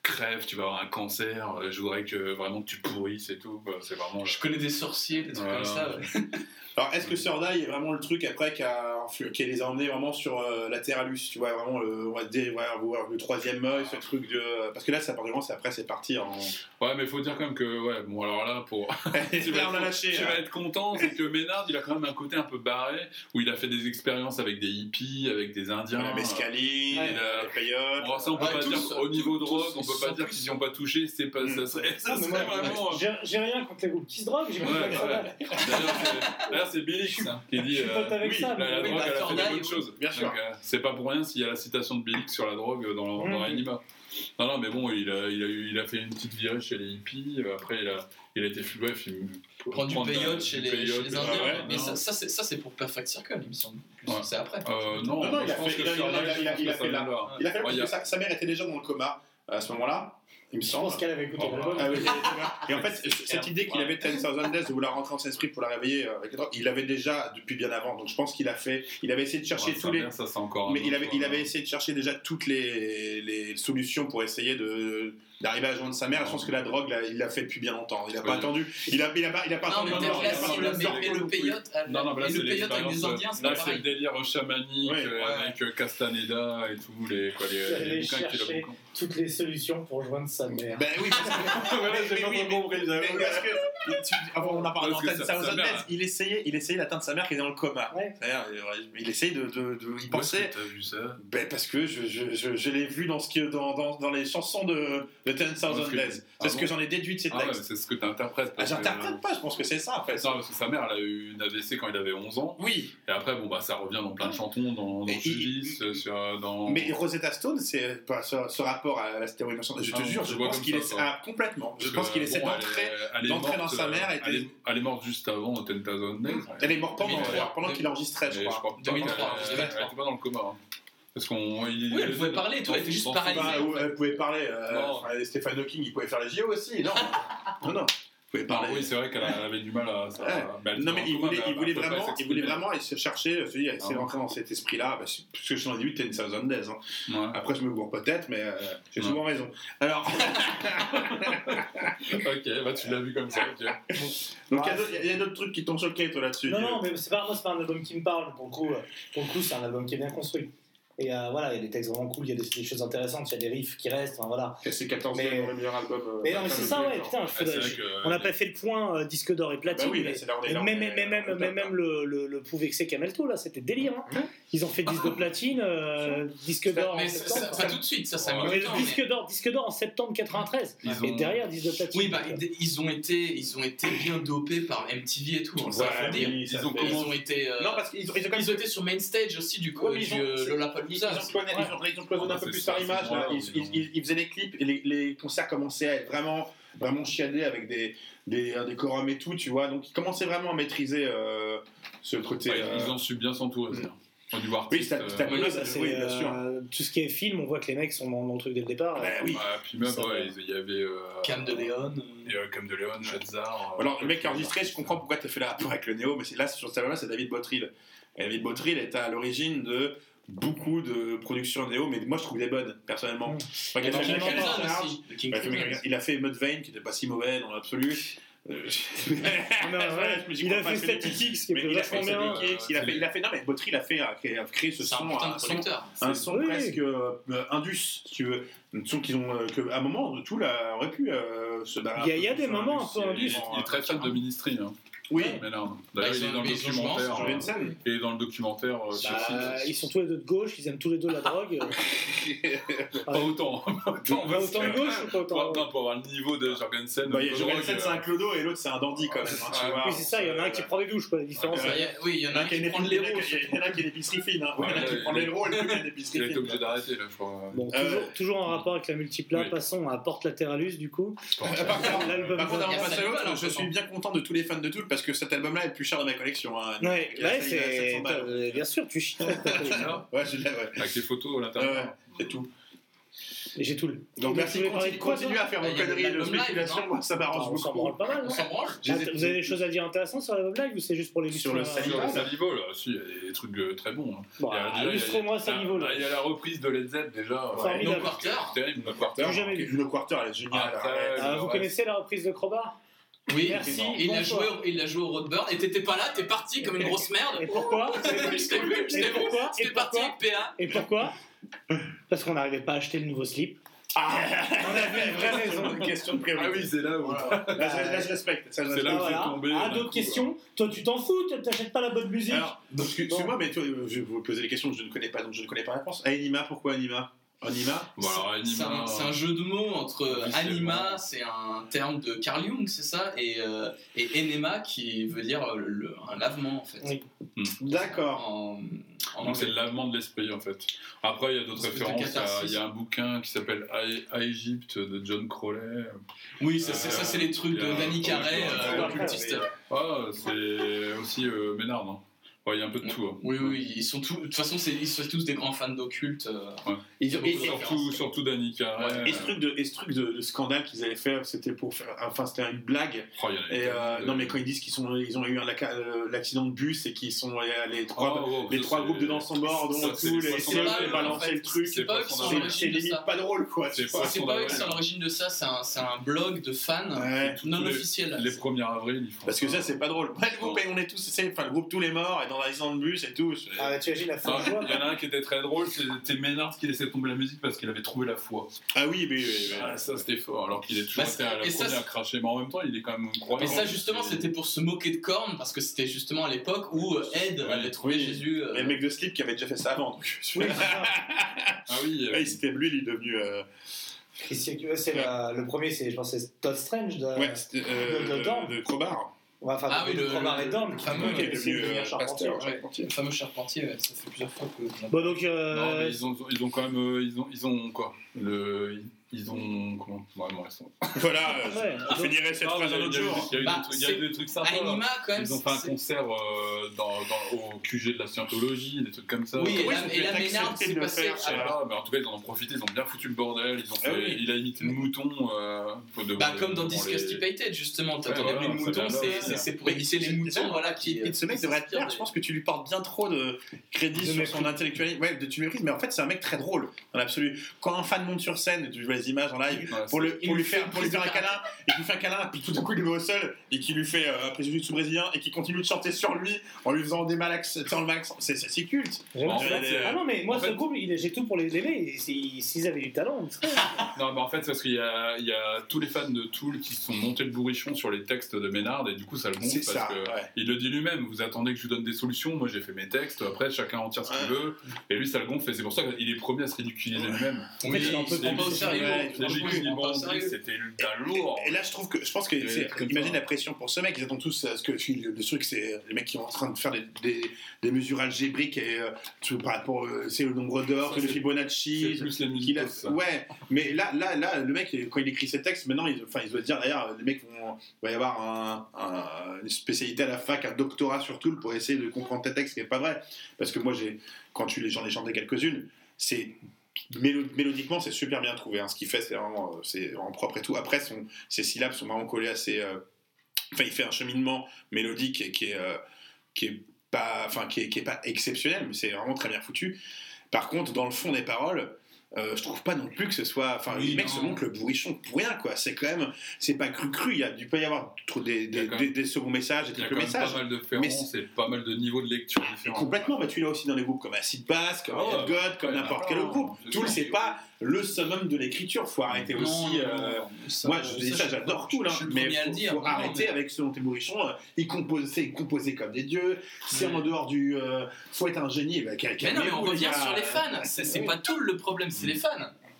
euh, crève, tu vas avoir un cancer. euh, Je voudrais que vraiment que tu pourrisses et tout. C'est vraiment.
Je connais des sorciers, des trucs comme ça. ouais.
Alors, est-ce que Eye est vraiment le truc après qui, a, influ- qui les a emmenés vraiment sur euh, la Terralus Tu vois, vraiment le, on va dire, ouais, voir le troisième œil, ce truc de. Parce que là, ça, apparemment, c'est après, c'est parti en.
Ouais, mais faut dire quand même que ouais. Bon, alors là, pour tu vas,
là, on a
être,
lâché.
tu
hein.
vas être content, c'est que Ménard, il a quand même un côté un peu barré où il a fait des expériences avec des hippies, avec des Indiens.
La mescaline,
Ouais.
la payotte.
Bon, ça, on peut
Ouais,
pas
tous,
dire au
tous,
niveau
tous,
drogue, on
ils
peut pas dire
tous-
qu'ils n'y ont pas touché. C'est pas, ça serait, ça
Ah,
serait
moi,
vraiment.
j'ai rien contre les groupes qui se droguent, j'ai pas.
D'ailleurs, c'est- Bélix hein, qui dit euh,
oui,
ça.
la, la
mais-
Oui,
drogue,
bah,
elle a fait des bonnes choses.
Bien sûr.
Euh, c'est pas pour rien s'il y a la citation de Bélix sur la drogue dans, dans
Mhm.
Reanima. Non, non, mais bon, il a, il, a eu, il a fait une petite virée chez les hippies. euh, Après, il a, il a été bref, il
Prendre du peyote chez les, chez les Indiens.
ouais,
mais
non.
ça, ça, c'est, ça, c'est pour Perfect Circle, il me semble.
Ouais.
C'est après.
Euh, non,
Non, non, il a fait- il a- fait
ça Ouais,
sa mère était déjà dans le coma à ce moment-là, il me
Je
semble.
pense qu'elle avait écouté
Oh,
l'album.
Ah oui, et en fait, cette idée qu'il avait 10,000 Days de vouloir rentrer en esprit pour la réveiller euh, avec les drogues, il l'avait déjà depuis bien avant. Donc je pense qu'il a fait, il avait essayé de chercher
Ouais,
tous les,
bien, ça, c'est encore
mais il avait, il
euh,
avait essayé de chercher déjà toutes les, les solutions pour essayer de d'arriver à joindre sa mère. Je pense que la drogue, là, il l'a fait depuis bien longtemps. Il a pas attendu. Il a, il a pas, il a pas
Non,
attendu.
mais
non, non, le non
peyote,
Non, non, mais là,
et
c'est
le peyote avec des
l'expérience,
Indiens, c'est
Là, c'est le délire chamanique euh, avec euh, Castaneda et tout, les, quoi, les, bouquins qu'il a.
toutes les solutions pour joindre sa mère.
Ben oui, parce que,
Voilà,
mais-
j'ai
mais
pas
oui,
compris,
mais- parce que tu- avant, on en parlait dans
Parce que
10,000
sa- sa mère,
Days,
hein.
il essayait, il essayait d'atteindre sa mère qui est dans le coma.
Ouais.
Il- essayait de, de, de-
est-ce
pensait.
que T'as vu ça?
Ben parce que je, je, je, je l'ai vu dans, ce qui, dans, dans, dans les chansons de, de 10,000
Parce que-
Days. C'est
Ah
ce
bon?
que j'en ai déduit de ces
Ah ouais,
textes.
c'est ce que t'interprètes.
Ah, J'interprète pas, je pense que c'est ça en fait.
Non, parce que sa mère, elle a eu une AVC quand il avait 11 ans.
Oui,
Et après, bon, bah, ça revient dans plein de chantons, dans, euh, dans.
mais Rosetta Stone, c'est pas ce, ce rapport à la stéroïde Je te
Ah,
jure,
je
pense qu'il essaie ah, complètement. Je pense qu'il essaie
bon,
d'entrer.
est- elle est
d'entrer
morte,
dans sa mère
euh,
et
Elle est, elle est morte juste avant Ten Thousand Days.
Elle est morte pendant,
2003.
pendant qu'il enregistrait, je crois.
pas
2003,
qu'elle-
2003.
Elle était pas dans le coma. hein. Parce qu'on. il-
Oui, elle pouvait parler et tout, elle était juste paralysée.
Elle pouvait parler. euh, Stéphane Hawking, il pouvait faire les JO aussi, non Non, non.
Ah,
parler.
oui, c'est vrai qu'elle avait du mal à. ça-
Ouais.
elle
non mais il voulait, il vraiment, il voulait vraiment se chercher, se dire, essayer
Ah.
d'entrer dans cet esprit-là, bah, c'est- puisque je t'en ai dit, t'es une thousand days. Hein.
Ouais.
Après, je me gourre peut-être, mais euh, j'ai
Ouais.
souvent raison. Alors,
Ok, bah tu l'as vu comme ça,
donc il y a d'autres- il y a d'autres trucs qui t'ont choqué, toi, là-dessus.
Non, non, mais c'est pas, moi, c'est pas un album qui me parle. Pour le coup, euh, pour le coup c'est un album qui est bien construit. Et euh, voilà, il y a des textes vraiment cool, il y a des, des choses intéressantes, il y a des riffs qui restent. Enfin, voilà.
C'est 14
Mais-
le meilleur album. euh,
Mais non, mais c'est ça, ouais, putain,
Ah,
faudrait-
que-
on n'a pas fait le point euh, disque d'or et platine.
Bah oui,
mais-
là,
mais même, même, même le, le, le Pouvexé Vexé Camelto, là, c'était délire. hein. Ils ont fait disque de platine, euh, disque d'or
Mais ça-
septembre.
ça- pas tout de suite, ça, ça a
Ouais.
mis
Mais
du
le
temps.
disque
mais-
d'or, disque d'or en septembre 93.
Ils
Et
ont-
derrière, disque de platine.
Oui, bah, ils- ont été, ils ont été bien dopés par MTV et tout. hein, ça faut dire.
Ils ont
fait-
Ils ont été, euh,
Non, parce qu'ils ont,
sur main stage aussi du coup euh, Lollapalooza.
Ils ont cloisonné, ils ont- ils ont cloisonné
Ah,
un peu
c'est
plus leur image. Ils,
ils
ils- ils- ils faisaient les clips et les, les concerts commençaient à être vraiment, vraiment chiadés avec des, des, des chorums et tout, tu vois. Donc ils commençaient vraiment à maîtriser euh, ce côté.
Ouais,
euh,
Ils ont su bien s'entourer.
Oui, c'est
euh,
tout ce qui est film, on voit que les mecs sont dans, dans le truc dès le départ.
Bah oui.
puis même, il y avait. euh,
Cam de Léon.
euh, Cam de Léon, euh,
Alors, le mec qui a enregistré, je comprends pourquoi tu as fait le rapport avec le Néo, mais c'est- là, sur cet album-là, c'est David Bottrill. Et David Bottrill est à l'origine de beaucoup de productions Néo, mais moi je trouve des bonnes, personnellement. Enfin,
Et
il, a fait
King King
il a Mudvayne, qui était pas si mauvais dans l'absolu.
Il a fait Static X qui
Mais
était
il a fait
vachement bien.
Static X, il a fait, il a fait, non mais Botry, il a fait, a créé, a créé ce son, un son,
producteur.
un son
Oui.
presque euh, indus, si tu veux, un son qu'ils ont, euh, que, à un moment, tout là aurait pu euh, se barrer.
Il y a- des moments
Indus,
un peu indus.
Il est très fan de Ministry. Hein.
Oui,
Ménard.
Bah,
D'ailleurs, il est dans le documentaire. euh,
Jensen.
Et dans le documentaire euh, sur
Bah, ils sont tous les deux de gauche, ils aiment tous les deux la drogue.
Pas autant. autant,
Pas autant de gauche ou pas autant
non, pour avoir le niveau de Jorgensen.
Bah, Jorgensen, c'est un clodo et l'autre, c'est un dandy quand même. hein, tu
Ah,
vois.
Oui, c'est ça, il y en a un qui prend des douches, quoi, la différence.
Il Oui, il y en a un
Il
qui prend de
qui- il y en a il a qui est l'épicerie fine. hein. Il y en a qui
ouais,
prend
il-
l'héros et l'autre qui est
Il a
l'épicerie
été
fine.
obligé d'arrêter, là, je crois.
Bon,
Euh,
toujours, en rapport avec la multipla,
oui.
passons à Porte Latéralus, du coup.
Par contre,
Il
je
hein,
suis bien content de tous les fans de Tool parce que cet album-là est le plus cher de ma collection. hein.
Ouais,
Il a-
ouais,
il a
c'est.
700 balles.
euh, Bien sûr, tu chies.
Ouais, je l'ai, ouais.
Avec les photos à
Ouais,
l'intérieur.
ouais, c'est tout.
Et j'ai tout le.
Donc merci,
parler
continue, continue à faire
Ah,
vos conneries de spéculation, moi ça m'arrange
On s'en
beaucoup.
branle pas mal,
On s'en branle
Ah, Vous avez des choses à dire intéressantes sur l'album live ou c'est juste pour les
Sur le
euh,
le Salivo, là, si, il y a des trucs euh, très bons. hein.
Bon,
Il y a-
ah, illustrez-moi ça
il y a-
niveau là.
Il y a la reprise de Led Zepp déjà.
Formidable.
No Quarter.
Terrible, No Quarter.
J'ai jamais vu.
Le quarter, elle est géniale.
Ah, vous connaissez la reprise de Crowbar?
Oui,
Merci,
il a, joué, il a joué au Roadburn et t'étais pas là, t'es parti comme une grosse merde.
Et pourquoi
je t'ai vu, je
Et
t'ai vu.
pourquoi
T'es parti avec PA.
Et pourquoi Parce qu'on n'arrivait pas à acheter le nouveau slip. Ah On avait une vraie raison.
Une question de
Ah
priorité.
oui, c'est là où.
Voilà. Là, je- là, je respecte.
C'est là où c'est tombé,
Ah, d'autres
coup,
questions Toi, tu t'en fous T'achètes pas la bonne musique
Alors, excuse-moi, mais toi, je vais vous poser des questions que je ne connais pas, donc je ne connais pas la réponse. Anima, pourquoi Anima? Anima
Bon,
C'est un, un jeu de mots entre
Officiellement.
anima, c'est un terme de Carl Jung, c'est ça, et, euh, et enema qui veut dire euh, le- un lavement en fait.
Oui.
D'accord.
En, en
Donc c'est le lavement de l'esprit en fait. Après il y a d'autres références. Il y a- y, a un bouquin qui s'appelle À Égypte de John Crowley.
Oui, ça, c'est- ça c'est les trucs de
a-
Danny Carré, euh, occultiste.
Ah, c'est aussi euh, Ménard, non? Ouais, Il y a un peu de tout. hein.
Oui, oui, ils sont tous. De toute façon, c'est- ils sont tous des grands fans d'occulte. euh. Beaucoup
et-
de
et-
Surtout, surtout Danny Carré.
Et ce truc de, et ce truc de, de scandale qu'ils avaient fait, c'était pour faire, enfin c'était une blague.
Oh, il y en a
Et euh,
de-
non mais quand ils disent qu'ils sont, ils ont eu un euh, l'accident de bus et qu'ils sont les trois,
Oh, oh,
les trois groupes dedans sont morts, dont
ça, c'est
tout,
les
les
poissons
C'est
Seuls
pas
et
eux, en
balancer le truc.
C'est pas eux qui sont à
C'est
l'origine
c'est
de
limite
ça.
pas drôle quoi.
C'est pas
vois.
C'est pas eux qui sont à l'origine de ça, c'est un, blog de fans
Ouais.
non
tous les-
officiel.
Les 1er avril,
Parce que ça c'est pas drôle. Ouais, le groupe,
Bon.
on est tous, c'est, enfin le groupe tous les morts et dans l'accident de bus et tout. c'est-
Ah, tu imagines la fin de
Il y en a un qui était très drôle, c'était Ménard qui laissait tomber la musique parce qu'il avait trouvé la foi.
Ah oui, mais, mais- mais-
Ah, ça c'était fort, alors qu'il est toujours
Bah,
été à la
et ça,
première à
c'est-
cracher, mais en même temps il est quand même croyant.
Mais ça, justement, c'était pour se moquer de Korn, parce que c'était justement à l'époque où euh, Ed
Ouais,
avait trouvé
oui.
Jésus. euh,
Et le mec de Slip qui avait déjà fait ça avant. Donc,
Oui, c'est ça.
Ah oui, euh,
Ouais, c'était lui, il est devenu. euh,
Christian Q, c'est la- le premier, c'est, je pense, c'est Todd Strange de,
Ouais, c'était
de- de Dorn.
de, de Crowbar.
Ouais, enfin,
Ah
de,
oui, le- le
qui
fameux
qui
est devenu,
charpentier.
pasteur,
ouais.
charpentier.
Le fameux charpentier, ouais, ça fait plusieurs fois que.
Bon, donc, euh,
Non, mais ils ont, ils ont quand même. euh, Ils ont, ils ont quoi? Le, Ils ont. Comment? Ouais, bon, restons.
Voilà, euh,
ouais,
on finirait cette
Non,
phrase un autre
il y a eu-
jour.
Il y a eu
Bah,
des trucs- il y a
c'est-
eu des trucs sympas.
À Anima, quand même.
Ils ont fait un
c'est-
concert euh, dans, dans, au QG de la scientologie, des trucs comme ça.
Oui, et
Oui,
la, et la Ménard
le
passé.
c'est
Voilà, mais en tout cas, ils en ont profité, ils ont bien foutu le bordel. Ils ont
Ah
fait,
oui.
Il a imité le mouton. Euh, de-
Bah, comme dans Disconstipated, justement. T'as
Ouais,
ton
voilà,
abri de
ça
mouton, c'est- c'est c'est pour imiter les
c'est-
moutons,
c'est-
voilà. Qui,
Et ce mec devrait être clair, je pense que tu lui portes bien trop de crédit sur son intellectualité. Ouais, de tu mais en fait, c'est un mec très drôle, dans l'absolu. Quand un fan monte sur scène, tu vois les images en live,
Ouais,
pour, le,
lui
lui faire, pour lui faire un câlin, et qu'il fait un câlin, puis tout d'un coup il le met au sol, et qu'il lui fait euh, un préjudice brésilien, et qu'il continue de chanter sur lui en lui faisant des malax, en le malax. C'est culte.
En fait,
ah non, mais moi,
en
ce
fait-
groupe, j'ai tout pour les aimer. S'ils avaient du talent,
Non, mais en fait, c'est parce qu'il y a, il y a tous les fans de Tool qui se sont montés le bourrichon sur les textes de Ménard, et du coup, ça le gonfle
C'est
parce
ça,
que.
ouais.
Il le dit lui-même, vous attendez que je vous donne des solutions, moi j'ai fait mes textes, après chacun en tire ce qu'il
Ouais.
veut, et lui ça le gonfle, et c'est pour ça qu'il est premier à se ridiculiser lui-même.
Oui,
il
il
Ouais,
Les c'était lourd.
Et, et là, je trouve que je pense que imagine la pression pour ce mec. Ils attendent tous euh, ce que le, truc, c'est les mecs qui sont en train de faire des, des, des mesures algébriques et euh, par rapport, euh, c'est le nombre d'or,
Ça,
le Fibonacci.
Plus les
qu'il a-
musicos, ça.
ouais, mais là, là, là, le mec, quand il écrit ses textes, maintenant, il, enfin, il doit dire d'ailleurs, les mecs vont, il va y avoir un, un- une spécialité à la fac, un doctorat sur Tool pour essayer de comprendre tes textes, ce qui n'est pas vrai. Parce que moi, j'ai, quand tu les, j'en ai chanté quelques-unes, c'est mélodiquement, c'est super bien trouvé. hein. Ce qu'il fait, c'est vraiment, euh, c'est vraiment propre et tout. Après, son, ses syllabes sont vraiment collées à ses. euh, Enfin, il fait un cheminement mélodique qui est, euh, qui est pas, enfin, qui est, qui est pas exceptionnel, mais c'est vraiment très bien foutu. Par contre, dans le fond des paroles, euh, je trouve pas non plus que ce soit. Enfin,
Oui,
les mecs se montrent le bourrichon pour rien, quoi. C'est quand même. C'est pas cru-cru. Il il peut y avoir trop des, des, des, des seconds messages, des
Il y a
triples
quand même
messages.
pas mal de
Mais
références et pas mal de niveaux de lecture différents.
Complètement, bah, tu l'as aussi dans les groupes comme Acid Bass, comme
ouais.
Red God, comme
Ouais,
n'importe quel autre groupe.
c'est
Tool,
sûr.
c'est pas le summum de l'écriture. Faut arrêter
Non,
aussi.
non,
euh,
ça,
Moi, je dis ça, j'adore Tool, hein,
je
mais faut,
le dire.
faut
Non,
arrêter
mais-
avec selon tes bourrichons. euh, Ils composent, c'est composer comme des dieux. C'est
Ouais.
en dehors du. euh, faut être un génie. Bah,
Mais non, mais on revient sur les fans. C'est pas tout le problème, c'est les fans.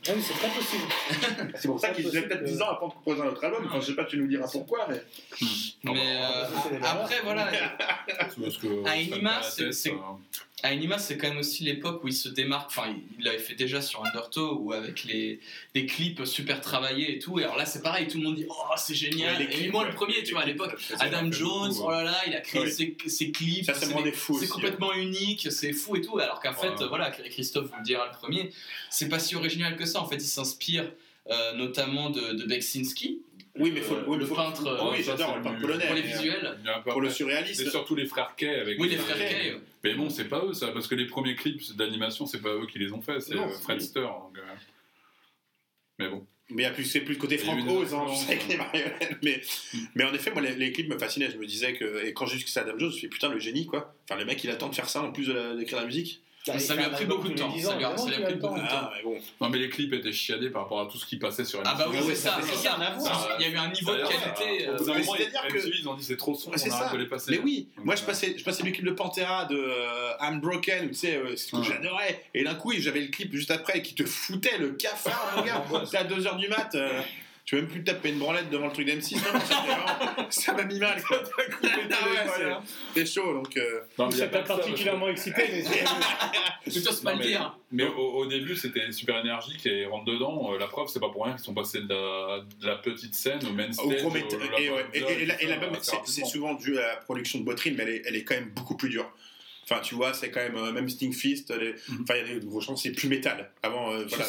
Ouais, mais c'est très possible.
C'est pour ça qu'il faisait peut-être
que-
10 ans avant de composer un autre album. Enfin, je sais pas, tu nous diras pourquoi, mais.
Mais euh,
valeurs.
après, voilà,
Parce que
À
la
c'est-
tête,
c'est- quand même aussi l'époque où il se démarque. Enfin, il- l'avait fait déjà sur Undertow, ou avec les, des clips super travaillés et tout. Et alors là, c'est pareil, tout le monde dit Oh, c'est génial.
Ouais, les
et
clips,
moi,
ouais.
le premier, tu vois, à
Les
l'époque,
clips,
Adam Jones,
beaucoup,
oh là là, il a créé ses, ses clips.
Ça,
c'est des- complètement unique, c'est fou et tout. Alors qu'en fait, voilà, Christophe vous le dira le premier, c'est pas si original que ça. En fait, il s'inspire euh, notamment de, de Beksinski,
Oui, mais faut,
Euh,
oui, mais
le
faut-
peintre,
oui,
euh,
oui, j'adore le peintre polonais.
pour les
euh,
visuels.
Pour le surréaliste.
C'est surtout les frères Kay avec
Oui, les
les-
frères
Kay.
Kay.
Mais bon, c'est pas eux ça, parce que les premiers clips d'animation, c'est pas eux qui les ont fait, c'est euh, donc, euh, Mais bon.
Mais c'est plus le côté Oz, hein,
influences,
je sais avec les
hein.
marionnettes. Mais, mais en effet, moi, les, les clips me fascinaient. Je me disais que. Et quand j'ai vu que c'est Adam Jones, je me suis dit, putain, le génie, quoi. Enfin, le mec, il attend de faire ça en plus la- d'écrire la musique.
Bah,
Ça lui a pris beaucoup de
les
temps,
10
ça
ans,
lui a-
évidemment
ça lui a
qu'il
pris
le temps.
beaucoup de
Ah, mais bon.
Non, mais les clips étaient chiadés par rapport à tout ce qui passait sur
Ah bah oui,
MTV.
c'est ça, Il y a eu un niveau de qualité.
euh,
euh,
c'est-à-dire que-
MTV, ils ont dit c'est trop sombre, on arrête
ça.
de les passer.
Mais oui,
Donc,
moi je
euh,
passais, je passais le clip de Pantera de euh, I'm Broken, tu sais, euh, c'est ce que
Ouais.
j'adorais. Et d'un coup, j'avais le clip juste après qui te foutait le cafard, mon gars. C'est à 2h du mat. Tu veux même plus taper une branlette devant le truc d'M6. Non, non, c'était vraiment- ça m'a mis mal. quoi. Ah ouais, c'est- C'était chaud donc. euh,
non, mais pas ça,
particuliement excité, mais c'est.
Pas
Non,
le
mais-
dire.
Mais au, au début, c'était super énergique et rentre dedans. euh, la preuve, c'est pas pour rien qu'ils sont passés de la, de la petite scène au main
Au
stage.
gros
au-
métal-
au-
et, ouais, et, la- c'est- souvent dû à la production de Botrin, mais elle est, elle est quand même beaucoup plus dure. Enfin, tu vois, c'est quand même, euh, même Sting Fist, les-
Mhm.
enfin, il y a des gros chants, c'est plus métal. Avant, euh, voilà,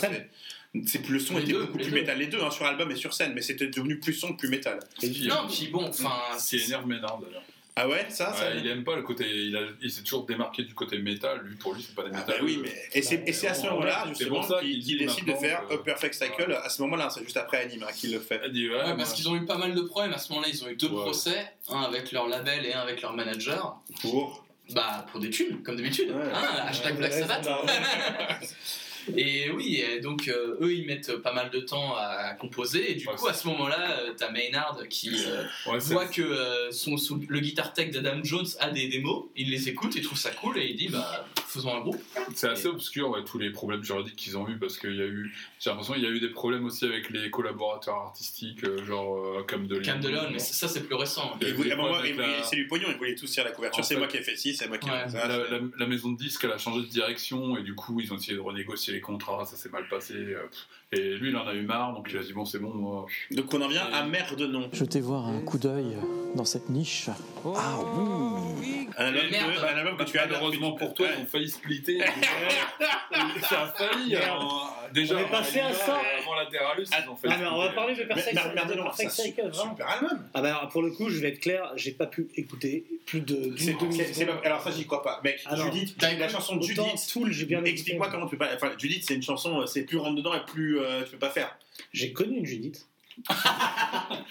le son
Les
était
deux,
beaucoup plus
deux.
métal. Les deux, hein, sur album et sur scène, mais c'était devenu plus son que plus métal.
Non, puis bon, enfin.
Ce qui énerve Ménard d'ailleurs.
Ah ouais, ça,
il aime pas le côté. Il, a- il s'est toujours démarqué du côté métal. Lui, pour lui, c'est pas des
Ah
métal.
bah oui, mais et c'est et à ce moment-là
c'est
justement
pour ça
qu'il décide de faire
que-
A Perfect Cycle. À ce moment-là, c'est juste après Anima qu'il le fait.
Il dit, ouais,
Ouais,
moi-
parce qu'ils ont eu pas mal de problèmes à ce moment-là. Ils ont eu deux
Ouais.
procès, un avec leur label et un avec leur manager.
Pour.
Bah, pour des thunes, comme d'habitude.
Ouais.
Hein, hashtag Black Sabbath. Et oui, donc euh, eux ils mettent pas mal de temps à composer et du
Ouais,
coup à ce moment-là euh, t'as Maynard qui euh,
Ouais,
voit que euh, son, son- le guitar tech d'Adam Jones a des démos, il les écoute, il trouve ça cool et il dit bah faisons un groupe.
C'est assez obscur, ouais, tous les problèmes juridiques qu'ils ont eu, parce qu'il y a eu, j'ai l'impression qu'il y a eu des problèmes aussi avec les collaborateurs artistiques, euh, genre Cam de
Cam DeLeon, mais ça c'est plus récent.
Il il-
la-
C'est du pognon, il voulait tous tirer la couverture.
En
C'est moi qui ai fait ci, c'est moi qui ai
Ouais.
fait ça.
La, la- la maison de disques, elle a changé de direction et du coup, ils ont essayé de renégocier les contrats, ça s'est mal passé. euh, et lui, il en a eu marre, donc il a dit bon, c'est bon, moi.
Donc on en vient à merde non.
Jetez voir un coup d'œil dans cette niche.
Ah oui
Un album,
Merde.
que, un album que tu as
Malheureusement pour toi, ils ont failli splitter. ça a failli. Alors, déjà,
On est passé à ça.
Avant Lateralus, ils ont fait.
Ah, mais on va parler de
Mais
Perfect Cycle,
super album.
Ah bah alors, pour le coup, je vais être clair, j'ai pas pu écouter plus de
Alors ça, j'y crois pas. Mec,
Ah.
Judith,
T'as
la chanson de Judith.
Tool, j'ai bien écouté.
Explique-moi comment tu peux pas. Enfin, Judith, c'est une chanson, euh, c'est plus rentre dedans et plus euh, tu peux pas faire.
J'ai connu une Judith.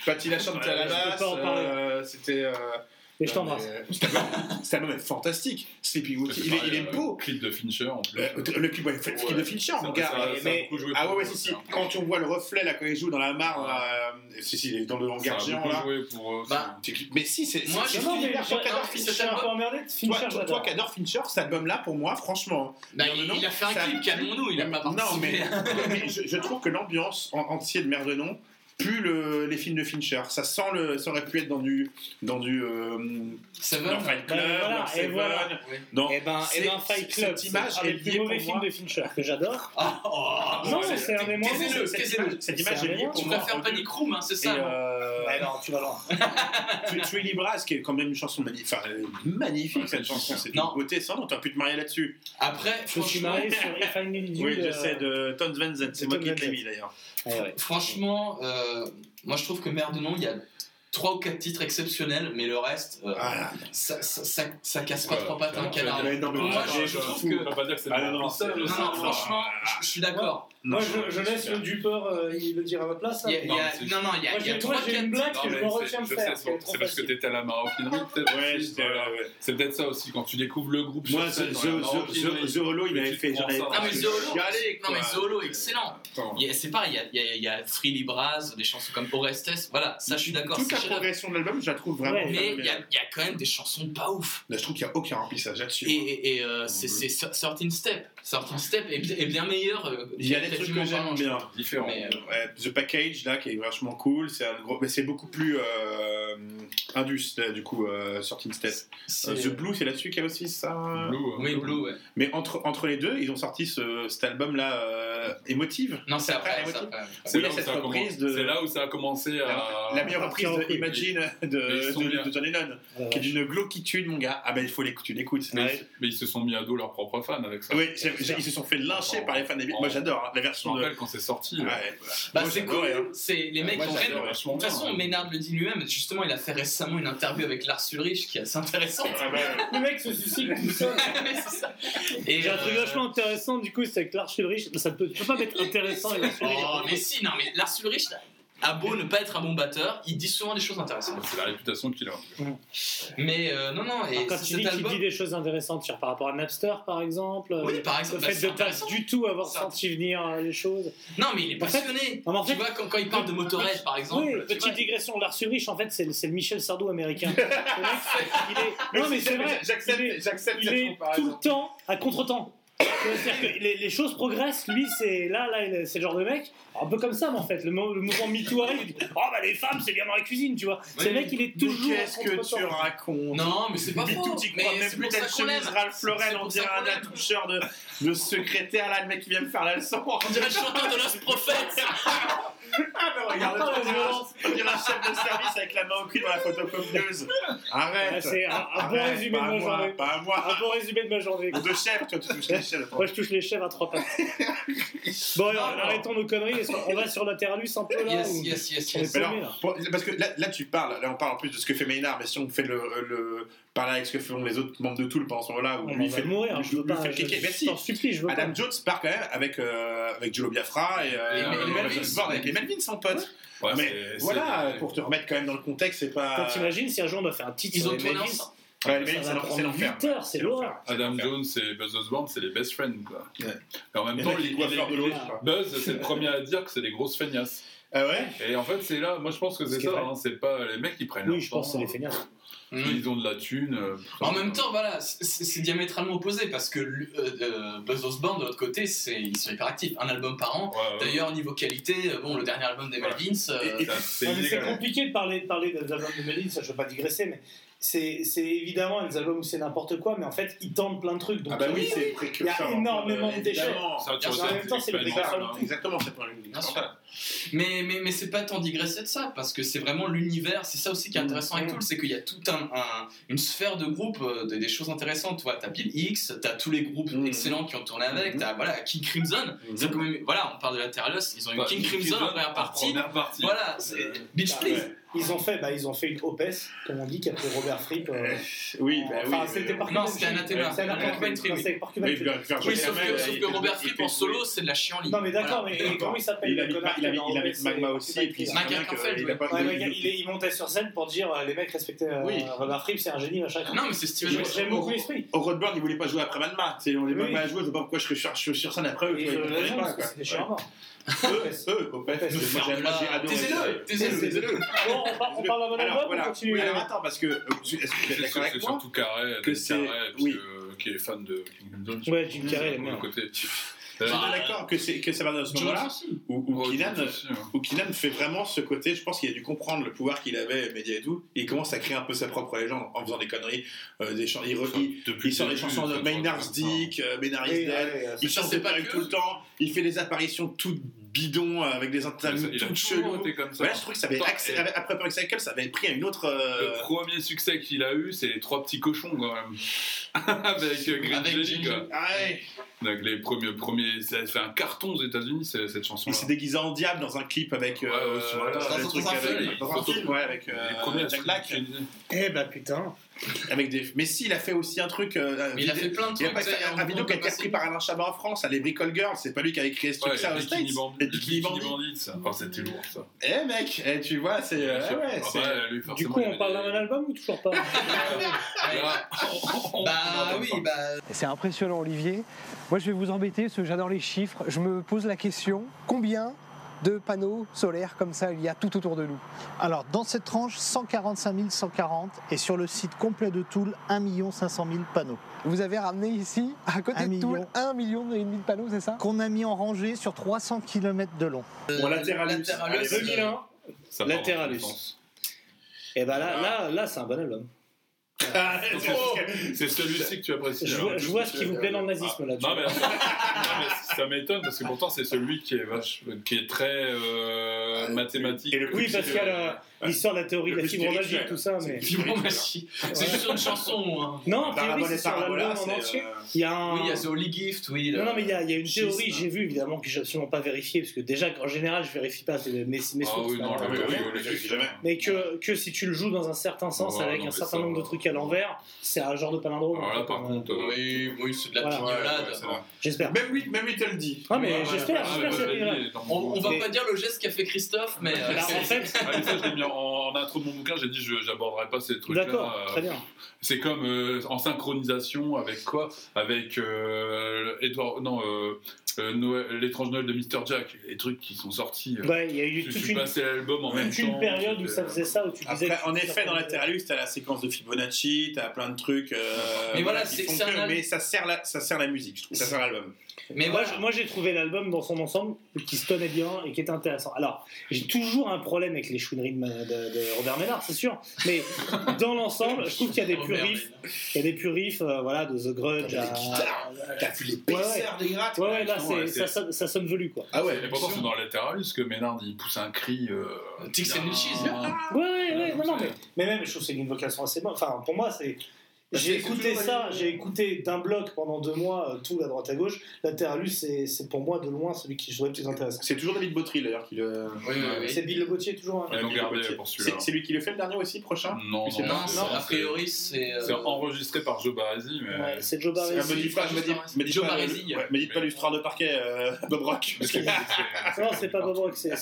Quand il a chanté à la basse, euh, c'était. Euh,
Et je t'embrasse.
euh, Cet album- est fantastique. Sleeping Beauty, il est, il est beau.
Clip de Fincher en plus.
Euh, le clip, ouais, le clip de Fincher, mon gars. Mais- ah ouais, ouais, si, si.
ça.
Quand on voit le reflet là, quand il joue dans la mare, là, euh, si, si, il est dans le hangar géant là.
joué pour eux.
Bah,
C'est- Mais si, c'est.
Moi, je
suis un
album-
peu emmerdé de Fincher,
toi, qui adores Fincher, cet album-là, pour moi, franchement.
bah, il,
non,
il a fait un clip, calmons-nous, il a pas
Non, mais, je, trouve que l'ambiance en, entière de Merde non pue le, les films de Fincher. Ça sent le, ça aurait pu être dans du, dans du, euh,
Seven
dans Fight Club,
Ben voilà,
dans
et
Seven,
voilà.
Ouais.
dans-
Et ben,
C'est-
et ben Fight Club,
cette image est
plus
liée
mauvais
moi.
de Fincher que j'adore.
Ah, oh,
Non,
c'est-
un des moins
cette image, est liée
Tu préfères Panic Room, hein, c'est
Et,
ça non
euh,
Ouais, non, tu vas loin.
Truly Brass, qui est quand même une chanson magnifique, enfin, euh, magnifique cette chanson, c'est une beauté sans nom, t'as pu te marier là-dessus.
Après,
Je suis
franchement,
marié sur If I Need You.
Oui, je
euh,
sais, de Tom Van Zandt, c'est moi qui te l'ai mis d'ailleurs.
franchement, euh, moi je trouve que Merde non, il y a trois ou quatre titres exceptionnels, mais le reste, euh,
Voilà.
ça, ça, ça, ça casse pas trois pattes un canard. Moi, je, trouve que
Ah, non, non,
franchement, je suis d'accord.
Moi, je, je laisse le Dupeur euh, il le dire à ma place. hein.
Il y a- il y a-
Non,
non, non, il y a,
Moi,
il y a
j'ai-
trois
j'ai une blague
Non,
que je
mais
me
c'est-
retiens de
je
faire.
sais, c'est parce que t'étais à la maroquinerie, peut-être.
Ouais,
aussi,
j'étais
voilà.
là, ouais.
C'est peut-être ça aussi, quand tu découvres le groupe
Moi,
sur scène,
The-
dans
The-
la
The-
maroquinerie,
The- The Hollow, il
mais
avait
tu
fait-
prends
avais
ça,
Ah, mais
ouais.
The Hollow,
chialé,
non, mais. The Hollow, excellent.
Attends.
Il y a- C'est pareil, il y a, il y a- il y a Freely Braz, des chansons comme Orestes, voilà, ça je suis d'accord.
Toute
c'est
la
chef-d'œuvre.
progression de l'album, je la trouve vraiment.
Ouais,
Mais il y, a,
phénoménale.
il y a quand même des chansons pas ouf.
Là, je trouve qu'il n'y a aucun remplissage là-dessus.
Et, et, et, euh, c'est c'est 13 Step. 13 Step est, bien- est bien meilleur. euh,
Il y a des trucs que j'aime bien.
Différent.
Mais, euh,
Ouais, The Package là qui est vachement cool, c'est un gros, mais c'est beaucoup plus euh, indus là, du coup euh, Sorting Step. The Blue c'est là-dessus qu'il y a aussi ça.
Blue, hein.
Oui, Blue, ouais.
Mais entre entre les deux, ils ont sorti ce, cet album là Émotive.
Non, c'est après.
après,
c'est
là, où ça a
reprise
commencé-
de-
c'est là où ça a commencé à.
La meilleure reprise de. Imagine de, de, de John Lennon,
Ouais,
qui est d'une glauquitude, mon gars. Ah ben il faut l'écouter, tu l'écoutes.
Mais, ils se sont mis à dos leurs propres fans avec ça.
Oui, c'est- ils se sont fait lyncher par les fans des Beatles. Moi j'adore hein, la
Je me
version de.
rappelle quand c'est sorti.
Ouais.
Bah, c'est
j'adorais, hein.
cool. C'est les mecs comprennent.
j'adore,
De toute façon. Ménard le dit lui-même. Justement, il a fait récemment une interview avec Lars Ulrich qui est assez intéressante.
Le mec se suicide tout seul.
Et,
J'ai un truc
euh,
vachement intéressant, du coup, c'est avec Lars Ulrich. Ça peut, pas mettre intéressant.
Oh, mais si, non, mais Lars Ulrich a beau ne pas être un bon batteur, il dit souvent des choses intéressantes.
C'est la réputation qu'il a.
Mais euh, non, non, et
Alors, quand tu dis qu'il dit des choses intéressantes par rapport à Napster, par exemple,
Oui,
euh,
par exemple,
le
bah,
fait de pas du tout avoir senti venir euh, les choses.
Non, mais il est
En fait-
passionné.
Non,
tu
fait-
vois, quand, quand il parle de Motorhead, par exemple.
oui,
tu vois,
petite digression, Lars Ulrich, en fait, c'est le, Michel Sardou américain. Le mec, il est... Non, mais c'est vrai,
J'accepte,
il est- il est tout le temps à contre-temps. C'est-à-dire que les, les choses progressent, lui, c'est là, là, c'est le genre de mec, un peu comme ça, mais en fait, le, le mouvement MeToo arrive, il dit Oh bah les femmes, c'est bien dans la cuisine, tu vois. C'est
Oui.
le mec, il est toujours.
qu'est-ce que tu racontes
Non, mais c'est pas faux. Mais
crois, même
c'est qu'on l'aime.
chemise Ralph Lauren,
C'est
on dirait un
l'aime.
attoucheur de, de secrétaire là, le mec qui vient me faire la leçon.
On dirait le chanteur de Lost Prophet.
Ah mais regarde,
Ah,
on dirait un-
violence.
on dirait un chef de service avec la main au cul dans la photocopieuse. Arrête.
C'est un- un bon résumé de ma journée.
Pas à moi.
Un bon résumé de ma journée.
Ou de chef, toi tu touches les chefs.
Moi, je touche les chèvres à trois pattes. Bon, alors,
Non, non.
arrêtons nos conneries. Qu'on va sur Latéralus un peu là
Yes,
ou-
yes, yes,
On
yes.
Mais alors, pour- parce que là, là, tu parles, là on parle en plus de ce que fait Maynard, mais si on fait le, le parler avec ce que font les autres membres de Tool pendant ce moment-là, où
On
lui
va
fait
mourir.
lui-
Je veux
lui
pas.
fait
Je
cliquer. Mais si,
supplie, je veux
Adam
pas.
Jones part quand même avec, euh, avec Jolo Biafra et, euh,
Et
Melvin les son pote.
Ouais,
mais voilà, pour te remettre quand même dans le contexte, c'est pas.
Toi, t'imagines si un jour on doit faire un titre
Ils
sur
ont
les
tourné
Melvins.
Ouais, les
Ça va
c'est
prendre heures, lourd.
Adam. Jones et Buzz Osborne, c'est les best friends. Quoi.
Ouais.
Et en même
Les
temps, il-
faire de l'autre.
Buzz, c'est le premier à dire que c'est des grosses feignasses.
Ah ouais?
Et en fait, c'est là, moi je pense que
Ce
c'est ça, hein, c'est pas les mecs qui prennent
Oui,
leur
je pense que c'est les feignasses.
Ils ont de la thune. euh,
En même temps, voilà, c'est diamétralement opposé parce que euh, euh, Buzz Osborne, de l'autre côté, c'est- ils sont hyper actifs. Un album par an.
ouais, ouais.
D'ailleurs, niveau qualité, euh, bon, le dernier album des
et-
C'est
compliqué de parler, de parler des albums de Melvins, ça je veux pas digresser, mais c'est évidemment des albums où c'est n'importe quoi, mais en fait ils tentent plein de trucs. Donc,
Ah bah oui,
euh,
c'est précurseur.
Il y a énormément de déchets.
sûr,
vois,
en même temps, c'est le précurseur
hein.
Exactement, c'est pas une.
Mais, mais, mais c'est pas tant digresser de ça, parce que c'est vraiment l'univers, c'est ça aussi qui est intéressant avec
Mmh.
Tool, c'est qu'il y a toute un, un- une sphère de groupes, euh, des, des choses intéressantes. Tu vois, t'as Bill X, t'as tous les groupes
Mmh.
excellents qui ont tourné avec,
Mmh.
t'as voilà, King Crimson. Ils ont quand même, voilà, on parle de Lateralus, ils ont eu
Bah,
King Crimson en première partie. Voilà, c'est Beach
Ah,
Please.
Ils ont fait, bah, ils ont fait une Opes, comme on dit, qui a pris Robert Fripp. euh,
Oui,
en-
bah oui.
enfin,
mais-
c'était
Non, c'était Anathema.
C'est Anathema.
Oui.
Oui,
Oui,
jouer
sauf que, Robert Fripp en solo, c'est de la chienlit.
Non, mais d'accord, mais comment il s'appelle
Il avait, Magma aussi, et puis
il, montait sur scène pour dire euh, les mecs respectaient euh,
Oui.
Robert Fripp, c'est un génie, machin.
Non, mais c'est Steven
J'aime
Wilson.
j'aime beaucoup l'esprit.
Au Roadburn, il voulait pas jouer après Magma. On les
Oui.
Magma joué, je sais pas pourquoi je suis sur scène après eux.
C'est des chiens morts.
Eux, eux, au
Nous
moi, j'ai adoré ça.
Taisez-le, taisez-le.
On parle, bon
Alors,
album ou continue
alors attends, parce que. euh, Est-ce que tu es
C'est
d'accord avec
c'est
moi
surtout Carré,
que-
qui est fan de King Crimson.
Ouais, Jim Carrey, bien.
l'autre côté.
Je suis d'accord que, c'est- que ça va dans ce moment-là où, où
Oh, aussi, hein.
fait vraiment ce côté, je pense qu'il a dû comprendre le pouvoir qu'il avait, média et tout, et il commence à créer un peu sa propre légende en faisant des conneries, euh, des chants, il, re- il,
Depuis
il sort
le
des chansons de Maynard's Dick, euh, Maynard is
Oui,
Dead, il chante
pas
perruques
que-
tout le temps, il fait des apparitions toutes bidons euh, avec des interviews toutes cheloues.
été comme ça.
Ouais, je trouve que ça avait
Attends,
accès,
et-
après Perfect Cycle, ça avait pris à une autre. euh,
Le premier succès qu'il a eu, c'est les trois petits cochons quand même. Avec euh, Green
Avec
Jelly, quoi.
Ah ouais.
Donc les premiers, premiers, ça a fait un carton aux États-Unis cette chanson.
Il s'est déguisé en diable dans un clip avec. euh,
Ouais, aussi, voilà.
Dans un-
truc
dans un
avec-
film.
Dans un film, ouais, avec euh, Jack Black.
Eh bah putain.
Avec des. Mais si, il a fait aussi un truc. euh,
Mais il a fait plein de
il a
trucs.
pas
tu sais,
fait un vidéo qui a été repris par Alain Chabat en France, à les Bricole Girls, c'est pas lui qui avait créé ce
Ouais,
truc-là
les
aux States. Les Bikini Bandits.
Bandits. Oh, c'était lourd ça.
Eh mec, eh, tu vois, c'est. euh,
Ah,
ouais,
bah,
Du coup,
il
on parle d'un album ou toujours pas
on-
Bah oui, bah.
C'est impressionnant, Olivier. Moi, je vais vous embêter parce que j'adore les chiffres. Je me pose la question combien de panneaux solaires comme ça il y a tout autour de nous
Alors, dans cette tranche, 145 140 et sur le site complet de Toul, 1 500 000 panneaux
Vous avez ramené ici, à côté
Un
de Toul,
million.
1 million et demi de panneaux, c'est ça?
Qu'on a mis en rangée sur 300 km de long.
Bon, Latéralus.
Latéralus,
Allez,
euh,
2001.
Ça part dans
Latéralus. Et bah là, là, là c'est un bon album.
Ah, c'est-
celui-ci que tu apprécies.
Je vois, je vois ce qui vous plaît dans le nazisme là.
Non mais, non, mais ça m'étonne parce que pourtant c'est celui qui est vache, qui est très euh, mathématique.
et le
Oui, parce qu'il y a la- l'histoire de la théorie de la
spirituel.
et tout ça, mais.
Fibromagie. C'est juste une chanson. Hein.
Non, a priori,
Parabole
c'est sur l'album en entier.
euh,
Il y a un.
Oui, il y a The Holy Gift, oui. le-
Non, non, mais il y a, il y a une théorie, j'ai vu évidemment que j'ai absolument pas vérifié, parce que déjà, en général, je vérifie pas mes, mes sources.
Ah oui, non, le-
oui, je vérifie jamais.
Mais que, que si tu le joues dans un certain sens
Ouais,
avec
non,
un certain
ça,
nombre de trucs à l'envers, c'est un genre de palindrome.
Alors là par
hein.
contre, euh,
Oui, oui, c'est de la pignolade.
J'espère.
Même lui, même lui te le dit.
Ah, mais j'espère, j'espère,
dans mon
On, va pas dire le geste qu'a fait Christophe, mais. euh,
Bah, en
c'est-
fait,
En, en intro de mon bouquin, j'ai dit je j'aborderai pas ces trucs-là.
d'accord,
euh,
très bien.
C'est comme euh, en synchronisation avec quoi? Avec euh, Edward, non, euh, euh, l'étrange Noël de Mr. Jack, les trucs qui sont sortis. euh,
Ouais, il y a eu
je
toute
suis
une,
passé l'album en même temps.
une période où ça faisait ça, où tu disais.
Après, en effet, dans Latéralus, t'as la séquence de Fibonacci, t'as plein de trucs. euh,
Mais voilà, c'est-
que- mais ça sert la, ça sert la musique, je trouve. Ça sert l'album.
Mais
moi,
voilà.
je- moi, j'ai trouvé l'album dans son ensemble qui se tenait bien et qui était intéressant. Alors, j'ai toujours un problème avec les chouineries de, ma- de- de Robert Ménard, c'est sûr. Mais dans l'ensemble, je trouve qu'il y a des purifs. Il y a des purifs, euh, voilà, de The Grudge à.
T'as vu les
Ouais, ouais.
PSR des grattes
Ouais, ouais, là,
Non,
c'est-
ouais,
ça,
c'est-
sonne- ça sonne velu, quoi.
Ah ouais,
Et pourtant, c'est dans Lateralus que Ménard il pousse un cri. Euh,
Tix and Cheese.
Ouais, ouais, ouais, non, mais, mais même, je trouve que c'est une invocation assez bonne. Enfin, pour moi, c'est. J'ai écouté ça, j'ai écouté d'un bloc pendant deux mois euh, tout à droite à gauche. Latéralus, c'est c'est pour moi de loin celui qui trouvais le plus intéressant.
C'est toujours David Botry d'ailleurs qui le.
Oui, oui, oui.
C'est Bill Le Gauthier toujours. hein.
C'est lui qui le fait le dernier aussi, prochain?
Non, non.
Non, a priori, c'est. euh,
C'est enregistré par Joe Barresi, mais.
Ouais, c'est Joe Barresi.
me dites pas, me dites-
Joe
pas, l'histoire de parquet, euh, Bob Rock.
Non, c'est pas Bob Rock, c'est-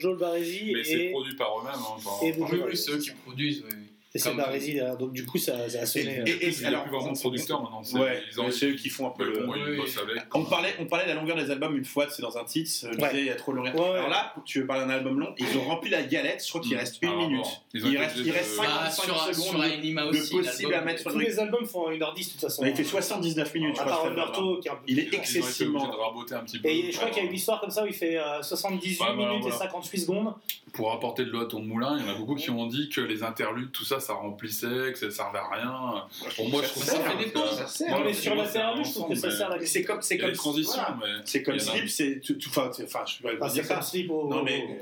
Joel Barresi
Mais c'est produit par eux-mêmes. hein,
et
par-
Oui, oui, c'est eux qui produisent. Oui.
Et c'est
Comme-
Barresi derrière. Donc du coup, ça, ça a sonné.
Et-
euh,
et-
Il n'y a
alors,
plus vraiment de producteur maintenant. c'est-
Ouais,
ils ont-
mais c'est eux qui font un peu le.
bon, ils
oui,
bossent avec.
On parlait, on parlait de la longueur des albums une fois, c'est dans un titre, je
Ouais.
disais il y a trop de longueur.
Ouais, ouais.
Alors là, tu veux parler d'un album long, ils ont rempli la galette, je crois qu'il
Mm.
reste une
Ah,
minute.
bon. Ils ont
Il reste, il
obligés
reste
de-
55
Bah, sur, sur
secondes de-
aussi.
possible à mettre sur
Tous
le
les albums font 1h10 de toute façon.
Il fait 79 minutes,
À part. Roberto, qui est un peu
Il est excessivement.
obligés de raboter un petit peu.
Et je crois qu'il y a une histoire comme ça où il fait euh, 78
Ouais, voilà,
minutes et 58 secondes.
Pour apporter de l'eau à ton moulin, il y en a beaucoup qui ont dit que les interludes, tout ça, ça remplissait, que ça servait à rien. Pour moi, je trouve
Ça
ça.
fait des pauses.
Non, mais
pour
sur la Terre, je trouve que ça sert à la
C'est comme, c'est comme
mais.
C'est comme Slip, c'est tout, enfin, je peux pas dire ça.
slip.
Non mais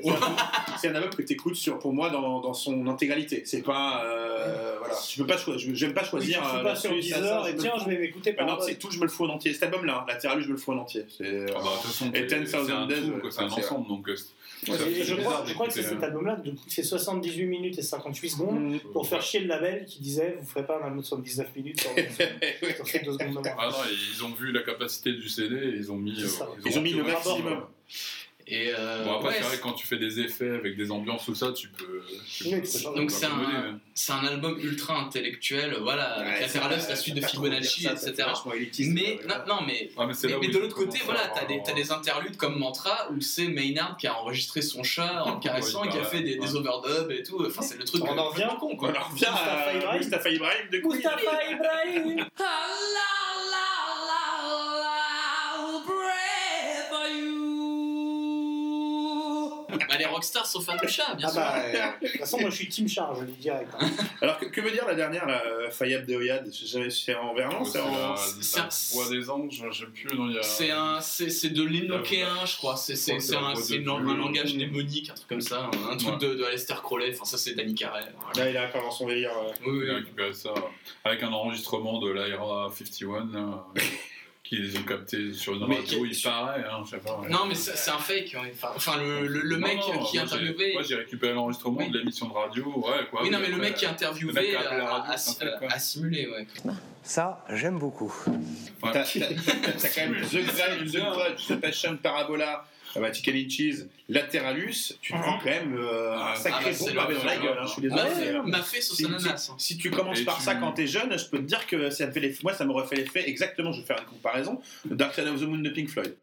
c'est un- album que tu écoutes sur, pour moi dans, dans son intégralité. C'est pas euh, voilà, je peux pas choisir, j'aime pas
tu
choisir.
te fous
euh,
pas sur
là-dessus, ça,
10
ça,
heures
je
et
me
tiens, je vais m'écouter par
Maintenant,
rapport.
c'est tout, je me le fous en entier. Cet album-là, Latéral, je me le fous en entier. C'est euh,
Ah bah,
Et
c'est-
10,000
c'est un
Days,
c'est un ensemble, donc.
Ouais,
je crois, je crois que c'est cet
euh,
album-là du coup, qui fait 78 minutes et 58 secondes
Mm.
pour faire chier le label qui disait vous ferez pas un album de 79 minutes sur sur secondes de.
Ah non, ils ont vu la capacité du CD et ils ont mis. Euh,
Ils ont mis le maximum.
Et euh,
Bon, après,
ouais,
c'est vrai que quand tu fais des effets avec des ambiances, tout ça, tu peux. tu
Oui,
Donc c'est un, c'est un album ultra intellectuel, voilà, avec
Ouais,
Lateralus,
ça,
la suite de Fibonacci,
ça,
etc.
élitiste,
Mais non, non, mais
Ah, mais
de l'autre côté, voilà, t'as des,
avoir-
t'as des interludes comme Mantra où c'est Maynard qui a enregistré son chat en caressant et qui a fait des,
ouais.
des overdubs et tout. Enfin, c'est le truc.
On en revient
con,
On
quoi.
en revient à
Ibrahim.
Mustafa Ibrahim de.
Mustafa Ibrahim
Bah, les rockstars sont fans de chat, bien
Ah
sûr.
bah, euh, de toute façon, moi je suis Team Char, je le dis direct. hein.
Alors que, que veut dire la dernière, la euh, Fayab de Oyad Je sais jamais si c'est en Verlan,
C'est
en.
c'est
voix des anges, je sais plus, non, il y a.
C'est un, c'est, c'est de l'énoquéen, je crois. C'est, un, un langage démonique, un truc comme ça, un truc
Ouais.
de, de Aleister Crowley. Enfin, ça c'est Danny voilà.
Là, il a encore dans son délire. euh,
Oui, oui,
Il a récupéré ça avec un enregistrement de l'Aira 51. là. qu'ils ont capté sur une radio,
qui-
il paraît, hein, je sais pas.
Non, mais c'est un fake. ouais. Enfin, enfin, le, le, le
Non,
mec
non,
qui
moi, j'ai-
interviewait.
Moi j'ai récupéré l'enregistrement
Oui.
de l'émission de radio, ouais quoi.
oui, non, mais le
après,
mec qui
le
interviewait
mec qui a appelé la
a,
radio,
a-
c'est un fake, quoi.
a simulé, ouais.
Ça, j'aime beaucoup.
Ouais.
T'as t'as- t'as quand même The Grudge, The Grudge, The Passion Parabola, euh, Vatican Inches, Lateralus, tu te prends quand même euh, un
Ah,
sacré
bah,
bon pavé dans la gueule, hein, je suis
M'a
désolé.
fait,
euh.
m'a fait sauce
Si,
ananas. hein.
si tu commences
Et
par
tu-
ça quand t'es jeune, je peux te dire que ça me fait l'effet- moi ça m'aurait fait l'effet exactement, je vais faire une comparaison, de Dark Side of the Moon de Pink Floyd.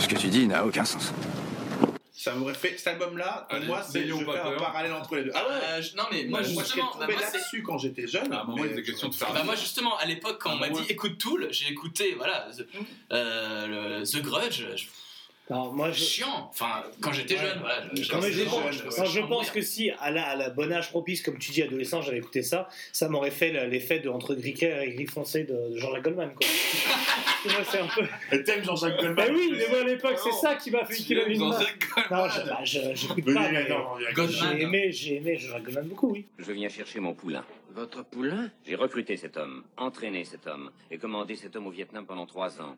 Ce que tu dis n'a aucun sens.
Ça m'aurait fait cet album-là, pour
Allez,
moi, c'est je fais un parallèle entre les deux. Ah ouais,
Euh, non, mais
moi
moi,
je serais
justement, bah,
tombé
moi, c'est-
là-dessus quand j'étais jeune.
À un moment,
mais-
question de faire
Bah moi justement à l'époque quand on
Ah,
m'a
moi,
dit écoute Tool, j'ai écouté voilà The, euh, le- The Grudge, je-
Alors, moi, je,
chiant. Enfin quand j'étais
Ouais.
jeune, voilà. je-
Non, mais je
j'étais
pense,
jeune, je-
non, pense que si, à la, à la bonne âge propice, comme tu dis, adolescent, j'avais écouté ça, ça m'aurait fait l'effet de entre gris clair et gris foncé de, Jean-Jacques Goldman. Quoi. C'est un peu.
Et T'aimes Jean-Jacques
Bah
Goldman
oui, mais moi à l'époque, c'est ça qui m'a fait qui m'a mis. Non, je- bah, je- j'écoute
Oui,
pas.
mais
mais
non.
J'ai aimé, j'ai aimé Jean-Jacques Goldman beaucoup, oui.
Je viens chercher mon poulain.
Votre poulain?
J'ai recruté cet homme, entraîné cet homme et commandé cet homme au Vietnam pendant trois ans.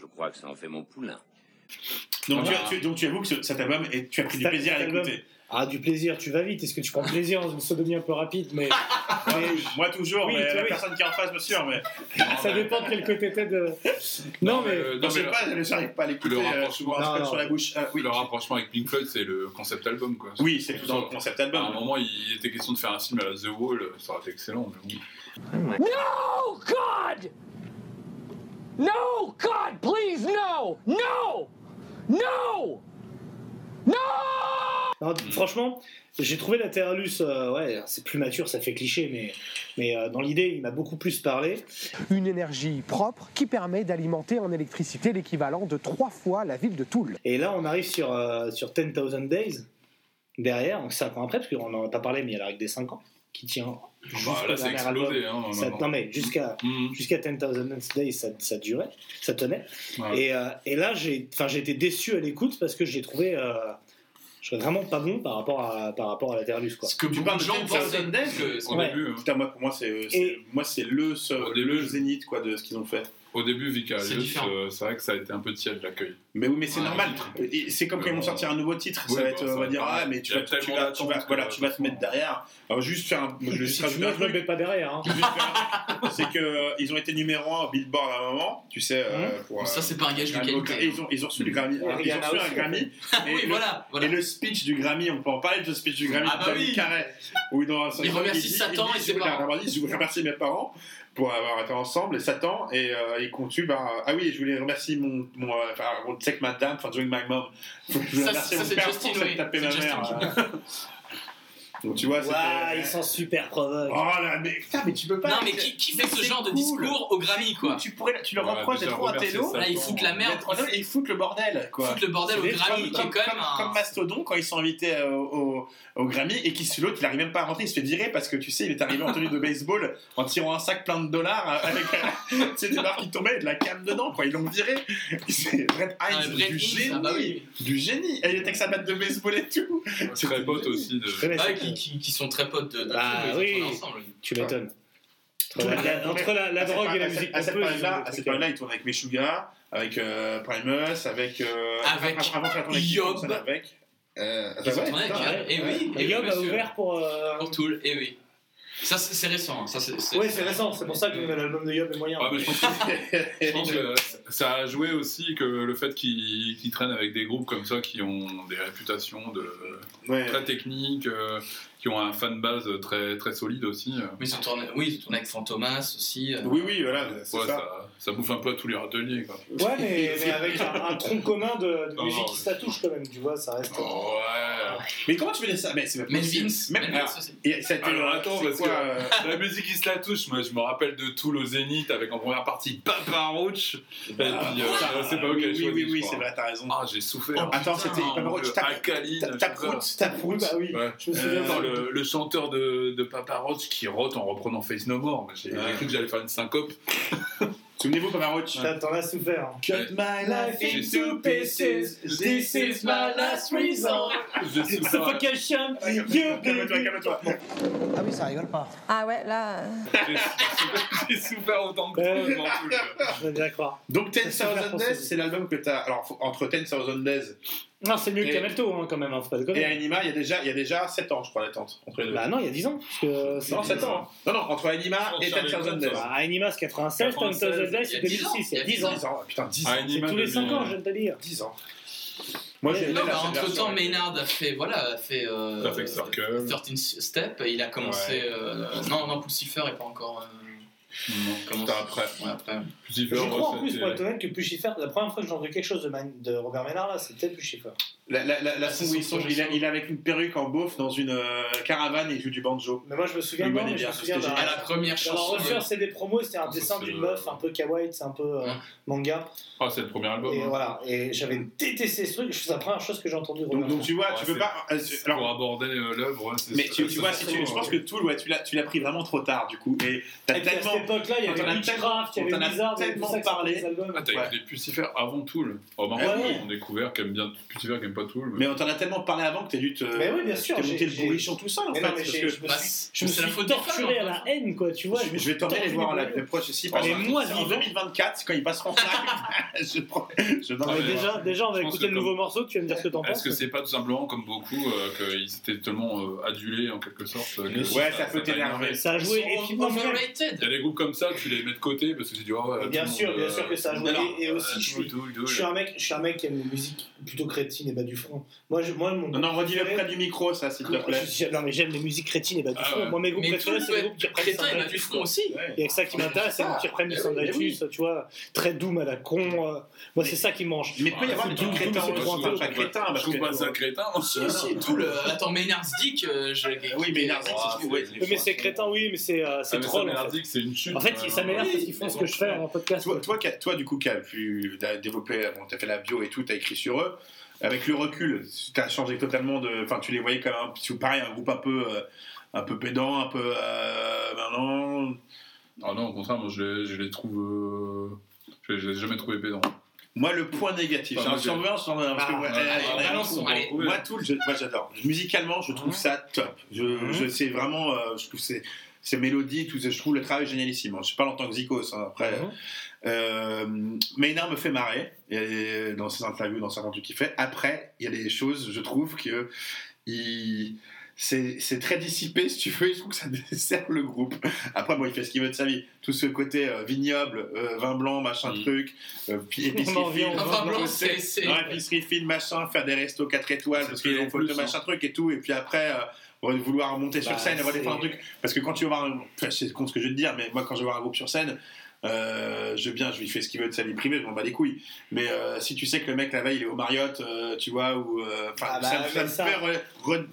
Je crois que ça en fait mon poulain.
Donc, tu,
Ah.
tu- donc tu avoues que ce- cet album, et tu as pris du plaisir à l'écouter.
Ah, du plaisir, tu vas vite. Est-ce que tu prends plaisir dans une sodomie un peu rapide Mais
Moi toujours,
Oui,
mais
toi,
la
oui.
personne qui est en face, bien sûr. Mais...
ça dépend de quel côté t'es de. Non, mais.
euh,
Non,
non,
je
mais
sais
le-
pas, je n'arrive pas à l'écouter.
le
euh,
rapprochement-
Non, non.
sur la bouche. Ah, oui.
Le rapprochement avec Pink Floyd, c'est le concept album quoi.
Oui, c'est tout dans le concept album.
À un moment, il était question de faire un film à la The Wall, ça aurait été excellent. Mais bon.
No, God! No, God, please, no! No! No! No!
Non, franchement, j'ai trouvé Lateralus, euh, ouais, c'est plus mature, ça fait cliché, mais, mais euh, dans l'idée, il m'a beaucoup plus parlé.
Une énergie propre qui permet d'alimenter en électricité l'équivalent de trois fois la ville de Toul.
Et là, on arrive sur, euh, sur 10,000 Days, derrière, donc 5 ans après, parce qu'on n'en a pas parlé, mais il y a la règle des 5 ans, qui tient
Bah, là, c'est
album.
Hein,
Ça- non, mais jusqu'à
Mhm.
jusqu'à 10,000 Days, ça, ça durait, ça tenait.
Ouais.
Et, euh, et là, j'ai été déçu à l'écoute parce que j'ai trouvé. Euh, je serais vraiment pas bon par rapport à, par rapport à Lateralus, quoi.
Ce que
Tu parles
de
de
gens
10,000
pensaient
Days,
que-
Au
Ouais.
début, hein.
Putain, moi, pour moi, c'est moi, c'est le, seul- zénith quoi, de ce qu'ils ont fait.
au début
C'est
Vicarious,
différent.
euh, c'est vrai que ça a été un peu tiède l'accueil.
Mais oui, mais c'est
Ouais.
normal. C'est comme quand ils vont sortir un nouveau titre.
oui,
ça va
bah,
être,
ça
on va
va
dire, ah, mais tu vas, tu, vas, tu, voilà, tu vas te mettre derrière. Alors, juste faire un. Je
Si tu
un
veux, je me
truc.
mets pas derrière. hein.
C'est que euh, ils ont été numéro 1 au Billboard à un moment, tu sais, euh, pour.
Mmh. Ça
euh,
c'est pas un gage de qualité.
et ils ont, ils ont reçu du Grammy.
Et
Ils ont reçu un
aussi,
Grammy. Et
oui,
le-
voilà, voilà.
Et le speech du Grammy, on peut en parler de ce speech du Grammy
Ah
de
bah.
Carré, où
Il remercie Satan et ses parents.
Je voudrais remercier mes parents pour avoir été ensemble et Satan et euh, il continue par ah oui je voulais remercier mon mon enfin check ma dame for doing my mom je
Ça, ça, c'est oui. C'est Justin.
Donc tu vois
Ouah, ils sont super provoques.
oh là mais putain mais tu peux pas
Non mais qui, qui fait ce
c'est
genre de discours au Grammy quoi
tu pourrais tu leur
Ouais,
reproches d'être trop intello
Satan.
Là ils foutent la merde,
ils foutent le bordel quoi.
ils foutent le bordel au
C'est
Grammy qui est
comme,
quand même
comme-
un...
comme Mastodon quand ils sont invités euh, au, au Grammy et qui l'autre il arrive même pas à rentrer il se fait virer parce que tu sais il est arrivé en tenue de baseball en tirant un sac plein de dollars euh, avec euh, tu sais, des barres qui tombaient et de la cam dedans quoi. Ils l'ont viré. C'est Brett
Ah,
Hines du génie
ah bah
du génie. Et il était avec sa batte de baseball et tout.
Très pote aussi. De...
Ah, qui, qui, sont très potes de,
Bah
ils ont
oui.
ensemble.
Tu m'étonnes. Entre la, la- entre la, la
À cette
drogue et la
période-
musique
à cette
ils
période-là
des
à cette
trucs,
période-là il tourne avec Meshuga avec euh, Primus avec euh,
Avec
avant
Yob.
Avec euh,
Ils ont tourné avec Yob. Et oui,
euh,
et
Yob
oui,
a ouvert pour. euh,
Pour Tool, et oui. Ça c'est récent, hein. ça c'est...
Oui, c'est récent, c'est pour ça que l'album de Yob est moyen.
Ah, mais je pense que, je pense que ça a joué aussi que le fait qu'ils qu'ils traînent avec des groupes comme ça qui ont des réputations de
Ouais.
très techniques, euh, qui ont un fan base très très solide aussi.
Mais ils ont tourné, oui, ils ont tourné avec Fantomas aussi. euh.
oui oui voilà c'est
Ouais,
ça
ça, ça bouffe un peu à tous les râteliers. Quoi.
Ouais, mais, mais avec un, un tronc commun de, de
Non,
musique
non,
qui se la touche quand même, tu vois, ça reste.
Ouais.
mais comment tu faisais ça? Mais c'est pas possible. même
Melvins
alors,
aussi.
et ça
Alors
euh,
attends, parce
quoi,
que
euh,
la musique qui se la touche, moi je me rappelle de Tool au Zénith avec en première partie Papa Roach. Et puis
Ah,
euh,
putain,
c'est pas qui
oui, oui,
choisi,
oui, c'est vrai, t'as raison.
Ah, j'ai souffert.
Attends, c'était
Putain,
Papa Roach, Taproot. Taproot.
bah oui, je me souviens.
Le, le chanteur de, de Papa Roach qui rote en reprenant Face No More. J'ai cru que j'allais faire une syncope.
Souvenez-vous, Pavarotti.
T'as- T'en as souffert. hein.
Cut my life into pieces. This is my last reason.
Suffocation, you
Calme-toi, calme-toi.
Ah oui, ça rigole pas.
Ah ouais, là. euh,
J'ai souffert autant que tout. je
veux bien croire.
Donc, Ten Thousand Days, c'est l'album que t'as. Alors, entre Ten Thousand Days
Non, c'est mieux que Camelto hein, quand même, hein, faut pas déconner.
et Anima, il y a déjà, il y a déjà 7 ans, je crois, l'attente. Entre les deux.
Bah non, il y a 10 ans. Parce que
non, 7 ans. Non, non, entre Anima et Ten Thousand Days.
Bah, Anima, c'est 96, Ten
96,
Thousand Days,
il y
c'est
a 10 ans,
2006, il y a 10
10
ans.
ans. Putain, 10
Ah,
ans.
C'est tous les 5 ans,
2000.
je viens de te dire.
10 ans. Moi, j'ai
Non, bah, entre temps, Maynard a fait, voilà, a fait, euh,
Perfect Circle.
13 Step, et il a commencé.
Ouais.
euh, non, non, Pulsifer est pas encore. euh, Comment
c'était après.
Ouais, après.
Lucifer,
Je crois en plus, pour être honnête, que Pushifer, la première fois que j'ai entendu quelque chose de, Man- de Robert Ménard, là, c'était Pushifer.
La, la, la, la
Ah, c'est
scène où
son
ils sont-
projet
il, a-
solo.
il est avec une perruque en beauf dans une euh, caravane et il joue du banjo.
Mais moi, je me souviens, non, mais je me souviens.
À la première chanson.
reçu un CD promo, c'était un
Ça,
dessin
c'est
d'une meuf un peu kawaii, c'est un peu euh,
Hein.
manga.
Ah, c'est le premier album.
Et
hein.
voilà, et j'avais détesté ce truc, c'est la première chose que j'ai entendue de
Donc,
Robert
donc tu vois,
Ouais,
tu peux
c'est-
pas. euh,
C'est
alors,
Pour aborder euh, l'œuvre, c'est
mais
ça-
tu, tu
c'est
vois,
ça,
je pense que Tool, ouais, tu l'as, pris vraiment trop tard du coup. Et t'as tellement.
Époque-là, il y avait Witchcraft, il y avait Blizzard,
tellement
ça
parlé.
des.
Ah, t'as
Ouais.
écouté Pucifer avant Tool. Oh, bah,
Ouais,
on a découvert qu'aime bien Pucifer, qui aime pas Tool.
Mais on t'en a tellement parlé avant que t'as dû te.
Mais oui, bien sûr, j'ai-
monté le bourrichon tout seul en
Mais
fait.
non, mais
parce
j'ai-
que
je me
Bah,
suis, je me suis
des
torturé à la haine, quoi, tu vois.
je, vais t'emmener les voir la, la prochaine si parce
Mais moi,
en
vivant-
2024, c'est quand ils passeront live. je donnerai
mais
des-
déjà, déjà, on va écouter le nouveau morceau, tu vas me dire ce que t'en
Est-ce
penses.
que c'est pas tout simplement comme beaucoup euh, qu'ils étaient tellement euh, adulés en quelque sorte
Ouais, ça peut t'énerver.
Ça a joué.
Il y a des groupes comme ça, tu les mets de côté parce que tu dis, oh, ouais,
Bien
tout
sûr,
monde,
bien
euh,
sûr que ça a joué.
alors,
Et- et aussi,
euh,
je
Tool,
suis-
Tool, Tool.
Je suis un mec, je suis un mec qui aime une musique plutôt crétine et bas du front. Moi, je, moi mon
Non, non, redis-le
préféré-
près du micro, ça, s'il te plaît.
Je- je- non, mais j'aime les musiques crétines et bas du
Ah
front.
ouais.
Moi, mes groupes
tout
préférés, c'est les groupes qui reprennent
crétin, il a
Saint
du front aussi.
Il y a que ça qui m'intéresse, c'est les groupes qui reprennent du
oui.
Vitus, tu vois, très doom à la con. euh. Moi, c'est ça qui me mange.
Mais il peut y avoir crétins,
trop
je trouve
intense.
pas crétin,
Je trouve pas ça crétin.
Si, si, tout le. Attends, Maynard's Dick, euh, je.
Oui, Narzik,
Ah,
c'est
mais crétin, oui, mais c'est euh,
Ah,
troll. fait.
Merdic, c'est une chute.
En fait,
euh,
ça m'énerve
oui,
parce qu'ils font ce que je fais en podcast.
Toi, du coup, qui as pu t'as développé, bon, t'as fait la bio et tout, t'as écrit sur eux. Avec le recul, t'as changé totalement de. Enfin, tu les voyais comme un, si- pareil, un groupe un peu, euh, un peu pédant, un peu. Euh, maintenant,
Ah non, au contraire, moi je les, je les trouve. euh, Je, je les ai jamais trouvés pédants.
moi, le point négatif.
Enfin,
Alors,
moi, j'ai-
tout, je- moi, j'adore. Musicalement, je trouve ça top. Je,
Mhm.
je sais vraiment, euh, je trouve c'est ces mélodies, tout ça, je trouve le travail génialissime. Je parle en tant que Zikos, hein, après.
Mhm.
Euh, Maynard me fait marrer et dans ses interviews, dans certains trucs qu'il fait. Après, il y a des choses, je trouve que il c'est très dissipé si tu veux et je trouve que ça dessert le groupe après bon il fait ce qu'il veut de sa vie tout ce côté euh, vignoble euh, vin blanc machin
Mm.
truc euh, puis épicerie
Enfin,
vin
blanc, c'est.
épicerie fine machin faire des restos 4 étoiles parce
plus
qu'il y a
en
une photo machin truc et tout et puis après euh, vouloir monter sur
Bah,
scène et redéfendre un truc. Parce que quand tu vas voir un... c'est con ce que je vais te dire mais moi quand je vais voir un groupe sur scène euh, je viens, je lui fais ce qu'il veut de sa vie privée, je m'en bats les couilles. Mais euh, si tu sais que le mec la veille il est au Marriott, euh, tu vois, ou euh,
Ah bah,
ça, me- ça fait re- re-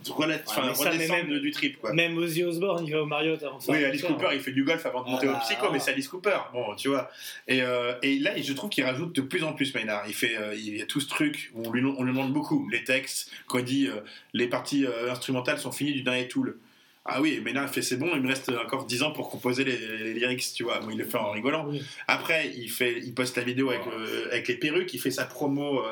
ça, mais
redescendre
même-
du trip quoi.
Même Ozzy Osbourne, il va au Marriott avant.
Oui, Alice Cooper, il fait du golf avant de monter
Ah
au
bah,
psycho, mais c'est Alice Cooper. Bon, tu vois. Et, et là, je trouve qu'il rajoute de plus en plus Maynard. Il fait, il y a tout ce truc où on lui, on lui demande beaucoup. Les textes, quand il dit les parties instrumentales sont finies du dernier tool. Ah oui, Maynard il fait c'est bon, il me reste encore 10 ans pour composer les, les lyrics, tu vois. Bon, il le fait en rigolant.
Oui.
Après, il, fait, il poste la vidéo avec, euh, avec les perruques, il fait sa promo euh,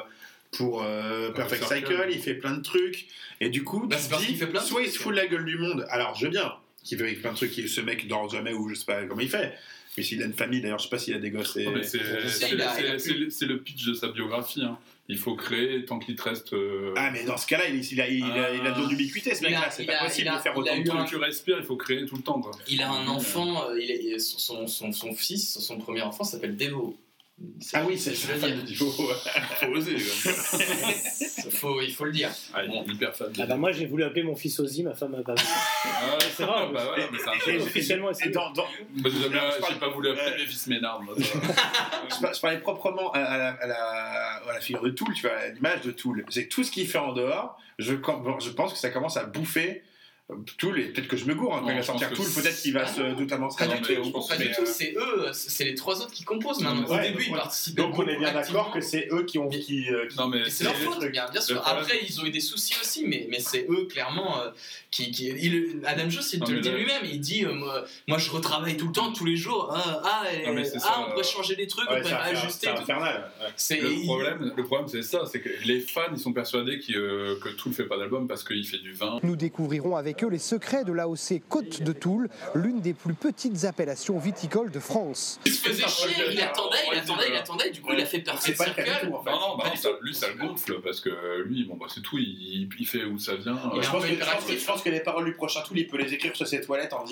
pour euh, Perfect Cycle,
Circle.
il fait plein de trucs. Et du coup,
Bah,
tu dis,
qu'il fait plein de
soit il se fout de la gueule du monde, alors je veux bien, qu'il fait avec plein de trucs, qu'il- ce mec dort jamais ou je sais pas comment il fait. Mais s'il a une famille, d'ailleurs, je sais pas s'il a des gosses. Et...
Non, mais c'est
il il
le- c'est le pitch de sa biographie. hein. Il faut créer tant qu'il te reste. euh,
Ah, mais dans ce cas-là, il, il a, il, a, il a de l'ubiquité, ce mec-là. C'est pas
a-
possible
a-
de faire autant de
tu respires, il faut créer tout le temps. Quoi.
Il a un enfant, euh, il est, son, son, son fils, son premier enfant s'appelle Devo.
Ah oui, c'est ça.
dire.
Il faut-
oser.
Faut, il faut le dire.
Ah, hyper fan. de-
Ah bah moi j'ai voulu appeler mon fils Ozzy, ma femme a pas
Ah,
c'est vrai,
Bah voilà, mais c'est un
officiellement
Et
essayé.
dans, dans-
Moi, j'ai
parle-
pas voulu appeler mes fils Ménard. moi,
je, par- je parlais proprement à, à la, à la- à la figure de Tool, tu vois, à l'image de Tool. C'est tout ce qu'il fait en dehors, je, je pense que ça commence à bouffer Peut-être que je me gourre, hein, quand
Non,
il va sortir Tool, peut-être qu'il va
Ah
se
non.
totalement se
Pas du tout, pas du tout,
euh,
c'est eux, c'est les trois autres qui composent maintenant. Au début, ils participaient
Donc on est bien d'accord que c'est eux qui ont. Qui, euh, qui-
Non, mais
c'est leur faute, bien, bien sûr. Après, ils ont eu des soucis aussi, mais, mais c'est eux, clairement, euh, qui. qui il- Adam Jones, il te le dit lui-même. Il dit euh, moi, moi, je retravaille tout le temps, tous les jours. Ah, ah, ah,
ça,
on pourrait
euh,
changer des trucs, on pourrait ajuster.
c'est infernal.
Le problème, le problème c'est ça, c'est que les fans ils sont persuadés que Tool fait pas d'album parce qu'il fait du vin.
Nous découvrirons avec eux les secrets de l'AOC Côte de Toul, l'une des plus petites appellations viticoles de France.
Il se faisait chier, il attendait, il attendait, il attendait, du coup, il a fait
cas du
Circle.
Non, non, bah ça- lui ça le gonfle parce que lui, bon bah c'est tout, il, il fait où ça vient. Euh,
Je pense, que, je, pense que,
hyperactif.
je pense que les paroles du prochain Tool, il peut les écrire sur ses toilettes en,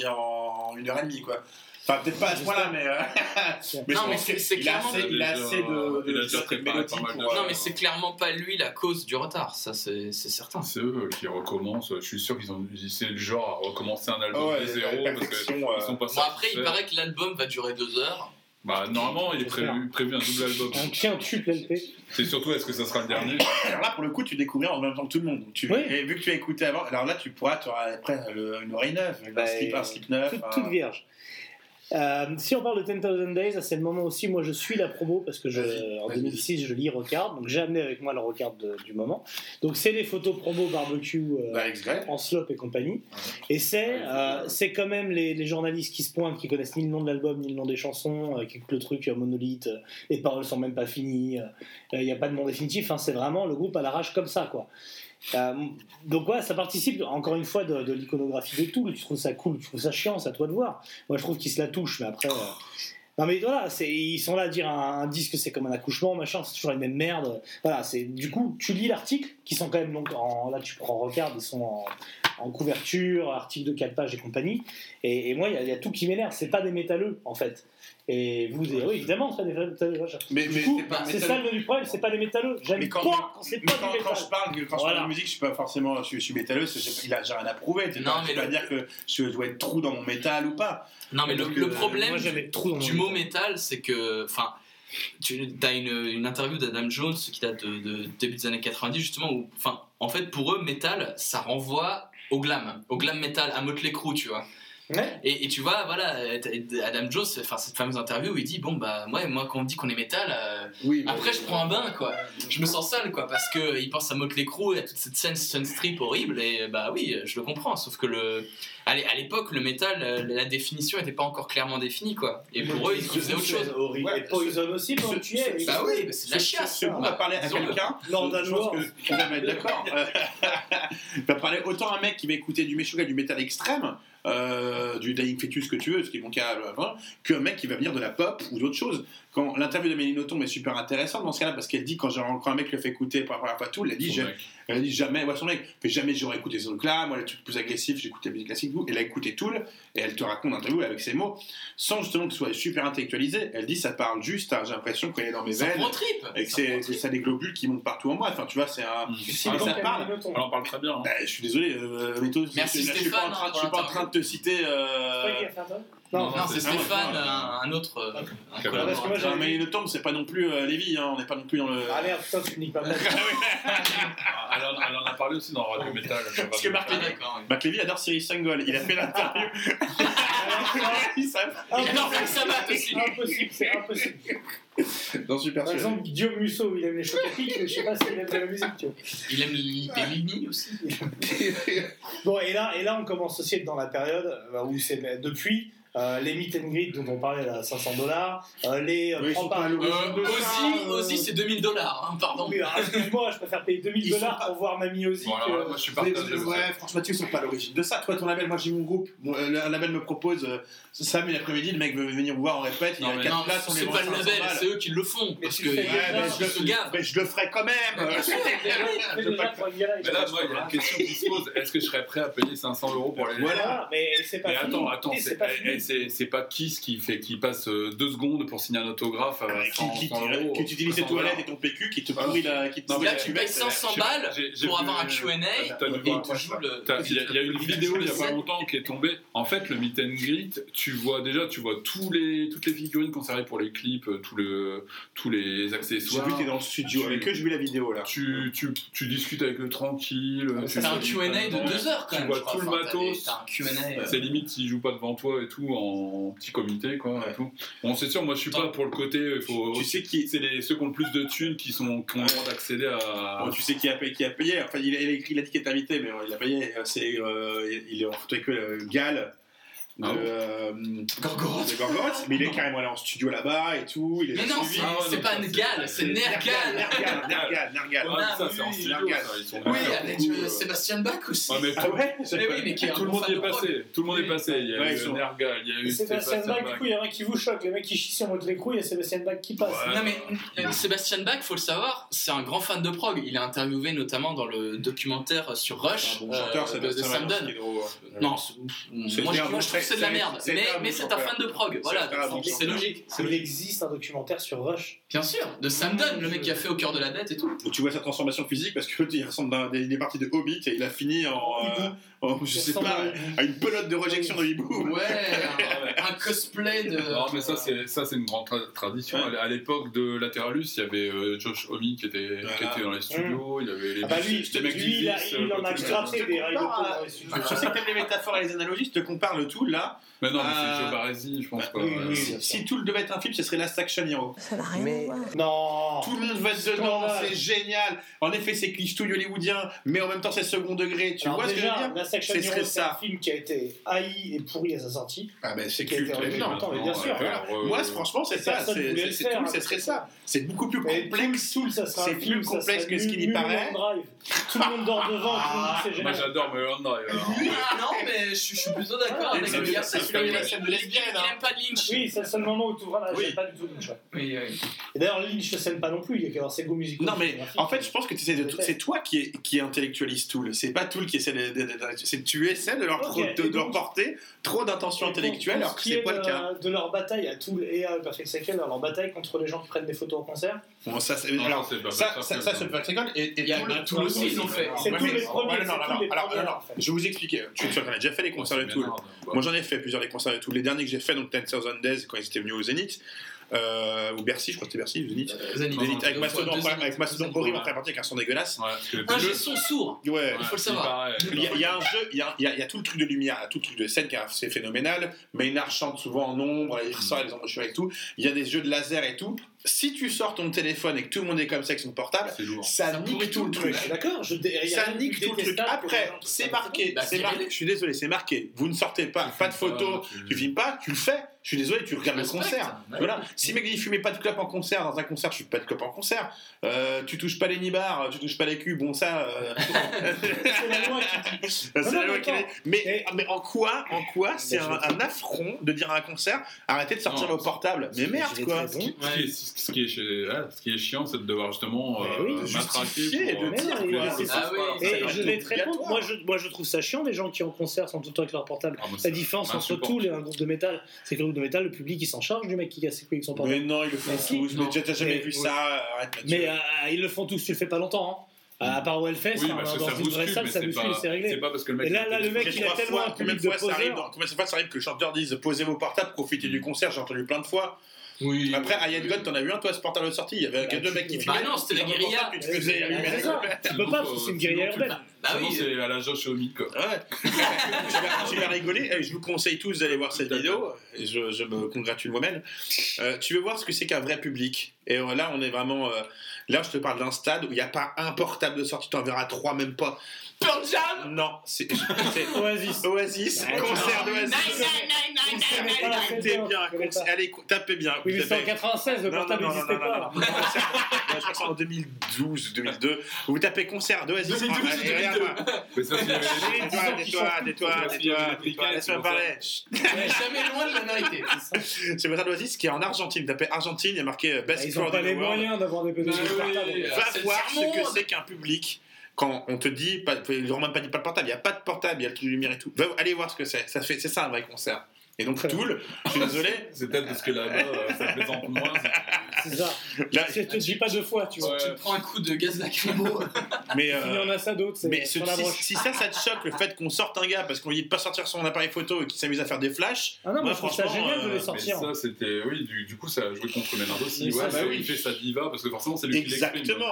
en une heure et demie, quoi. Enfin, peut-être pas à ce point-là, mais. euh, mais
Non, mais c'est-
que
clairement-
il a assez de, euh,
Non, mais c'est clairement pas lui la cause du retard, ça c'est c'est certain.
C'est eux qui recommencent. Je suis sûr qu'ils ont, c'est le genre à recommencer un album
Ouais,
de zéro parce
euh.
sont pas
Bon, après, il paraît que l'album va durer deux heures.
Bah normalement, il est prévu, prévu un double album.
Un quintuple LP.
C'est surtout est-ce que ça sera le dernier
Alors là, pour le coup, tu découvres en même temps que tout le monde. Tu,
Oui.
Et vu que tu as écouté avant, alors là, tu pourras, tu auras après le- une oreille neuve, un
Bah,
slip, un slip neuf.
Toute,
un-
toute vierge. Euh, si on parle de 10,000 Days, c'est le moment aussi, moi je suis la promo parce que je, en
vas-y.
2006 je lis Rocard, donc j'ai amené avec moi le Rocard de- du moment. Donc c'est les photos promo barbecue euh,
Bah,
en slop et compagnie. Et c'est euh, c'est quand même les, les journalistes qui se pointent, qui connaissent ni le nom de l'album, ni le nom des chansons, euh, qui écoutent le truc monolithe, les paroles sont même pas finies, il n'y a pas de nom définitif, hein, c'est vraiment le groupe à l'arrache comme ça quoi. Euh, donc ouais, ça participe encore une fois de, l'iconographie de tout. Tu trouves ça cool, tu trouves ça chiant, c'est à toi de voir. Moi je trouve qu'ils se la touchent, mais après... euh, Non mais voilà, ils sont là à dire un, un disque c'est comme un accouchement, machin, c'est toujours les mêmes merdes. Voilà, c'est du coup tu lis l'article qui sont quand même donc là tu prends Regarde, ils sont en, en couverture, article de 4 pages et compagnie. Et, et moi il y, a- il y a tout qui m'énerve, c'est pas des métalleux en fait. Et vous, oui évidemment, c'est pas des métalleux.
Mais,
Du
mais
coup,
c'est
ça le problème, c'est pas des métalleux. J'aime pas
quand,
quand c'est pas
quand,
du
quand
métal.
je parle, quand je
Voilà.
parle de musique, je suis pas forcément, je suis, je suis métalleuse, j'ai- il a- j'ai rien à prouver. Tu
Non, mais
peux pas
le-
dire que je dois être trou dans mon métal ou pas.
Non, mais le,
Donc,
le
euh,
problème
moi,
du, mot métal, c'est que. Enfin, tu as une, une interview d'Adam Jones qui date de, de début des années 90, justement, où. Enfin, en fait, pour eux, métal, ça renvoie au glam, au glam metal, à Motley Crue, tu vois.
Ouais.
Et, et tu vois, voilà, Adam Jones, enfin, cette fameuse interview où il dit Bon, bah, ouais, moi, quand on dit qu'on est métal, euh,
Oui.
après, je prends un bain, quoi. Je me sens sale, quoi, parce qu'il pense à Motley Crue et à toute cette scène Sunstrip horrible, et bah oui, je le comprends, sauf que le. Allez, à l'époque, le métal, euh, la définition n'était pas encore clairement définie, quoi. Et pour eux, ils faisaient autre chose.
Horrible.
Ouais,
et Poison aussi,
ce-
pendant que tu y es.
Bah oui, bah c'est de la
Ce-
chiasse.
Ce groupe va parler à quelqu'un. Pense
Anwar.
que tu vas mettre d'accord. Euh, va parler autant à un mec qui va écouter du Meshuggah, du métal extrême, euh, du Dying Fetus que tu veux, ce qui est mon cas, euh, qu'un mec qui va venir de la pop ou d'autres choses. Quand l'interview de Mélanie Nothomb est super intéressante dans ce cas-là, parce qu'elle dit quand, un mec le fait écouter pour la première fois tout, elle a dit. Elle a dit jamais, ouais, son mec, fait jamais j'aurais écouté ce truc-là, moi les trucs plus agressifs, j'écoute la musique classique, vous, elle a écouté Tool, et elle te raconte l'interview avec ses mots, sans justement que ce soit super intellectualisé, elle dit ça parle juste, hein, j'ai l'impression qu'il est dans mes
Ça
veines,
trip.
et que
Ça
c'est ça a des globules qui montent partout en moi, enfin tu vois, c'est un.
Mm.
Tu
Ah, ça parle.
Elle en parle très bien. hein.
Bah, je suis désolé, euh, Méto,
Merci
je, je suis pas en
Stéphane,
train,
hein,
je suis pas en
pour
train de te citer. Euh...
Un
Non,
Non,
c'est Stéphane,
Ah,
un, un autre. euh, un
Parce que
moi,
collaborateur.
j'avais-
Enfin, mais le tombe, c'est pas non plus euh, Lévi, hein, on n'est pas non plus dans le.
Ah merde, putain, tu niques pas mal.
Ah, Elle en, elle en a parlé aussi dans Radio Metal.
Parce que Marc
Ah,
Lévy. Marc Lévy adore Cyril Sangol, il a fait l'interview. Il savait-
Il adore Black Sabbath aussi.
Impossible, c'est impossible.
Dans Super
Par exemple, Guillaume Musso, il aime les chocs mais je sais pas s'il aime la musique, tu vois.
Il aime les Bellini aussi.
Bon, et là, et là, on commence aussi à être dans la période euh, où c'est depuis euh, les meet and greet dont on parlait à 500 dollars, les euh,
Oui,
prends pas
pas à
un
l'origine
Euh, Ozzy,
euh,
Ozzy, c'est 2000 dollars, hein, pardon.
Oui, excuse-moi, je préfère payer 2000
Ils sont
dollars
pas-
pour voir Mamie Ozzy
Bon, alors moi je suis
Ouais, franchement, tu sont pas à l'origine de ça. Toi, ton label, moi j'ai mon groupe. Mon, euh, un label me propose euh, samedi l'après-midi, le mec veut venir me voir, on répète, il y a
mais
4
Non,
places, on les
c'est pas le
500
label, c'est eux qui le font.
Mais
Parce que
je, le, le ferai quand même.
Mais là, moi, il y a une question qui se pose est-ce que je serais prêt à payer 500 euros pour les
Voilà.
Voilà, mais c'est pas
Mais
fini.
attends, c'est
pas
Kiss qui, fait, qui passe euh, deux secondes pour signer un autographe ah
euh,
bah,
qui, qui,
100
toilettes et ton PQ qui te ah, pourrit la. Euh, qui te
non,
là, tu payes 500 balles pour avoir un QA et
tu.
Il
y a une vidéo il n'y a pas longtemps qui est tombée. En fait, le meet and greet, tu vois déjà, tu vois toutes les figurines conservées pour les clips, tous les accessoires.
J'ai vu que dans le studio avec eux, j'ai vu la vidéo là.
Tu, tu discutes avec eux tranquille.
C'est un QA de deux heures quand même. Tu vois
tout le matos. C'est limite s'ils jouent pas devant toi et tout en petit comité, quoi. Ouais. Et tout. Bon, c'est sûr, moi, je suis pas pour le côté. Faut...
Tu, sais qui
C'est les, ceux qui ont le plus de thunes qui sont qui ont d'accéder à.
Oh, tu sais qui a payé, qui a payé. Enfin, il a, écrit la invité, mais euh, il a payé. Euh, c'est, euh, il est en fauteuil que Gall.
Ah de,
euh,
Gorgoroth.
Mais il est carrément allé en studio là-bas et tout. Il est
Mais non,
suivi.
c'est
ah
pas
ça,
Nergal,
c'est
Nergal.
Nergal,
Nergal, Nergal.
Ah,
oui, avec euh, Sébastien Bach aussi.
Ah,
eh
tout-
ouais?
Tout le monde y est passé, tout le monde est passé. Il y a eu Nergal, il y a eu
Sébastien Bach, du coup, il y en a un qui vous choque. Le mec qui chie sur votre écrou, il y a Sébastien Bach qui passe.
Non mais euh, Sébastien Bach, faut le savoir, c'est un grand fan de prog. Il a interviewé notamment dans le documentaire sur Rush euh, de, Sam
Bach,
Non, c'est- moi, je- c'est de la merde, mais, c'est un fan de prog, voilà, c'est logique.
Il existe un documentaire sur Rush.
Bien sûr, de Sam Dunn, le mec qui a euh, fait Au cœur de la dette et tout.
tu vois sa transformation physique parce qu'il ressemble à des parties de Hobbit et il a fini en, euh, je sais pas,
à
une pelote de rejection de hibou.
Ouais, un cosplay de.
Non, mais ça, c'est une grande tradition. À l'époque de Lateralus, il y avait euh, Josh Homme qui était dans les studios, hum. il y avait les
ah bah
mecs
il en a
attrapé
des
Je sais que t'aimes les métaphores et les analogies, je te compare le tout. Là, là
Mais non, mais c'est euh, Joe Baresi, je pense
bah,
pas.
Oui, oui.
Si tout devait être un film, ce serait Last Action Hero.
Ça n'a rien mais...
Non
Tout le monde va être dedans, c'est génial En effet, c'est cliché tout hollywoodien, mais en même temps, c'est second degré. Tu
Alors
vois déjà, ce que je veux dire
Last
Action
Hero, c'est un film qui a été haï et pourri à sa sortie.
Ah, ben c'est culte.
bien sûr.
Euh, euh,
Moi, franchement, c'est ça. C'est tout,
hein.
ce serait ça. C'est beaucoup plus complexe.
Tout, ça sera
C'est plus complexe que ce qu'il y paraît.
Tout le monde dort devant, ah. tout le monde
Moi, j'adore Mulholland Drive.
Non, mais je suis plutôt d'accord
ah.
avec
c'est comme
une
scène de lesbienne. Il
n'aime pas Lynch.
Oui, c'est le seul moment où tu ouvres là,
oui.
pas du tout Lynch.
Oui.
Et d'ailleurs, Lynch ne s'aime pas non plus, il y a qu'à avoir ses musicaux.
Non, mais en fait, je pense que c'est toi qui, est, qui intellectualise Tool. C'est pas Tool qui essaie de. de, tu essaies de leur, porter trop d'intention intellectuelle, alors que c'est pas le cas.
De leur bataille à Tool et à Perfect Second, leur bataille contre les gens qui prennent des photos au concert
ça, c'est, alors,
ça,
ça, c'est Buffalo Second. Et, et
tout le aussi, ils l'ont fait.
C'est tous les premiers.
Je vais vous expliquer. Je suis sûr qu'on a déjà fait les concerts de Tool. Moi, j'en ai fait plusieurs des concerts de Tool. Les derniers que j'ai fait, donc Ten Thousand Days, quand ils étaient venus au Zénith. Euh, ou Bercy, je crois que c'était Bercy, Zénith. Euh, avec Mastodon, avec Mastodon Borim, après partie avec un son dégueulasse.
Ouais,
un
ah,
jeu son sourd. Il faut le savoir.
Il y, a, un jeu, il y a, tout le truc de lumière, tout le truc de scène qui c'est phénoménal. Maynard chante souvent en ombre, il ressort les embouchures et tout. Il y a des jeux de laser et tout si tu sors ton téléphone et que tout le monde est comme ça avec son portable, ça, nique tout, le truc.
D'accord,
ça nique tout le truc. Après, c'est marqué, c'est marqué. Je suis désolé, c'est marqué. Vous ne sortez pas, pas de photos,
tu...
tu filmes pas, tu le fais. Je suis désolé, tu regardes le concert. Voilà. Si mec, il fumait pas de clope en concert, dans un concert, je suis pas de clope en concert. Euh, tu touches pas les nibards, tu touches pas les culs, bon ça. Euh,
c'est la loi qui dit.
Mais, mais, en quoi, en quoi, c'est un, affront de dire à un concert, arrêtez de sortir vos portables. Mais merde quoi.
Bon
ce qui est, chiant, c'est de devoir justement euh,
oui,
euh, ah
oui,
ah,
Et je vais te répondre, moi je, moi je trouve ça chiant des gens qui en concert sont tout le temps avec leur portable.
Ah,
La différence entre tout et un groupe de métal, c'est que le groupe de métal, le public il s'en charge du mec qui casse ses couilles avec son portable.
Mais non, ils le font tous,
si.
mais t'as jamais vu ça.
Mais euh, euh, ils le font tous, tu le fais pas longtemps. Hein. À part Wellfest,
oui,
hein,
bah,
dans une vraie salle, ça bouscule, c'est réglé.
C'est pas parce que le mec.
Et là, le mec, il a tellement un public
de
poseurs.
Combien de fois ça arrive que le chanteur dise posez vos portables, profitez du concert J'ai entendu plein de fois. Après, Ayan God, t'en as vu un, toi, Spartan de sortie Il y avait
bah,
deux mecs qui fumaient.
Ah non, c'était la guérilla.
Tu te faisais allumer
Tu peux pas, c'est une guérilla urbaine.
Bah,
bah
oui.
C'est euh, à la Josh au mid, quoi.
Ouais. tu vas rigoler. Eh, je vous conseille tous d'aller voir cette vidéo. Je, me congratule moi-même. Euh, tu veux voir ce que c'est qu'un vrai public? Et euh, là, on est vraiment. Là, je te parle d'un stade où il n'y a pas un portable de sortie, t'en verras trois, même pas.
Pearl Jam
Non, c'est
Oasis.
Oasis,
ouais,
concert d'Oasis. Écoutez bien, allez, tapez bien.
1896, le portable n'existait pas.
Non, non, non, je en 2012 2002. Vous tapez concert d'Oasis.
2012
2002.
Tais-toi, tais-toi, tais-toi, laisse-moi parler.
Jamais loin de la vérité.
C'est le concert d'Oasis qui est en Argentine. Tapez Argentine, il y a marqué bah, Best
Ils
n'ont
pas les moyens d'avoir des
pédagogues
voir ce que c'est qu'un public quand on te dit, pas, ils n'ont même pas dit pas de portable, il n'y a pas de portable, il y a le truc de lumière et tout. Va, allez voir ce que c'est, ça fait, c'est ça un vrai concert. Et donc Toul, je suis désolé.
C'est peut-être parce que là-bas, euh, ça plaisante moins.
C'est ça.
Là,
Je te dis pas deux fois, tu vois.
Tu te prends un coup de gaz lacrymo.
mais
Il y en
euh,
a ça d'autres.
mais ce-
la
si, si ça, ça te choque, le fait qu'on sorte un gars parce qu'on lui dit de pas sortir son appareil photo et qu'il s'amuse à faire des flashs,
Ah non, mais
moi,
je trouve ça
franchement,
génial de
euh,
les
Mais
sortir.
ça, c'était. Oui, du, du coup, ça a joué contre Ménard aussi.
Mais
Ouais,
ça,
bah
bah
oui, il fait sa diva, parce que forcément, c'est lui qui l'exprime.
Exactement.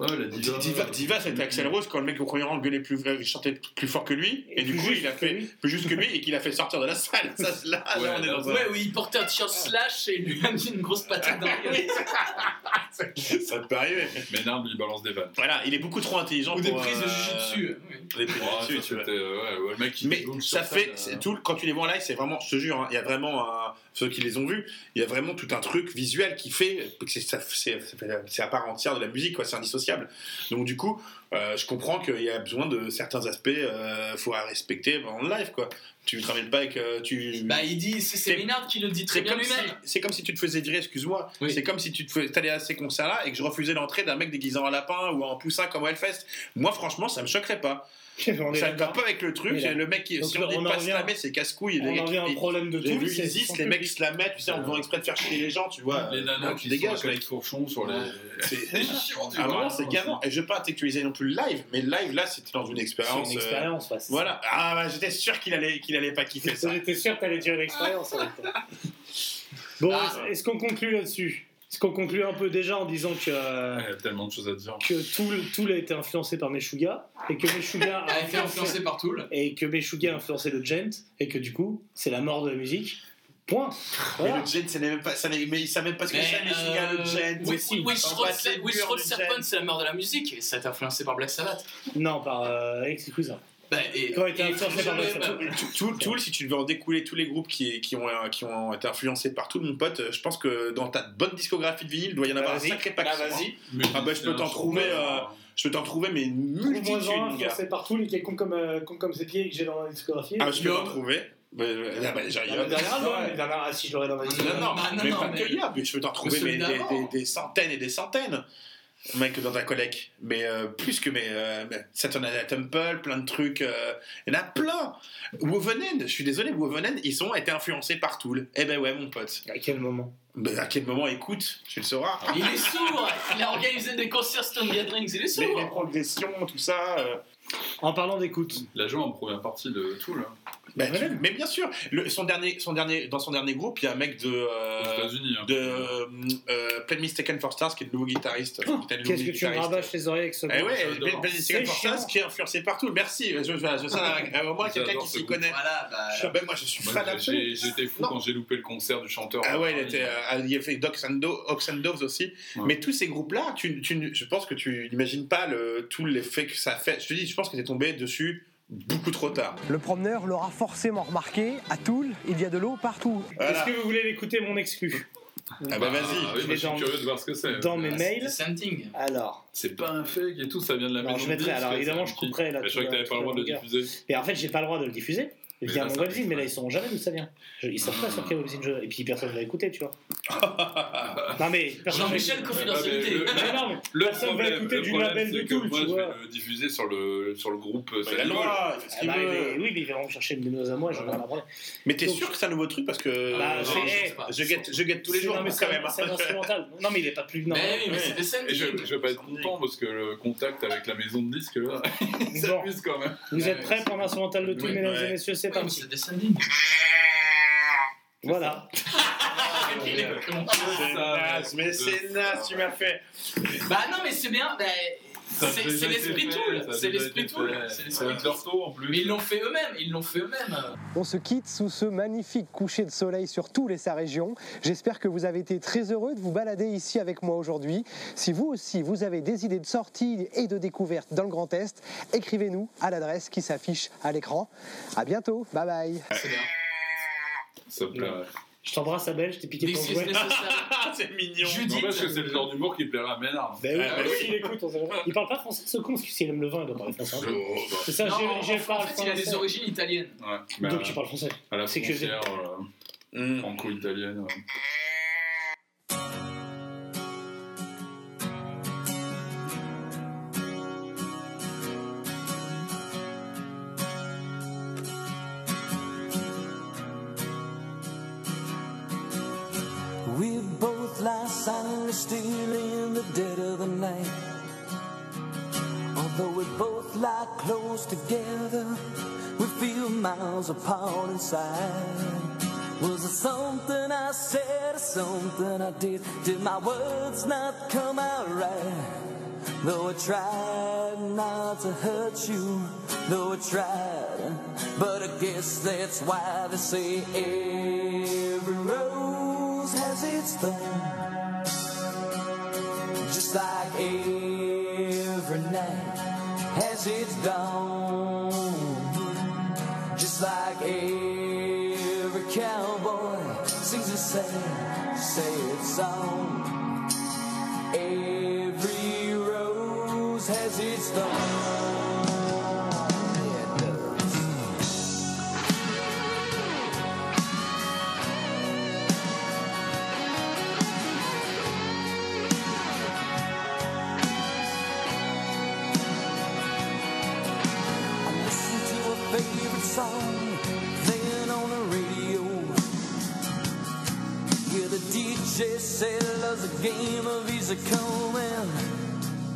Donc, Ouais, la diva.
Diva, Diva c'était Axel Rose quand le mec au premier rang gueulait plus, il chantait plus fort que lui, et,
Et
du coup il a fait
lui.
plus juste que lui et qu'il a fait sortir de la salle. Ça, là, là,
Ouais,
on est
là,
un-
Ouais, où il portait un t-shirt slash et il lui a mis une grosse patate dans gueule.
Ça peut arriver.
Ménard lui balance des vannes.
Voilà, il est beaucoup trop intelligent
Ou des
pour.
prises de
euh,
jujitsu. Oui.
Des prises de tu vois.
c'était, euh, ouais, ouais, le mec
Mais ça fait,
euh,
tout, quand tu les vois en live, c'est vraiment, je te jure, hein, il y a vraiment un, ceux qui les ont vus, il y a vraiment tout un truc visuel qui fait que c'est, à part entière de la musique, quoi, c'est indissociable. Donc du coup, euh, je comprends qu'il y a besoin de certains aspects, euh, faut à respecter en live, quoi. Tu te ramènes pas avec, euh, tu.
Bah, il dit, c'est Ménard qui le dit très bien
si,
lui-même.
c'est comme si tu te faisais virer, excuse-moi.
Oui.
C'est comme si tu te t'allais à ces concerts-là et que je refusais l'entrée d'un mec déguisé en lapin ou en poussin comme Hellfest. Moi, franchement, ça me choquerait pas.
On
Ça ne va pas avec le truc.
Là-
le mec, qui, si on dit pas
revient-
slammer, c'est casse-couille.
On en au problème de tout.
vu
c'est
Isis, les mecs
public.
se la mettent, tu sais, en faisant exprès de faire chier les gens, tu vois.
Les nanas qui
dégagent,
avec fourchon sur les.
C'est
C'est chiant,
un c'est gavant. Et je veux pas intellectualiser non plus le live, mais le live, là, c'était dans une
C'est
expérience.
une
euh,
expérience. c'est
Voilà. Ah, bah, j'étais sûr qu'il allait, qu'il allait pas kiffer
ça. J'étais sûr que t'allais dire une expérience. Bon,
Ah.
est-ce qu'on conclut là-dessus? Est-ce qu'on conclut un peu déjà en disant que, euh,
Il y a tellement de choses à dire.
que Tool, Tool a été influencé par Meshuga et que Meshuga
A été influencé par Tool.
et que Meshuga a influencé le gent et que du coup c'est la mort de la musique. Point.
Mais le gent, ça n'est même pas, ça n'est- mais même pas ce que c'est, ce gars, le
euh,
gent.
Oui,
si.
Wish Serpent,
gent.
c'est la mort de la musique et ça a été influencé par Black Sabbath.
Non, par euh.
Bah, et,
il
et- bah,
si tu devais en découler tous les groupes qui, qui, ont, euh, qui ont été influencés par tout mon pote, euh, je pense que dans ta bonne discographie de vinyle, il doit y en avoir
Bah,
un
vas-y.
sacré paquet.
Bah, vas-y.
Ah bah, je peux t'en trouver, euh, Je peux t'en trouver, mais multitude,
Trouve-moi un
mon gars.
influencé par Tool et qui est con comme, euh, con comme ses pieds et que j'ai dans la discographie.
Ah, je peux t'en
Non.
trouver. Bah, ah, bah, j'arrive.
Dernière- ah, si je l'aurais dans ma
Non,
discographie.
non,
non,
mais
non,
pas que Yab, mais je peux t'en trouver des centaines et des centaines. Mec, dans ta collègue. Mais euh, plus que mes. Euh, Saturn Night Temple, plein de trucs. euh, Il y en a plein. Woven End, je suis désolé, Woven End, ils ont été influencés par Tool. Eh ben ouais, mon pote.
À quel moment
Ben, à quel moment, écoute, tu le sauras.
Il est sourd Il a organisé des concerts Stone Gatherings, il est
Les,
sourd
les progressions, tout ça. euh,
En parlant d'écoute.
Il a joué en première partie de Tool. hein.
Ben, tu- mais bien sûr, le- son dernier, son dernier, dans son dernier groupe, il y a un mec de. euh,
Aux États-Unis. hein.
de euh, euh, Plain Mistaken for Stars, qui est le nouveau guitariste.
Oh, Qu'est-ce que tu me rabâches les oreilles avec ce
Eh ouais, Plain Mistaken for. Stars, qui est influencé partout. Merci, je, je, je, je, au moins quelqu'un qui s'y connaît.
Voilà, bah.
Ah ben, moi, je suis
Moi,
fan absolu.
J'étais fou
Non.
quand j'ai loupé le concert du chanteur.
Ah ouais, il,
Paris.
était, euh, il a fait Docs and, Do- Ox and Doves aussi.
Ouais.
Mais tous ces groupes-là, tu, tu, je pense que tu n'imagines pas le, tout l'effet que ça fait. Je te dis, je pense que tu es tombé dessus beaucoup trop tard.
Le promeneur l'aura forcément remarqué, à Toul, il y a de l'eau partout.
Voilà.
Est-ce que vous voulez l'écouter mon exclu?
Ah bah vas-y.
Ah oui,
Je
suis
dans-
curieux de voir ce que c'est.
Dans mes
c'est
mails. Alors,
C'est pas un fake et tout, ça vient de la maison
je mettrai, alors, évidemment, je couperai, là,
Mais Je croyais que
la-
t'avais pas le droit de le diffuser.
et en fait, j'ai pas le droit de le diffuser.
Mais
Via
là,
mon webzine, mais là ils sauront jamais d'où ça vient. Je- Ils savent pas sur quel webzine je. Et puis personne va écouter, tu vois. non mais personne.
Jean-Michel,
va-
confidentialité.
Ah, mais
non, mais
Le
personne va
problème,
écouter
le
du
problème,
label de
c'est que
Tool,
moi,
tu
je vais
vois.
le diffuser sur le, sur le groupe euh,
Bah, il a le
Sanibol.
droit, il fait ce
Ah
qu'il
bah,
veut.
mais oui, mais ils vont me chercher une de à moi, je vais en apprendre.
Mais t'es sûr que c'est un nouveau truc parce que
Bah,
euh,
c'est-
je-
eh,
guette, je guette tous les jours
non, mais
quand
c'est
même.
un- c'est un
hein.
instrumental. Non, mais il est pas plus. Non,
Mais oui, mais c'est
Et
Descending.
je, je vais pas être content parce que le contact avec la maison de disques là, il
Bon,
s'amuse quand même.
vous êtes prêts pour l'instrumental de
Oui,
mesdames
ouais.
et messieurs C'est Parti.
c'est Descending.
Voilà.
Mais c'est naze, tu m'as fait.
Bah non, mais c'est bien. bah, C'est l'esprit Tool. C'est l'esprit Tool. C'est l'esprit
en plus.
Mais ils l'ont fait eux-mêmes. Ils l'ont fait eux-mêmes.
On se quitte sous ce magnifique coucher de soleil sur Toul et sa région. J'espère que vous avez été très heureux de vous balader ici avec moi aujourd'hui. Si vous aussi, vous avez des idées de sortie et de découverte dans le Grand Est, écrivez-nous à l'adresse qui s'affiche à l'écran. À bientôt, bye bye.
Ça me.
Je t'embrasse, Abel, je t'ai piqué ton jouet.
Ah, c'est mignon.
Judith.
N'empêche que c'est le genre d'humour qui plairait à Ménard.
Ben oui,
Ah, bah
bah
oui.
il écoute, on sait jamais. Il parle pas français, ce con, parce que s'il aime le vin, il doit parler français.
Oh, bah,
C'est ça,
Non,
j'ai parlé
fait, il a des
français.
origines italiennes.
Ouais, mais
Donc
à-
tu parles français.
à la
c'est que-
frontière euh,
Mm.
franco-italienne. ouais.
The night. Although we both lie close together, we feel miles apart inside. Was it something I said or something I did? Did my words not come out right? Though I tried not to hurt you, though I tried, but I guess that's why they say every rose has its thorn. Just like every night has its dawn. Just like every cowboy sings a sad, sad song. DJ said love's a game of easy come and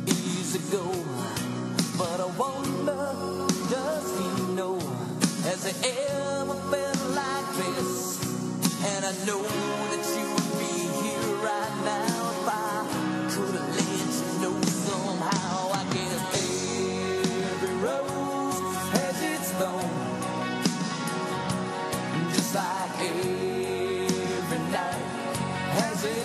easy go. But I wonder, does he know? Has he ever felt like this? And I know that you would be here right now if I could have let you know somehow. I guess every rose has its thorn, just like every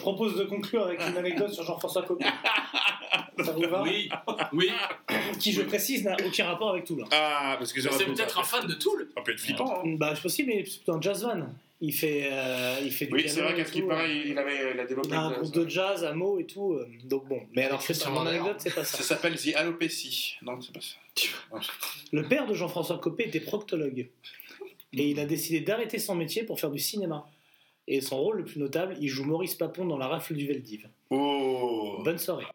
je propose de conclure avec une anecdote sur Jean-François Copé. Ça vous va
Oui, oui.
Qui, je précise, n'a aucun rapport avec Toul.
Ah, parce que
C'est peut-être un fan de Toul.
Ça peut être flippant. hein.
Bah, c'est possible, mais c'est plutôt un jazz van. Il fait, euh, il fait du
Oui,
piano
c'est vrai qu'à ce qui
tout.
paraît, il avait il a développé
Il a un groupe de jazz à mots et tout. euh, Donc bon. Mais alors, c'est
Christian
mon anecdote, c'est pas ça.
Ça s'appelle The Alopécie. Non, c'est pas ça.
Le père de Jean-François Copé était proctologue. Et il a décidé d'arrêter son métier pour faire du cinéma. Et son rôle le plus notable, il joue Maurice Papon dans La rafle du Veldiv.
Oh
Bonne soirée.